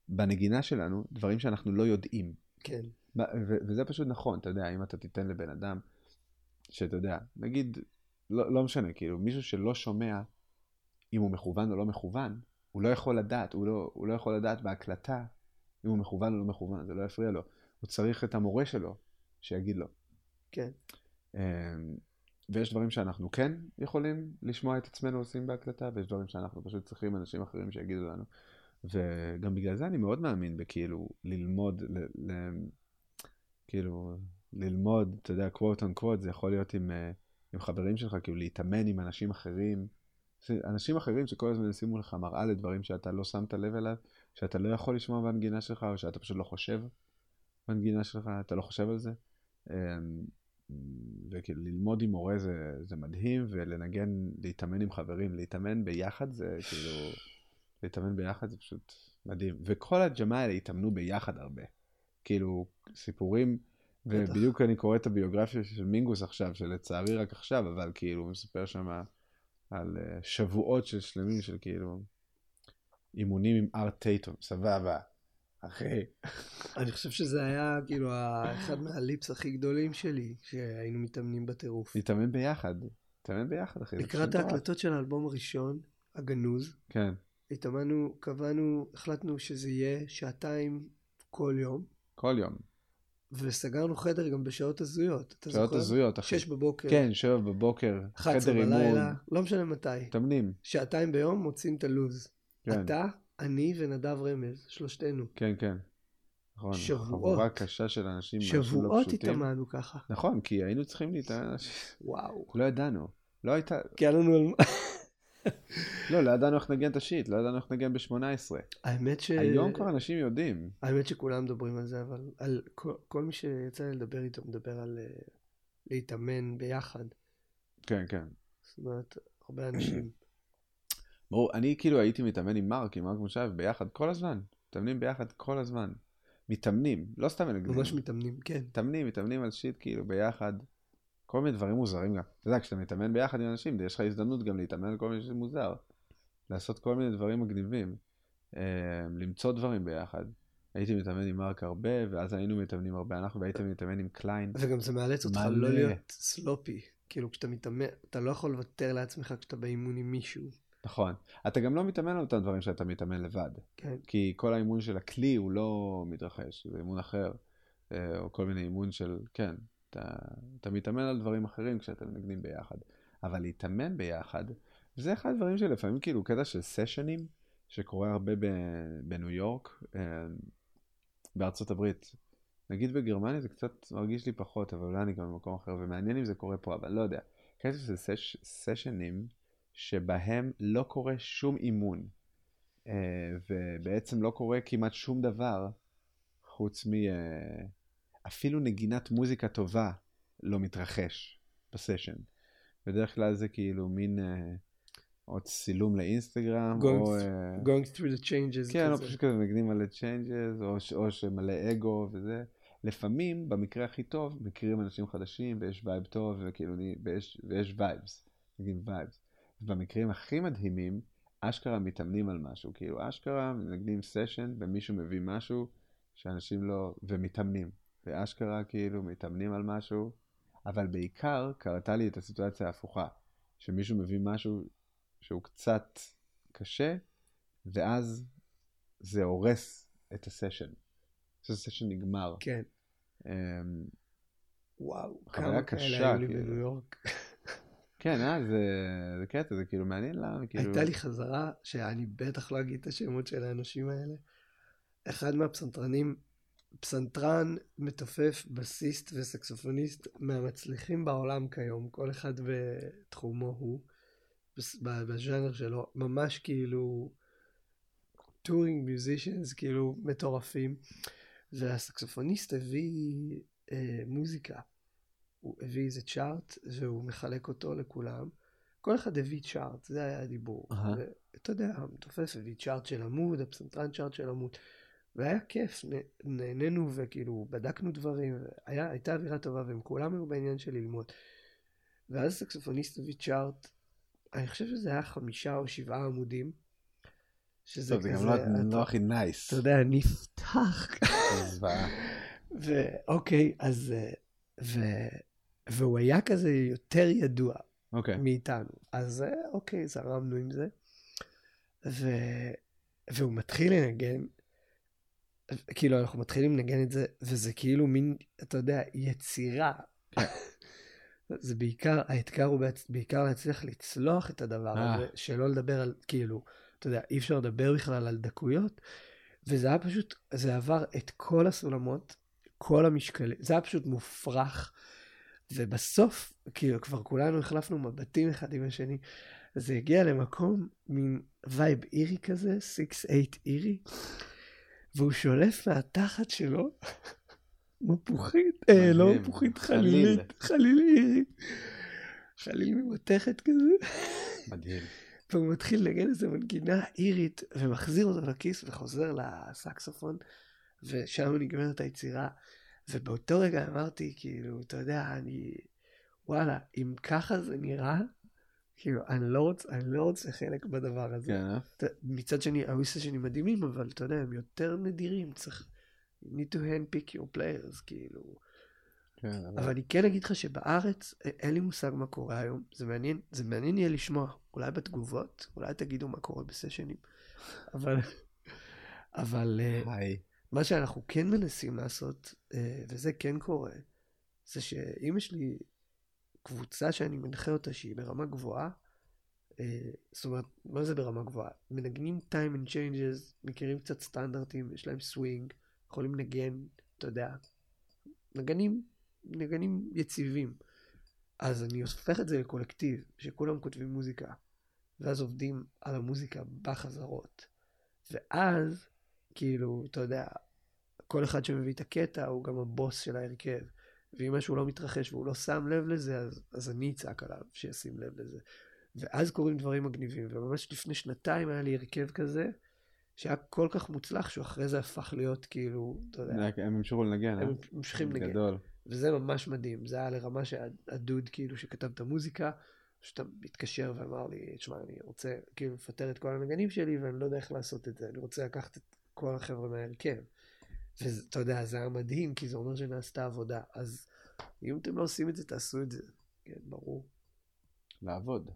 בנגינה שלנו דברים שאנחנו לא יודעים. כן. וזה פשוט נכון, אתה יודע, אם אתה תיתן לבן אדם, שאתה יודע, נגיד, לא, לא משנה, כאילו, מישהו שלא שומע אם הוא מכוון או לא מכוון, הוא לא יכול לדעת, הוא לא, הוא לא יכול לדעת בהקלטה אם הוא מכוון או לא מכוון, זה לא יפריע לו. הוא צריך את המורה שלו שיגיד לו. כן. אמ, ויש דברים שאנחנו כן יכולים לשמוע את עצמנו עושים בהקלטה, ויש דברים שאנחנו פשוט צריכים אנשים אחרים שיגידו לנו. וגם בגלל זה אני מאוד מאמין בכאילו ללמוד, ל, ל, כאילו ללמוד, אתה יודע, quote on quote, זה יכול להיות עם, אה, עם חברים שלך, כאילו להתאמן עם אנשים אחרים. אנשים אחרים שכל הזמן ישימו לך מראה לדברים שאתה לא שמת לב אליו, שאתה לא יכול לשמוע בנגינה שלך, או שאתה פשוט לא חושב בנגינה שלך, אתה לא חושב על זה. אמ, וכאילו ללמוד עם מורה זה, זה מדהים, ולנגן, להתאמן עם חברים, להתאמן ביחד זה כאילו, להתאמן ביחד זה פשוט מדהים. וכל הג'מה האלה התאמנו ביחד הרבה. כאילו, סיפורים, ובדיוק אני קורא את הביוגרפיה של מינגוס עכשיו, שלצערי רק עכשיו, אבל כאילו, הוא מספר שם על uh, שבועות של שלמים של כאילו, אימונים עם ארט טייטום, סבבה. אחי. אני חושב שזה היה כאילו אחד מהליפס הכי גדולים שלי, שהיינו מתאמנים בטירוף. להתאמן ביחד, להתאמן ביחד, אחי. לקראת ההקלטות של האלבום הראשון, הגנוז, כן. התאמנו, קבענו, החלטנו שזה יהיה שעתיים כל יום. כל יום. וסגרנו חדר גם בשעות הזויות. שעות הזויות, אחי. שש בבוקר. כן, שבע בבוקר. חדר אימון. בלילה, לא משנה מתי. מתאמנים. שעתיים ביום מוצאים את הלו"ז. כן. אתה, אני ונדב רמז, שלושתנו. כן, כן. נכון, שבועות. חבורה קשה של אנשים, לא שבועות התאמנו ככה. נכון, כי היינו צריכים להתאמן. וואו. לא ידענו. לא הייתה... כי היה לנו... לא, לא ידענו איך נגן את השיט, לא ידענו איך נגן ב-18. האמת ש... היום כבר אנשים יודעים. האמת שכולם מדברים על זה, אבל על כל, כל מי שיצא לי לדבר איתו מדבר על uh, להתאמן ביחד. כן, כן. זאת אומרת, הרבה אנשים. ברור, אני כאילו הייתי מתאמן עם מרק, עם מרק מושב, ביחד כל הזמן. מתאמנים ביחד כל הזמן. מתאמנים, לא סתם מנגנים. ממש מתאמנים, כן. מתאמנים, מתאמנים על שיט כאילו ביחד. כל מיני דברים מוזרים גם. אתה יודע, כשאתה מתאמן ביחד עם אנשים, יש לך הזדמנות גם להתאמן על כל מיני מוזר. לעשות כל מיני דברים מגניבים. אה, למצוא דברים ביחד. הייתי מתאמן עם מרק הרבה, ואז היינו מתאמנים הרבה אנחנו, והייתי מתאמן עם קליין. וגם זה מאלץ אותך לא להיות סלופי. כאילו, כשאתה מתאמן, אתה לא יכול לוותר לעצמך כשאתה באימון עם מישהו. נכון. אתה גם לא מתאמן על אותם דברים שאתה מתאמן לבד. כן. כי כל האימון של הכלי הוא לא מתרחש, זה אימון אחר. אה, או כל מיני אימון של, כן, אתה, אתה מתאמן על דברים אחרים כשאתם מנגנים ביחד. אבל להתאמן ביחד, זה אחד הדברים שלפעמים כאילו קטע של סשנים, שקורה הרבה בניו יורק, אה, בארצות הברית. נגיד בגרמניה זה קצת מרגיש לי פחות, אבל אולי אני גם במקום אחר, ומעניין אם זה קורה פה, אבל לא יודע. קטע של סש, סשנים שבהם לא קורה שום אימון, אה, ובעצם לא קורה כמעט שום דבר חוץ מ... אה, אפילו נגינת מוזיקה טובה לא מתרחש בסשן. בדרך כלל זה כאילו מין uh, עוד צילום לאינסטגרם, going או... Uh, going through the changes. כן, או פשוט כזה מנגנים על ה-changes, או, או שמלא אגו וזה. לפעמים, במקרה הכי טוב, מכירים אנשים חדשים ויש vibe טוב, וכאילו, ויש, ויש vibes, נגיד vibes. במקרים הכי מדהימים, אשכרה מתאמנים על משהו, כאילו אשכרה מנגנים סשן ומישהו מביא משהו שאנשים לא, ומתאמנים. ואשכרה כאילו מתאמנים על משהו, אבל בעיקר קרתה לי את הסיטואציה ההפוכה, שמישהו מביא משהו שהוא קצת קשה, ואז זה הורס את הסשן. הסשן נגמר. כן. Um, וואו, כמה כאלה היו לי כאילו. בניו יורק. כן, אה, זה, זה קטע, זה כאילו מעניין למה, כאילו... הייתה לי חזרה, שאני בטח לא אגיד את השמות של האנשים האלה. אחד מהפסנתרנים פסנתרן, מתופף, בסיסט וסקסופוניסט מהמצליחים בעולם כיום, כל אחד בתחומו הוא, בז'אנר שלו, ממש כאילו touring musicians, כאילו מטורפים, והסקסופוניסט הביא אה, מוזיקה, הוא הביא איזה chart והוא מחלק אותו לכולם. כל אחד הביא chart, זה היה הדיבור. Uh-huh. ואתה יודע, המתופף הביא chart של עמוד, הפסנתרן chart של עמוד. והיה כיף, נהנינו וכאילו בדקנו דברים, היה, הייתה אווירה טובה והם כולם היו בעניין של ללמוד. ואז סקסופוניסט הביא chart אני חושב שזה היה חמישה או שבעה עמודים. שזה טוב, זה גם כזה, לא- לא הכי nice. אתה יודע, נפתח. ואוקיי, אז... אה, ו... והוא היה כזה יותר ידוע אוקיי. מאיתנו. אז אה, אוקיי, זרמנו עם זה. ו... והוא מתחיל לנגן, כאילו אנחנו מתחילים לנגן את זה, וזה כאילו מין, אתה יודע, יצירה. זה בעיקר, האתגר הוא בעצ... בעיקר להצליח לצלוח את הדבר אה. הזה, שלא לדבר על, כאילו, אתה יודע, אי אפשר לדבר בכלל על דקויות, וזה היה פשוט, זה עבר את כל הסולמות, כל המשקלים, זה היה פשוט מופרך. ובסוף, כאילו, כבר כולנו החלפנו מבטים אחד עם השני, זה הגיע למקום, מין וייב אירי כזה, 6-8 אירי, והוא שולף מהתחת שלו מפוחית, אה, לא. מפוחית, חליל. חלילית, חליל אירי. חליל ממתכת כזה, מדהים. והוא מתחיל לנגן איזה מנגינה אירית, ומחזיר אותו לכיס וחוזר לסקסופון, ושם נגמרת היצירה. ובאותו רגע אמרתי, כאילו, אתה יודע, אני, וואלה, אם ככה זה נראה, כאילו, אני לא רוצה, אני לא רוצה חלק בדבר הזה. כן, אה? אתה- מצד שני, הוויסה שלי מדהימים, אבל אתה יודע, הם יותר נדירים, צריך... You need to handpick your players, כאילו. כן, אבל אני כן אגיד לך שבארץ, אין לי מושג מה קורה היום. זה מעניין, זה מעניין יהיה לשמוע. אולי בתגובות, אולי תגידו מה קורה בסשנים. אבל, אבל אה, היי. מה שאנחנו כן מנסים לעשות, אה, וזה כן קורה, זה שאם יש לי קבוצה שאני מנחה אותה שהיא ברמה גבוהה, אה, זאת אומרת, מה זה ברמה גבוהה? מנגנים time and changes, מכירים קצת סטנדרטים, יש להם סווינג, יכולים לנגן, אתה יודע, נגנים, נגנים יציבים. אז אני הופך את זה לקולקטיב, שכולם כותבים מוזיקה, ואז עובדים על המוזיקה בחזרות. ואז, כאילו, אתה יודע, כל אחד שמביא את הקטע הוא גם הבוס של ההרכב. ואם משהו לא מתרחש והוא לא שם לב לזה, אז, אז אני אצעק עליו שישים לב לזה. ואז קורים דברים מגניבים, וממש לפני שנתיים היה לי הרכב כזה, שהיה כל כך מוצלח, שהוא אחרי זה הפך להיות כאילו, אתה יודע, הם המשיכו לנגן, אה? הם ממשיכים לנגן. גדול. וזה ממש מדהים, זה היה לרמה שהדוד כאילו שכתב את המוזיקה, פשוט מתקשר ואמר לי, תשמע, אני רוצה כאילו לפטר את כל הנגנים שלי ואני לא יודע איך לעשות את זה, אני רוצה לקחת את כל החבר'ה מההרכב. ואתה יודע, זה היה מדהים, כי זה אומר שנעשתה עבודה. אז אם אתם לא עושים את זה, תעשו את זה. כן, ברור. לעבוד.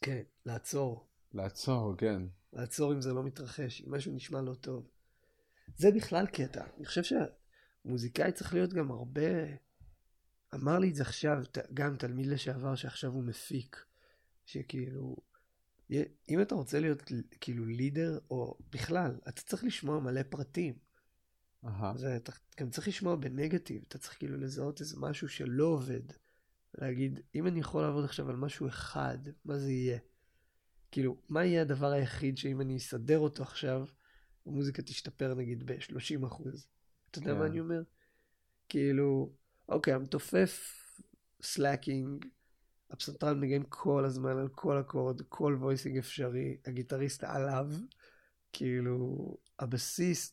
כן, לעצור. לעצור, כן. לעצור אם זה לא מתרחש, אם משהו נשמע לא טוב. זה בכלל קטע. אני חושב שמוזיקאי צריך להיות גם הרבה... אמר לי את זה עכשיו, גם תלמיד לשעבר שעכשיו הוא מפיק, שכאילו, אם אתה רוצה להיות כאילו leader, או בכלל, אתה צריך לשמוע מלא פרטים. זה, אתה גם צריך לשמוע בנגטיב, אתה צריך כאילו לזהות איזה משהו שלא עובד. להגיד, אם אני יכול לעבוד עכשיו על משהו אחד, מה זה יהיה? כאילו, מה יהיה הדבר היחיד שאם אני אסדר אותו עכשיו, המוזיקה תשתפר נגיד ב-30 אחוז? אתה יודע כן. מה אני אומר? כאילו, אוקיי, המתופף slacking, הפסנתרן מנגן כל הזמן על כל אקורד, כל voicing אפשרי, הגיטריסט עליו, כאילו, הבסיסט,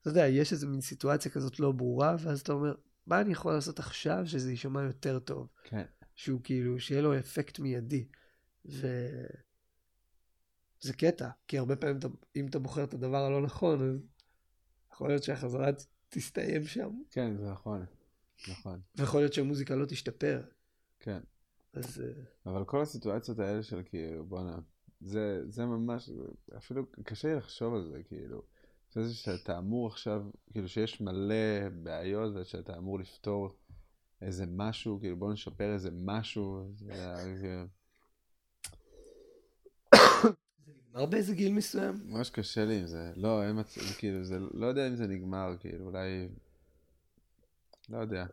אתה יודע, יש איזה מין סיטואציה כזאת לא ברורה, ואז אתה אומר, מה אני יכול לעשות עכשיו שזה יישמע יותר טוב? כן. שהוא כאילו, שיהיה לו אפקט מיידי. ו... זה קטע, כי הרבה פעמים אתה, אם אתה בוחר את הדבר הלא נכון, אז יכול להיות שהחזרה תסתיים שם, כן, זה נכון. נכון. ויכול להיות שהמוזיקה לא תשתפר. כן. אז אה, אבל כל הסיטואציות האלה של כאילו, בואנה, זה, זה ממש, אפילו קשה לי לחשוב על זה, כאילו. זה שאתה אמור עכשיו, כאילו שיש מלא בעיות ושאתה אמור לפתור איזה משהו, כאילו בוא נשפר איזה משהו, נגמר באיזה גיל מסוים. ממש קשה לי עם זה. לא, אין מצב, כאילו, זה, לא יודע אם זה נגמר, כאילו, אולי, לא יודע.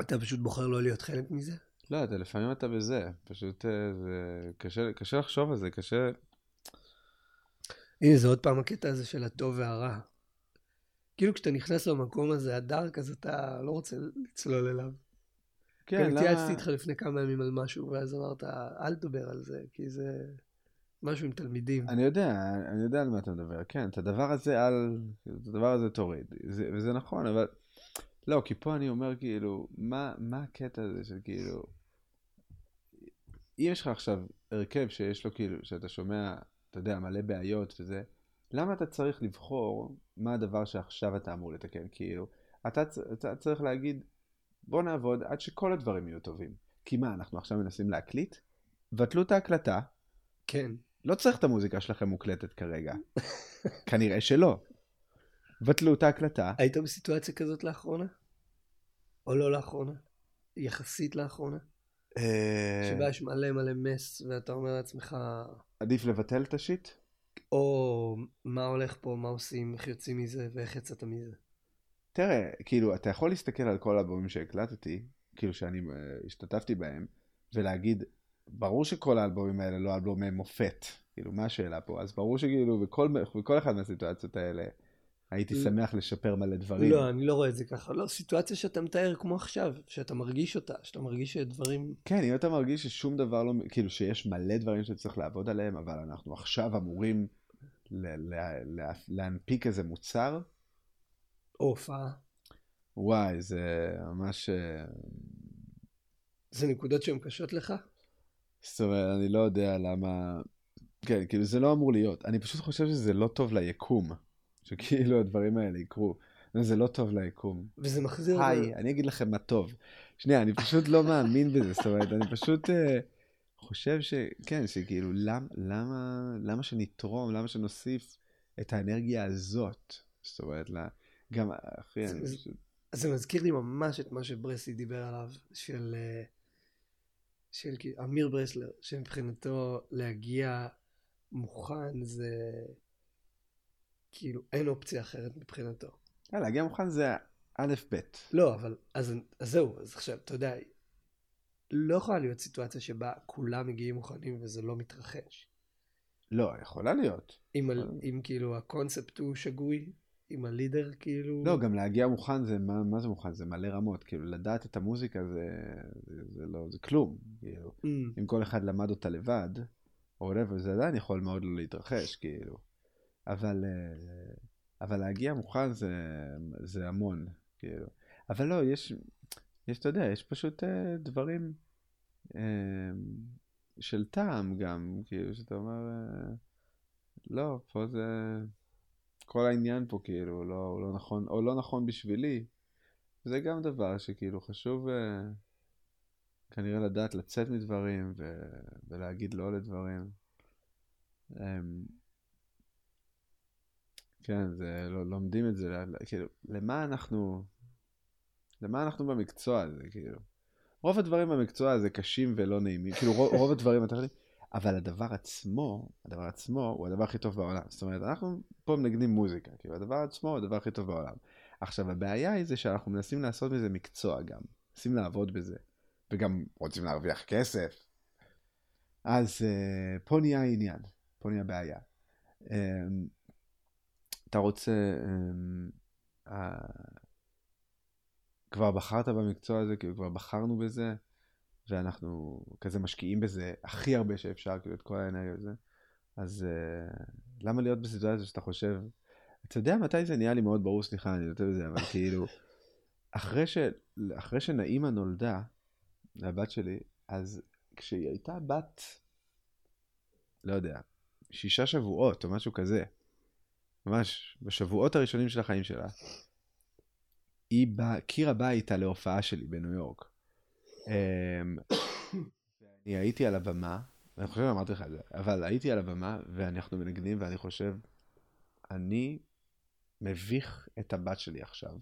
אתה פשוט בוחר לא להיות חלק מזה? לא, אתה לפעמים אתה בזה, פשוט אה, זה קשה, קשה לחשוב על זה, קשה, הנה, זה עוד פעם הקטע הזה של הטוב והרע. כאילו כשאתה נכנס למקום הזה, הדארק, אז אתה לא רוצה לצלול אליו. כן, למה... התייעצתי איתך לפני כמה ימים על משהו, ואז אמרת, אל תדבר על זה, כי זה משהו עם תלמידים. אני יודע, אני יודע על מה אתה מדבר, כן, את הדבר הזה על, את הדבר הזה תוריד, זה, וזה נכון, אבל, לא, כי פה אני אומר כאילו, מה, מה הקטע הזה של כאילו, אם יש לך עכשיו הרכב שיש לו כאילו, שאתה שומע, אתה יודע, מלא בעיות וזה, למה אתה צריך לבחור מה הדבר שעכשיו אתה אמור לתקן? כאילו, אתה, אתה צריך להגיד, בוא נעבוד עד שכל הדברים יהיו טובים. כי מה, אנחנו עכשיו מנסים להקליט? בטלו את ההקלטה. כן. לא צריך את המוזיקה שלכם מוקלטת כרגע. כנראה שלא. בטלו את ההקלטה. היית בסיטואציה כזאת לאחרונה? או לא לאחרונה? יחסית לאחרונה? אה, שבה יש מלא מלא מס, ואתה אומר לעצמך, עדיף לבטל את השיט? או מה הולך פה, מה עושים, איך יוצאים מזה, ואיך יצאת מזה. תראה, כאילו, אתה יכול להסתכל על כל האלבומים שהקלטתי, כאילו שאני uh, השתתפתי בהם, ולהגיד, ברור שכל האלבומים האלה לא אלבומי מופת. כאילו, מה השאלה פה? אז ברור שכאילו, בכל, בכל אחד מהסיטואציות האלה, הייתי. שמח לשפר מלא דברים. לא, אני לא רואה את זה ככה. לא, סיטואציה שאתה מתאר כמו עכשיו, שאתה מרגיש אותה, שאתה מרגיש שדברים... כן, אם אתה מרגיש ששום דבר לא, כאילו שיש מלא דברים שצריך לעבוד עליהם, אבל אנחנו עכשיו אמורים ל- ל- לה- להנפיק איזה מוצר, או הופעה. וואי, זה ממש... אה, זה נקודות שהן קשות לך? זאת אומרת, אני לא יודע למה... כן, כאילו זה לא אמור להיות. אני פשוט חושב שזה לא טוב ליקום, שכאילו הדברים האלה יקרו. זה לא טוב ליקום. וזה מחזיר... היי, אני אגיד לכם מה טוב. שנייה, אני פשוט לא מאמין בזה, זאת אומרת, אני פשוט אה, חושב ש... כן, שכאילו, למ, למה, למה שנתרום, למה שנוסיף את האנרגיה הזאת? זאת אומרת, לה, גם, אחי, זה- אני זה- פשוט... זה מזכיר לי ממש את מה שברסי דיבר עליו, של, אה, של אמיר ברסלר, שמבחינתו להגיע מוכן זה כאילו אין אופציה אחרת מבחינתו. אה, להגיע מוכן זה א' ב'. לא, אבל אז, אז זהו, אז עכשיו, אתה יודע, לא יכולה להיות סיטואציה שבה כולם מגיעים מוכנים וזה לא מתרחש. לא, יכולה להיות. אם, על, אם כאילו הקונספט הוא שגוי, אם הלידר כאילו... לא, גם להגיע מוכן זה, מה, מה זה מוכן? זה מלא רמות. כאילו, לדעת את המוזיקה זה, זה, זה לא, זה כלום. כאילו, Mm, אם כל אחד למד אותה לבד, או whatever, זה עדיין יכול מאוד לא להתרחש, כאילו. אבל, אה, אבל להגיע מוכן זה, זה המון, כאילו. אבל לא, יש, יש, אתה יודע, יש פשוט אה, דברים אה, של טעם גם, כאילו, שאתה אומר, לא, פה זה... כל העניין פה כאילו לא, לא נכון, או לא נכון בשבילי. זה גם דבר שכאילו חשוב אה, כנראה לדעת לצאת מדברים ו, ולהגיד לא לדברים. אה, כן, זה, לא, לומדים את זה, כאילו, למה אנחנו, למה אנחנו במקצוע הזה, כאילו. רוב הדברים במקצוע הזה קשים ולא נעימים, כאילו רוב, רוב הדברים, אתה יודע, אבל הדבר עצמו, הדבר עצמו הוא הדבר הכי טוב בעולם. זאת אומרת, אנחנו פה מנגנים מוזיקה, כאילו הדבר עצמו הוא הדבר הכי טוב בעולם. עכשיו, הבעיה היא זה שאנחנו מנסים לעשות מזה מקצוע גם, מנסים לעבוד בזה, וגם רוצים להרוויח כסף. אז uh, פה נהיה העניין, פה נהיה בעיה. Um, אתה רוצה, um, uh, כבר בחרת במקצוע הזה, כאילו כבר בחרנו בזה, ואנחנו כזה משקיעים בזה הכי הרבה שאפשר, כאילו את כל האנרגיה וזה, אז uh, למה להיות בסיטואציה שאתה חושב, אתה יודע מתי זה נהיה לי מאוד ברור, סליחה, אני נותן בזה, אבל כאילו, אחרי, ש, אחרי שנעימה נולדה, לבת שלי, אז כשהיא הייתה בת, לא יודע, שישה שבועות או משהו כזה, ממש בשבועות הראשונים של החיים שלה, היא באה, קירה באה איתה להופעה שלי בניו יורק. אמ, אני הייתי על הבמה, אני חושב שאמרתי לך את זה, אבל הייתי על הבמה ואנחנו מנגנים ואני חושב, אני מביך את הבת שלי עכשיו.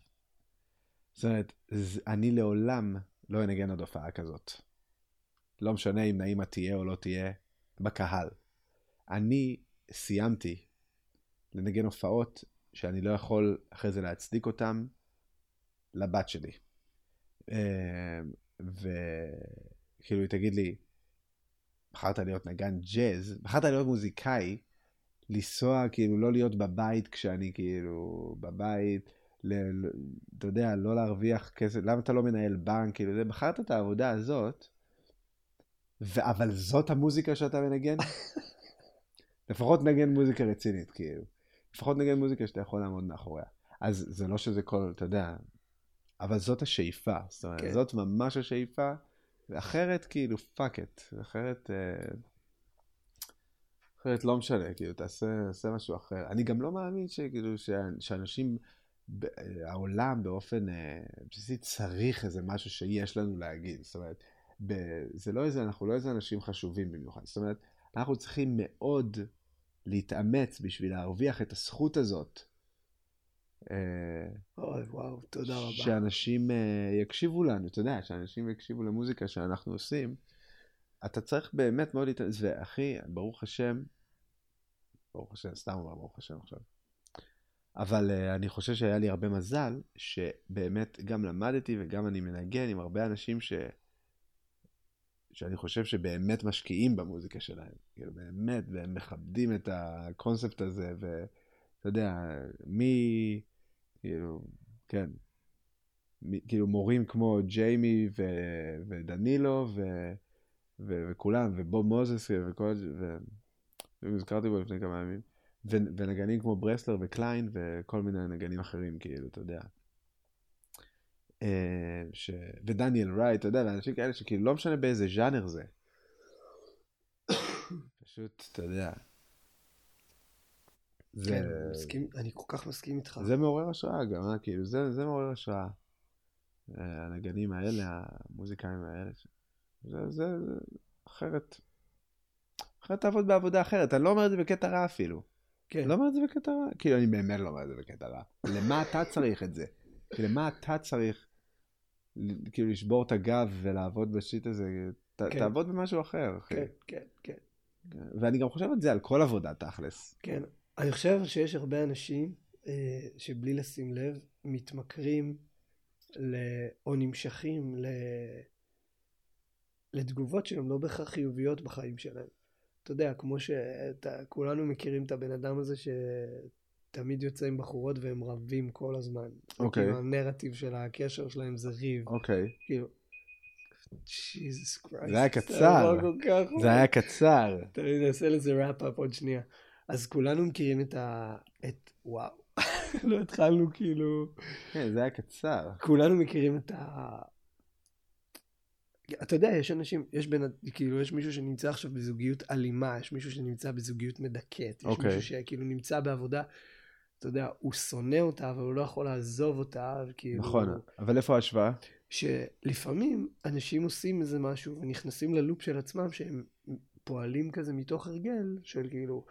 זאת אומרת, אני לעולם לא אנגן עוד הופעה כזאת. לא משנה אם נעימה תהיה או לא תהיה בקהל. אני סיימתי לנגן הופעות שאני לא יכול אחרי זה להצדיק אותן לבת שלי. אה, וכאילו היא תגיד לי, בחרת להיות נגן ג'אז, בחרת להיות מוזיקאי, לנסוע, כאילו לא להיות בבית כשאני כאילו בבית, ל, אתה יודע, לא להרוויח כסף, למה אתה לא מנהל בנק, כאילו, זה, בחרת את העבודה הזאת, ו... אבל זאת המוזיקה שאתה מנגן? לפחות נגן מוזיקה רצינית, כאילו. לפחות נגן מוזיקה שאתה יכול לעמוד מאחוריה. אז זה לא שזה כל, אתה יודע, אבל זאת השאיפה. זאת אומרת, כן. זאת ממש השאיפה, אחרת כאילו fuck it, אחרת, אה, אחרת לא משנה, כאילו תעשה, תעשה משהו אחר. אני גם לא מאמין שכאילו שאנשים, העולם באופן אה, בסיסי צריך איזה משהו שיש לנו להגיד. זאת אומרת, זה לא איזה, אנחנו לא איזה אנשים חשובים במיוחד. זאת אומרת, אנחנו צריכים מאוד להתאמץ בשביל להרוויח את הזכות הזאת. אה, אוי, וואו, תודה רבה. שאנשים uh, יקשיבו לנו, אתה יודע, שאנשים יקשיבו למוזיקה שאנחנו עושים. אתה צריך באמת מאוד להתאמץ, ואחי, ברוך השם, ברוך השם, סתם אומר ברוך השם עכשיו. אבל uh, אני חושב שהיה לי הרבה מזל, שבאמת גם למדתי וגם אני מנגן עם הרבה אנשים ש... שאני חושב שבאמת משקיעים במוזיקה שלהם. כאילו, באמת, והם מכבדים את הקונספט הזה, ואתה יודע, מי, כאילו, כן, מי, כאילו מורים כמו ג'יימי ו, ודנילו ו, ו, וכולם, ובוב מוזס וכל, ו... הזכרתי בו לפני כמה ימים, ו, ונגנים כמו ברסלר וקליין וכל מיני נגנים אחרים, כאילו, אתה יודע. אה, ש... ודניאל רייט, אתה יודע, ואנשים כאלה שכאילו לא משנה באיזה ז'אנר זה. פשוט, אתה יודע. זה... כן, מסכים, אני כל כך מסכים איתך. זה מעורר השראה גם, אה? כאילו, זה, זה מעורר השראה. אה, הנגנים האלה, המוזיקאים האלה. זה, זה, זה, אחרת, אחרת תעבוד בעבודה אחרת. אני לא אומר את זה בקטע רע אפילו. כן. אני לא אומר את זה בקטע רע. כאילו, אני באמת לא אומר את זה בקטע רע. למה אתה צריך את זה? כאילו, למה אתה צריך כאילו לשבור את הגב ולעבוד בשיט הזה, ת, כן. תעבוד במשהו אחר, אחי. כן, כן, כן. ואני גם חושב את זה על כל עבודה תכלס. כן, אני חושב שיש הרבה אנשים אה, שבלי לשים לב מתמכרים ל... או נמשכים ל... לתגובות שהן לא בהכרח חיוביות בחיים שלהם. אתה יודע, כמו שכולנו מכירים את הבן אדם הזה ש... תמיד יוצא עם בחורות והם רבים כל הזמן. אוקיי. Okay. כאילו הנרטיב של הקשר שלהם זה ריב. אוקיי. Okay. כאילו, ג'יזוס קרייסט. זה היה קצר. זה היה קצר. תראי, נעשה לזה ראפ-אפ עוד שנייה. אז כולנו מכירים את ה... את... וואו. לא התחלנו כאילו... כן, זה היה קצר. כולנו מכירים את ה... אתה יודע, יש אנשים, יש בין, כאילו, יש מישהו שנמצא עכשיו בזוגיות אלימה, יש מישהו שנמצא בזוגיות מדכאת, יש okay. אוקיי. מישהו שכאילו נמצא בעבודה אתה יודע, הוא שונא אותה, אבל הוא לא יכול לעזוב אותה, וכאילו... נכון, אבל איפה ההשוואה? שלפעמים אנשים עושים איזה משהו ונכנסים ללופ של עצמם, שהם פועלים כזה מתוך הרגל, של כאילו,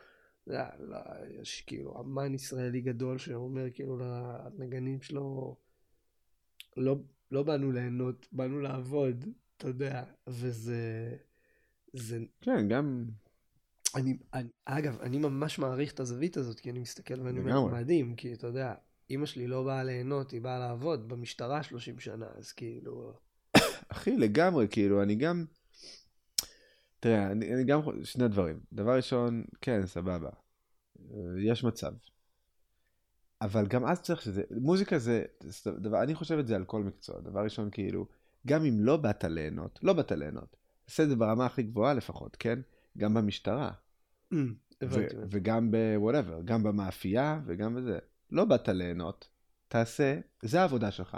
לא, לא, יש כאילו אמן ישראלי גדול שאומר כאילו לנגנים שלו, לא, לא באנו ליהנות, באנו לעבוד, אתה יודע, וזה... זה... כן, גם אני, אני, אגב, אני ממש מעריך את הזווית הזאת, כי אני מסתכל ואני אומר, מדהים, כי אתה יודע, אימא שלי לא באה ליהנות, היא באה לעבוד במשטרה 30 שנה, אז כאילו... אחי, לגמרי, כאילו, אני גם... תראה, אני, אני גם... שני דברים. דבר ראשון, כן, סבבה. יש מצב. אבל גם אז צריך שזה... מוזיקה זה... דבר, אני חושב את זה על כל מקצוע. דבר ראשון, כאילו, גם אם לא באת ליהנות, לא באת ליהנות. תעשה את זה ברמה הכי גבוהה לפחות, כן? גם במשטרה. Mm, וגם ב-whatever, גם במאפייה וגם בזה. לא באת ליהנות, תעשה, זה העבודה שלך.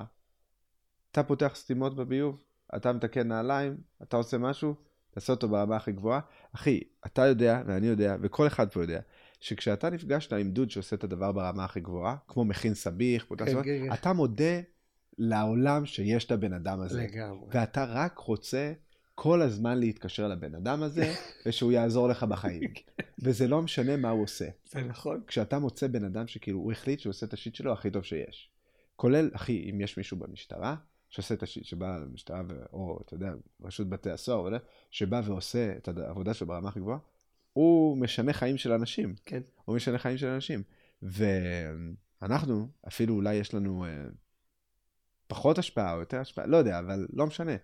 אתה פותח סתימות בביוב, אתה מתקן נעליים, אתה עושה משהו, תעשה אותו ברמה הכי גבוהה. אחי, אתה יודע, ואני יודע, וכל אחד פה יודע, שכשאתה נפגשת עם דוד שעושה את הדבר ברמה הכי גבוהה, כמו מכין סביח, כן, כן, כן. אתה מודה לעולם שיש את הבן אדם הזה. לגמרי. ואתה רק רוצה כל הזמן להתקשר לבן אדם הזה, ושהוא יעזור לך בחיים. וזה לא משנה מה הוא עושה. זה נכון. כשאתה מוצא בן אדם שכאילו, הוא החליט שהוא עושה את השיט שלו הכי טוב שיש. כולל, אחי, אם יש מישהו במשטרה, שעושה את השיט, שבא למשטרה. או, אתה יודע, רשות בתי הסוהר, שבא ועושה את העבודה שלו ברמה הכי גבוהה, הוא משנה חיים של אנשים. כן. הוא משנה חיים של אנשים. ואנחנו, אפילו אולי יש לנו אה, פחות השפעה או יותר השפעה, לא יודע, אבל לא משנה.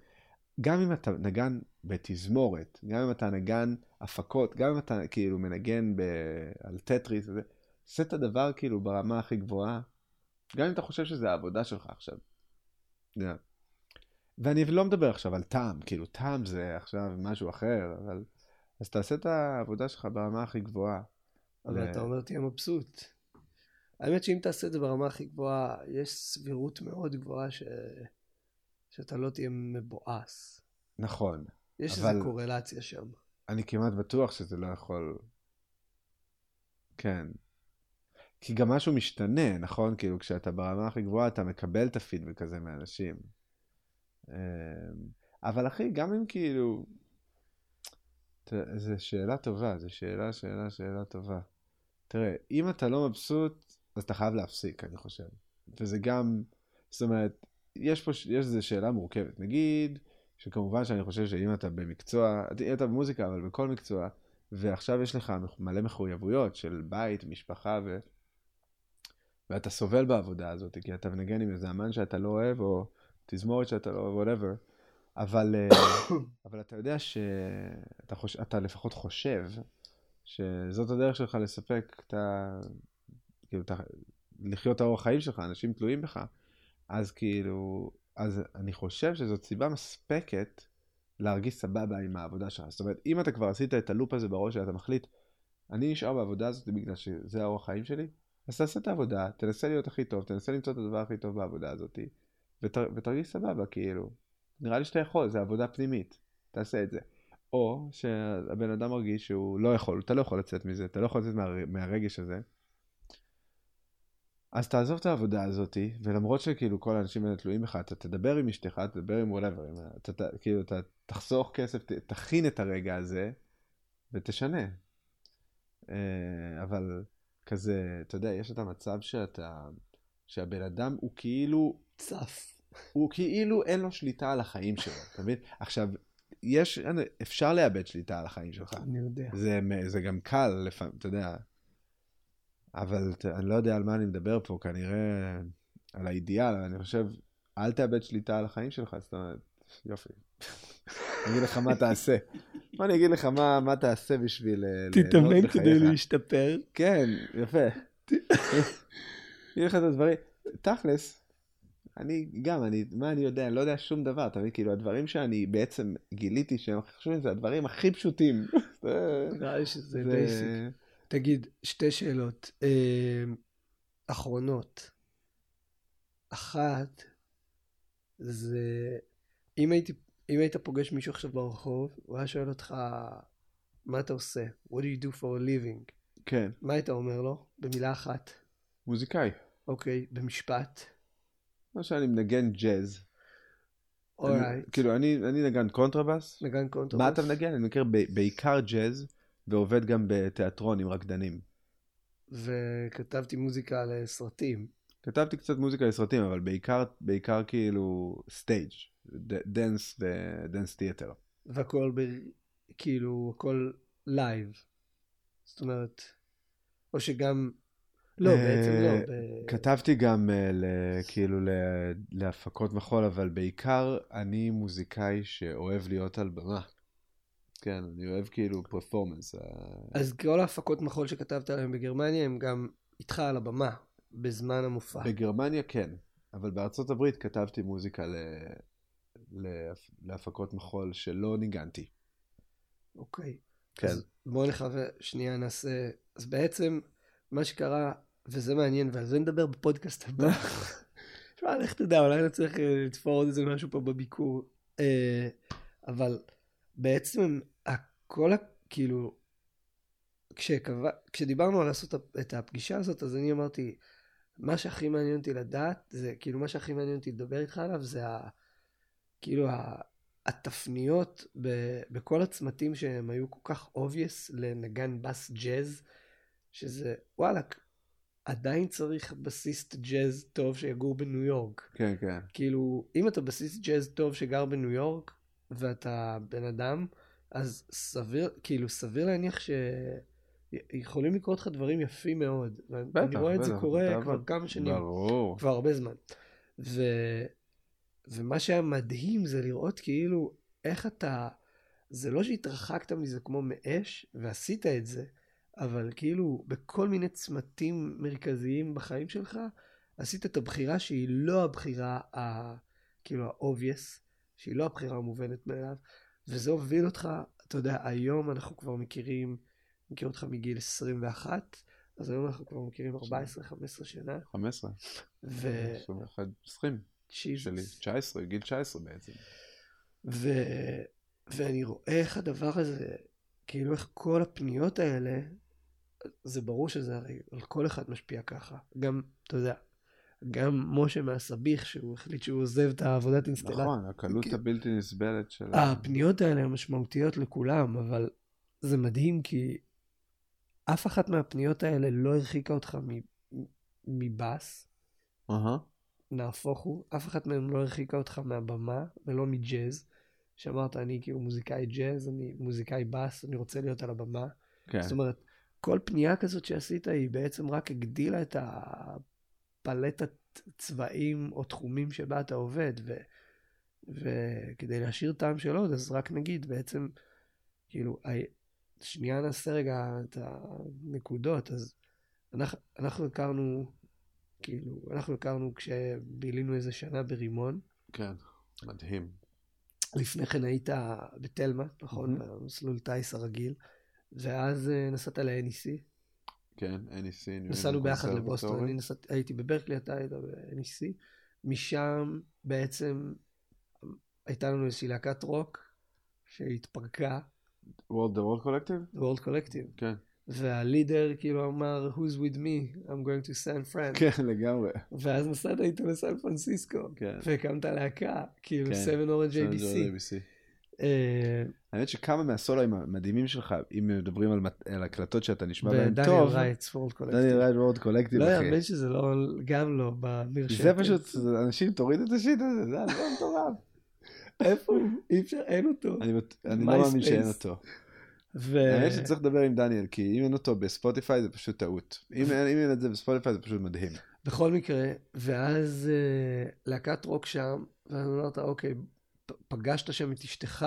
גם אם אתה נגן בתזמורת, גם אם אתה נגן הפקות, גם אם אתה כאילו מנגן ב... על טטריס, וזה, עושה את הדבר כאילו ברמה הכי גבוהה, גם אם אתה חושב שזה העבודה שלך עכשיו. Yeah. ואני לא מדבר עכשיו על טעם, כאילו טעם זה עכשיו משהו אחר, אבל... אז תעשה את העבודה שלך ברמה הכי גבוהה. אבל ל... אתה אומר תהיה מבסוט. האמת שאם תעשה את זה ברמה הכי גבוהה, יש סבירות מאוד גבוהה ש... שאתה לא תהיה מבואס. נכון. יש אבל- איזו קורלציה שם. אני כמעט בטוח שזה לא יכול... כן. כי גם משהו משתנה, נכון? כאילו, כשאתה ברמה הכי גבוהה, אתה מקבל את הפידבק הזה מאנשים. אמ, אבל אחי, גם אם כאילו... זו שאלה טובה, זו שאלה, שאלה, שאלה טובה. תראה, אם אתה לא מבסוט, אז אתה חייב להפסיק, אני חושב. וזה גם, זאת אומרת, יש פה, יש איזו שאלה מורכבת. נגיד, שכמובן שאני חושב שאם אתה במקצוע, אתה במוזיקה, אבל בכל מקצוע, ועכשיו יש לך מלא מחויבויות של בית, משפחה, ו... ואתה סובל בעבודה הזאת, כי אתה מנגן עם איזה אמן שאתה לא אוהב, או תזמורת שאתה לא אוהב, whatever, אבל, אה, אבל אתה יודע שאתה חוש... אתה לפחות חושב שזאת הדרך שלך לספק את ה... כאילו, את ה... לחיות את האורח חיים שלך, אנשים תלויים בך, אז כאילו, אז אני חושב שזאת סיבה מספקת להרגיש סבבה עם העבודה שלך. זאת אומרת, אם אתה כבר עשית את הלופ הזה בראש שאתה מחליט, אני נשאר בעבודה הזאת בגלל שזה האורח חיים שלי, אז תעשה את העבודה, תנסה להיות הכי טוב, תנסה למצוא את הדבר הכי טוב בעבודה הזאת, ות... ותרגיש סבבה, כאילו. נראה לי שאתה יכול, זה עבודה פנימית, תעשה את זה. או שהבן אדם מרגיש שהוא לא יכול, אתה לא יכול לצאת מזה, אתה לא יכול לצאת מה... מהרגש הזה. אז תעזוב את העבודה הזאתי, ולמרות שכאילו כל האנשים האלה תלויים בך, אתה תדבר עם אשתך, תדבר עם וואטאבר, אתה, אתה, כאילו אתה תחסוך כסף, ת, תכין את הרגע הזה, ותשנה. אה, אבל כזה, אתה יודע, יש את המצב שאתה, שהבן אדם הוא כאילו, צף. הוא כאילו אין לו שליטה על החיים שלו, אתה מבין? עכשיו, יש, אפשר לאבד שליטה על החיים שלך. אני יודע. זה, זה גם קל לפעמים, אתה יודע. אבל אני לא יודע על מה אני מדבר פה, כנראה על האידיאל, אני חושב, אל תאבד שליטה על החיים שלך, זאת אומרת, יופי. אני אגיד לך מה תעשה. בוא אני אגיד לך מה, מה תעשה בשביל... אה, תתאמן כדי. להשתפר. כן, יפה. אגיד לך את הדברים. תכלס, אני גם, אני, מה אני יודע? אני לא יודע שום דבר, אתה מבין? כאילו, הדברים שאני בעצם גיליתי שהם הכי חשובים, זה הדברים הכי פשוטים. נראה לי שזה זה- basic. תגיד, שתי שאלות אה, אחרונות. אחת, זה אם, הייתי, אם היית פוגש מישהו עכשיו ברחוב, הוא היה שואל אותך, מה אתה עושה? What do you do for a living? כן, מה היית אומר לו? במילה אחת. מוזיקאי. אוקיי, במשפט. לא שאני מנגן ג'אז. אני- alright. כאילו, אני, אני נגן קונטרבאס. נגן קונטרבאס. מה אתה מנגן? אני מכיר ב- בעיקר ג'אז, ועובד גם בתיאטרון עם רקדנים. וכתבתי מוזיקה לסרטים. כתבתי קצת מוזיקה לסרטים, אבל בעיקר, בעיקר כאילו stage, dance ו dance theater. והכל ב... כאילו, הכל live. זאת אומרת, או שגם... לא, אה, בעצם לא. כתבתי גם אה, כאילו להפקות מחול, אבל בעיקר אני מוזיקאי שאוהב להיות על במה. כן, אני אוהב כאילו פרפורמנס. אז כל ההפקות מחול שכתבת עליהן בגרמניה הם גם איתך על הבמה, בזמן המופע. בגרמניה כן, אבל בארצות הברית כתבתי מוזיקה ל... להפ... להפקות מחול שלא ניגנתי. אוקיי. כן. אז בואו נחווה, שנייה נעשה... אז בעצם, מה שקרה, וזה מעניין, ועל זה נדבר בפודקאסט הבא. תשמע, לך תדע, אולי נצטרך אה, לתפור עוד איזה משהו פה בביקור. אה, אבל בעצם, הכל, ה- כאילו, כשקבע, כשדיברנו על לעשות את הפגישה הזאת, אז אני אמרתי, מה שהכי מעניין אותי לדעת, זה כאילו מה שהכי מעניין אותי לדבר איתך עליו, זה ה... כאילו ה... התפניות ב... בכל הצמתים שהם היו כל כך obvious לנגן בס ג'אז, שזה וואלאק, עדיין צריך בסיסט ג'אז טוב שיגור בניו יורק. כן, כן. כאילו, אם אתה בסיסט ג'אז טוב שגר בניו יורק, ואתה בן אדם, אז סביר, כאילו, סביר להניח ש... יכולים לקרות לך דברים יפים מאוד. בטח, רואה את זה קורה כבר. כמה שנים. ברור. כבר הרבה זמן. ו... ומה שהיה מדהים זה לראות כאילו איך אתה, זה לא שהתרחקת מזה כמו מאש ועשית את זה, אבל כאילו בכל מיני צמתים מרכזיים בחיים שלך, עשית את הבחירה שהיא לא הבחירה ה... כאילו ה-obvious, שהיא לא הבחירה המובנת מאליו, וזה הוביל אותך, אתה יודע, היום אנחנו כבר מכירים, מכיר אותך מגיל 21, אז היום אנחנו כבר מכירים 14-15 שנה, 15, ו... 21, 20 שלי, Jesus. 19, גיל 19 בעצם. ו... ואני רואה איך הדבר הזה, כאילו איך כל הפניות האלה, זה ברור שזה הרי על כל אחד משפיע ככה. גם, אתה יודע, גם משה מהסביך, שהוא החליט שהוא עוזב את העבודת אינסטלציה. נכון, הקלות כי- הבלתי נסבלת של... הפניות האלה הן משמעותיות לכולם, אבל זה מדהים כי אף אחת מהפניות האלה לא הרחיקה אותך מ- מבאס, אהה, נהפוך הוא, אף אחת מהן לא הרחיקה אותך מהבמה ולא מג'אז. שאמרת, אני כאילו מוזיקאי ג'אז, אני מוזיקאי באס, אני רוצה להיות על הבמה. כן. זאת אומרת, כל פנייה כזאת שעשית היא בעצם רק הגדילה את הפלטת צבעים או תחומים שבה אתה עובד, ו, וכדי להשאיר טעם של עוד, אז רק נגיד בעצם, כאילו, שנייה נעשה רגע את הנקודות, אז אנחנו, אנחנו הכרנו, כאילו, אנחנו הכרנו כשבילינו איזה שנה ברימון, כן, מדהים. לפני כן היית בתלמה, נכון? מהמם. במסלול טיס הרגיל, ואז אה, נסעת ל-NEC. כן, NEC. New נסענו ביחד. לבוסטון, אני נסעת, הייתי בברקלי, אתה היית ב-NEC. משם בעצם הייתה לנו איזושהי להקת רוק שהתפרקה, World the World Collective? World Collective, כן. והלידר כאילו אמר, Who's with me? I'm going to San Fran. כן, לגמרי. ואז נסעת איתו לסן פרנסיסקו, כן. והקמת להקה, כאילו כן. 7 Orange San ABC. אה, האמת שכמה מהסולואים המדהימים שלך, אם מדברים על הקלטות שאתה נשמע בהן ודניאל טוב, רייטס, World Collective. דניאל רייט World Collective, לא אחי. יאמן שזה לא, גם לא במרשם. זה פשוט, אנשים תורידו את ה shit הזה, זה אלבום מטורף. איפה הוא? אי אפשר, אין אותו. אני לא מאמין. שאין אותו. ו... האמת שצריך לדבר עם דניאל, כי אם אין אותו בספוטיפיי זה פשוט טעות. אם אין את זה בספוטיפיי זה פשוט מדהים. בכל מקרה, ואז אה, להקת רוק שם, ואז אמרת, אוקיי, פגשת שם את אשתך,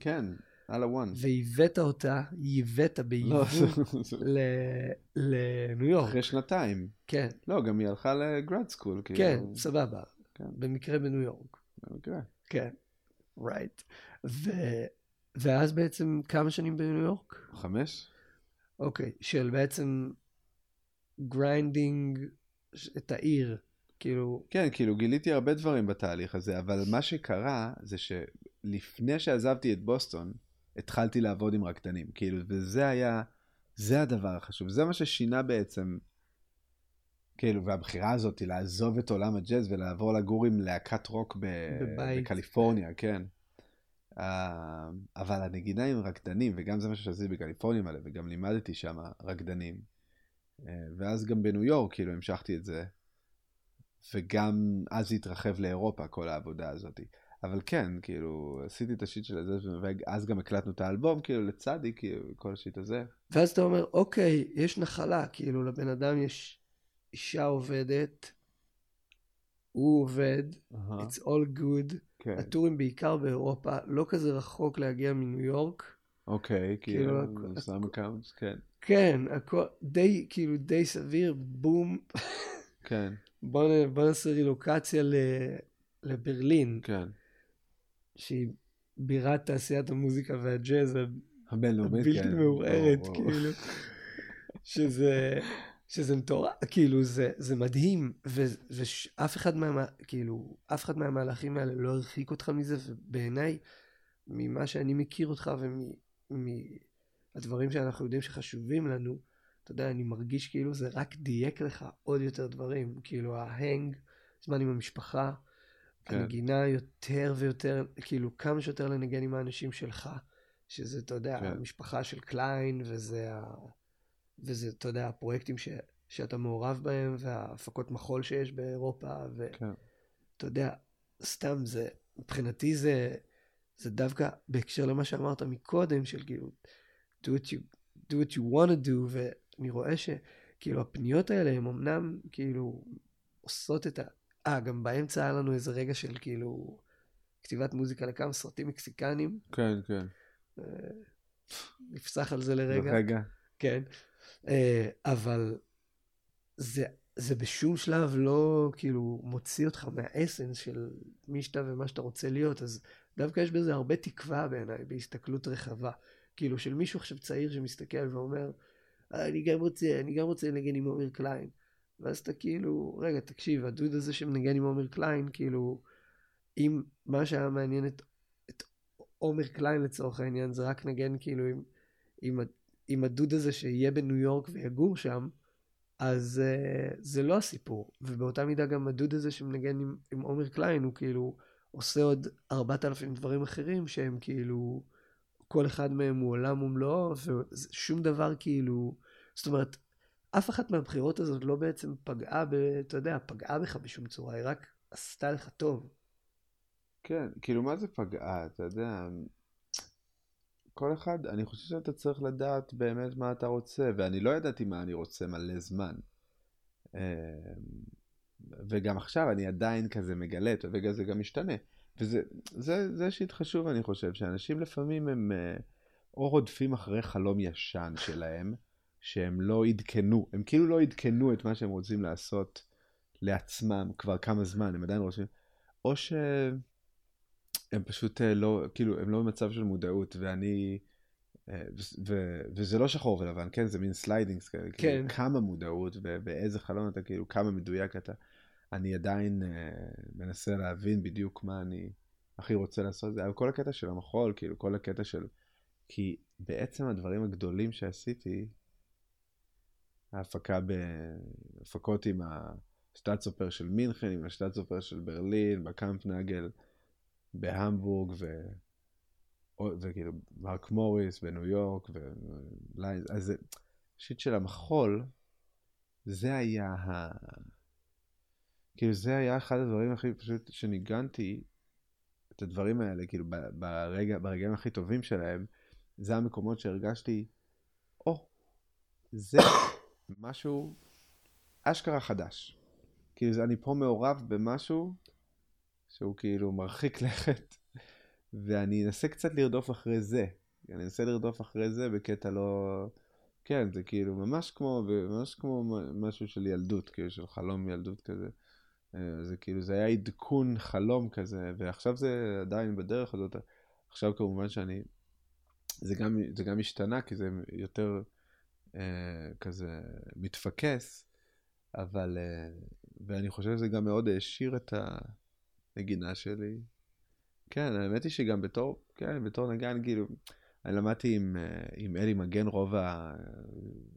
כן, על ה one. והבאת אותה, ייבאת לא, בייבוא זה- זה- ל- לניו יורק. אחרי שנתיים. כן, לא, גם היא הלכה ל grad school. כן, סבבה. כן. במקרה בניו יורק. במקרה. כן, right. ו... ואז בעצם כמה שנים בניו יורק? חמש? אוקיי, של בעצם grinding את העיר, כאילו, כן, כאילו גיליתי הרבה דברים בתהליך הזה, אבל מה שקרה זה שלפני שעזבתי את בוסטון, התחלתי לעבוד עם רקדנים, כאילו, וזה היה, זה הדבר החשוב, זה מה ששינה בעצם, כאילו, והבחירה הזאת לעזוב את עולם הג'אז ולעבור לגור עם להקת רוק ב- בבית. בקליפורניה, כן. אה, אבל הנגינה עם רקדנים, וגם זה מה שעשיתי בקליפורניה מלא, וגם לימדתי שם רקדנים. אה, ואז גם בניו יורק, כאילו, המשכתי את זה. וגם אז התרחב לאירופה, כל העבודה הזאת. אבל כן, כאילו, עשיתי את השיט של הזה, ואז גם הקלטנו את האלבום, כאילו, לצדי, כאילו, כל השיט הזה. ואז אתה אומר, אוקיי, יש נחלה, כאילו לבן אדם יש אישה עובדת, הוא עובד, it's all good, כן. הטורים בעיקר באירופה, לא כזה רחוק להגיע מניו יורק. אוקיי, כאילו, כאילו, some accounts, כן. כן, הכל די, כאילו די סביר, בום, כן, בוא, בוא נעשה רילוקציה ל, לברלין, כן. שהיא בירת תעשיית המוזיקה והג'אז הבינלאומית, כן. הבלתי מעורערת, וואו, וואו. כאילו, שזה, שזה מטורף, כאילו, זה, זה מדהים, ו- ואף אחד מה, כאילו, אף אחד מהמהלכים האלה לא הרחיק אותך מזה, ובעיניי, ממה שאני מכיר אותך ומהדברים שאנחנו יודעים שחשובים לנו, אתה יודע, אני מרגיש כאילו זה רק דייק לך עוד יותר דברים, כאילו ההנג, זמן עם המשפחה, כן. הנגינה יותר ויותר, כאילו כמה שיותר לנגן עם האנשים שלך, שזה, אתה יודע, כן. המשפחה של קליין, וזה, ה... וזה, אתה יודע, הפרויקטים ש... שאתה מעורב בהם, וההפקות מחול שיש באירופה, ואתה כן. יודע, סתם זה, מבחינתי זה, זה דווקא בהקשר למה שאמרת מקודם, של כאילו, do what you, do what you want to do, ואני רואה שכאילו הפניות האלה הן אמנם כאילו עושות את ה... אה, גם באמצע היה לנו איזה רגע של כאילו כתיבת מוזיקה לכמה סרטים מקסיקנים, כן, כן. אה, נפסח על זה לרגע. רגע. כן. אה, אבל זה, זה בשום שלב לא כאילו מוציא אותך מה essence של מי שאתה ומה שאתה רוצה להיות, אז דווקא יש בזה הרבה תקווה בעיניי, בהסתכלות רחבה. כאילו של מישהו עכשיו צעיר שמסתכל ואומר, "אה, אני גם רוצה, אני גם רוצה לנגן עם עומר קליין. ואז אתה כאילו, רגע, תקשיב, הדוד הזה שמנגן עם עומר קליין, כאילו, אם מה שהיה מעניין את, את עומר קליין לצורך העניין, זה רק נגן כאילו עם, עם, עם הדוד הזה שיהיה בניו יורק ויגור שם, אז uh, זה לא הסיפור. ובאותה מידה גם הדוד הזה שמנגן עם, עם עומר קליין, הוא כאילו עושה עוד 4,000 דברים אחרים שהם כאילו, כל אחד מהם הוא עולם ומלואו, ושום דבר כאילו, זאת אומרת, אף אחת מהבחירות הזאת לא בעצם פגעה, ב, אתה יודע, פגעה בך בשום צורה, היא רק עשתה לך טוב. כן, כאילו מה זה פגעה, אתה יודע, כל אחד, אני חושב שאתה צריך לדעת באמת מה אתה רוצה, ואני לא ידעתי מה אני רוצה מלא זמן. אמ, וגם עכשיו אני עדיין כזה מגלה, ובגלל זה גם משתנה. וזה זה, זה שיט חשוב, אני חושב, שאנשים לפעמים הם אה, או רודפים אחרי חלום ישן שלהם, שהם לא עדכנו, הם כאילו לא עדכנו את מה שהם רוצים לעשות לעצמם כבר כמה זמן, הם עדיין רוצים, או שהם פשוט אה, לא, כאילו, הם לא במצב של מודעות, ואני, אה, ו, וזה לא שחור ולבן, כן, זה מין slidings כאלה, כאילו, כן. כאילו, כמה מודעות, ובאיזה חלום אתה, כאילו, כמה מדויק אתה. אני עדיין uh, מנסה להבין בדיוק מה אני הכי רוצה לעשות. זה כל הקטע של המחול, כאילו, כל הקטע של... כי בעצם הדברים הגדולים שעשיתי, ההפקה בהפקות עם השטאצופר של מינכן, עם השטאצופר של ברלין, בקאמפ נאגל, בהמבורג, ו... וכאילו מרק מוריס בניו יורק, וליינס, אז זה שיט של המחול, זה היה ה... כאילו זה היה אחד הדברים הכי פשוט שניגנתי את הדברים האלה, כאילו ברגע, ברגעים הכי טובים שלהם, זה המקומות שהרגשתי, או, oh, זה משהו אשכרה חדש. כאילו אני פה מעורב במשהו שהוא כאילו מרחיק לכת, ואני אנסה קצת לרדוף אחרי זה. אני אנסה לרדוף אחרי זה בקטע לא... כן, זה כאילו ממש כמו, ממש כמו משהו של ילדות, כאילו של חלום ילדות כזה. אה, זה כאילו, זה היה עדכון חלום כזה, ועכשיו זה עדיין בדרך הזאת. עכשיו כמובן שאני, זה גם, זה גם השתנה, כי זה יותר אה, כזה מתפקס, אבל, אה, ואני חושב שזה גם מאוד העשיר את הנגינה שלי. כן, האמת היא שגם בתור, כן, בתור נגן, כאילו, אני למדתי עם, אה, עם אלי מגן רוב ה...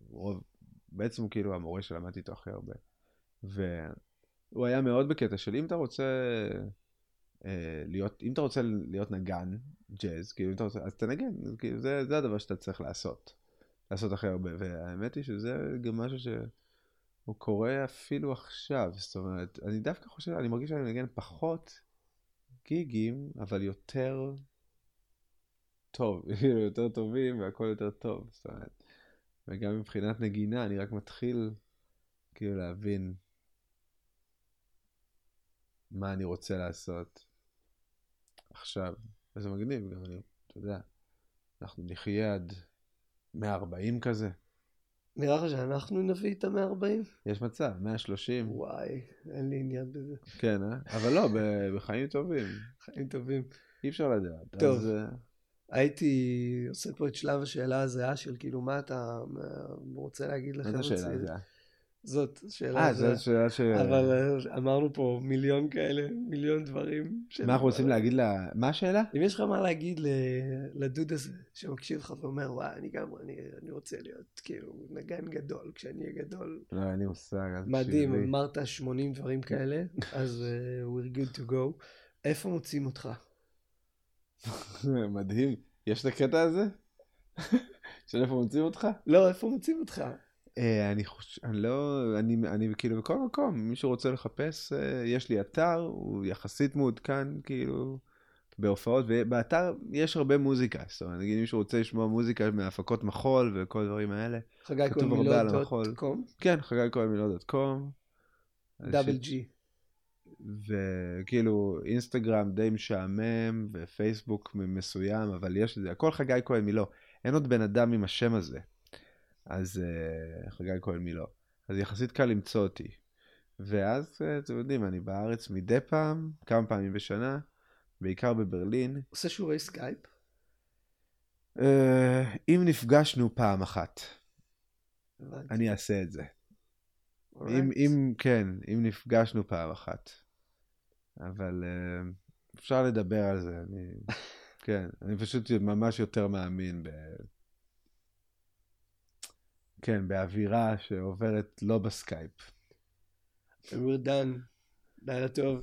רוב, בעצם כאילו המורה שלמדתי איתו הכי הרבה. ו... הוא היה מאוד בקטע של אם אתה רוצה אה, להיות, אם אתה רוצה להיות נגן ג'אז, כאילו אם אתה רוצה, אז תנגן, כאילו זה, זה הדבר שאתה צריך לעשות, לעשות הכי הרבה, והאמת היא שזה גם משהו שהוא קורה אפילו עכשיו, זאת אומרת, אני דווקא חושב, אני מרגיש שאני מנגן פחות גיגים, אבל יותר טוב, כאילו יותר טובים והכל יותר טוב, זאת אומרת, וגם מבחינת נגינה אני רק מתחיל כאילו להבין מה אני רוצה לעשות עכשיו. וזה מגניב, גם אני, אתה יודע, אנחנו נחיה עד 140 כזה. נראה לך שאנחנו נביא את ה-140? יש מצב, 130. וואי, אין לי עניין בזה. כן, אה? אבל לא, בחיים טובים. חיים טובים. אי אפשר לדעת. טוב. אז... אה, הייתי עושה פה את שלב השאלה הזהה של כאילו מה אתה רוצה להגיד לכם. מה זה השאלה הזהה? זאת שאלה. אה, זאת שאלה ש... אבל אה, אמרנו פה מיליון כאלה, מיליון דברים. מה אנחנו רוצים להגיד לה... מה השאלה? אם יש לך מה להגיד לדוד הזה שמקשיב לך ואומר, וואי, אני גם, אני, אני רוצה להיות כאילו נגן גדול כשאני אהיה גדול. לא, אין לי מושג. מדהים, אמרת 80 דברים כאלה, אז uh, we're good to go. איפה מוצאים אותך? מדהים. יש את הקטע הזה? של איפה מוצאים אותך? לא, איפה מוצאים אותך? אה, אני חושב, אני לא, אני, אני כאילו בכל מקום, מי שרוצה לחפש, אה, יש לי אתר, הוא יחסית מעודכן, כאילו, בהופעות, ובאתר יש הרבה מוזיקה, זאת אומרת, נגיד מי שרוצה לשמוע מוזיקה מהפקות מחול וכל הדברים האלה, חגי כהן מילוד דוט קום? כן, חגי כהן מילוד דוט קום. דאבל ג'י. וכאילו אינסטגרם די משעמם ופייסבוק מסוים אבל יש את זה הכל חגי כהן מלא אין עוד בן אדם עם השם הזה אז uh, חגי כהן מילו. אז יחסית קל למצוא אותי. ואז, uh, אתם יודעים, אני בארץ מדי פעם, כמה פעמים בשנה, בעיקר בברלין. עושה שיעורי סקייפ? Uh, אם נפגשנו פעם אחת, אני אעשה את זה. Right. אם, אם, כן, אם נפגשנו פעם אחת. אבל uh, אפשר לדבר על זה, אני... כן, אני פשוט ממש יותר מאמין ב... כן, באווירה שעוברת לא בסקייפ. אמיר דן, לילה טוב.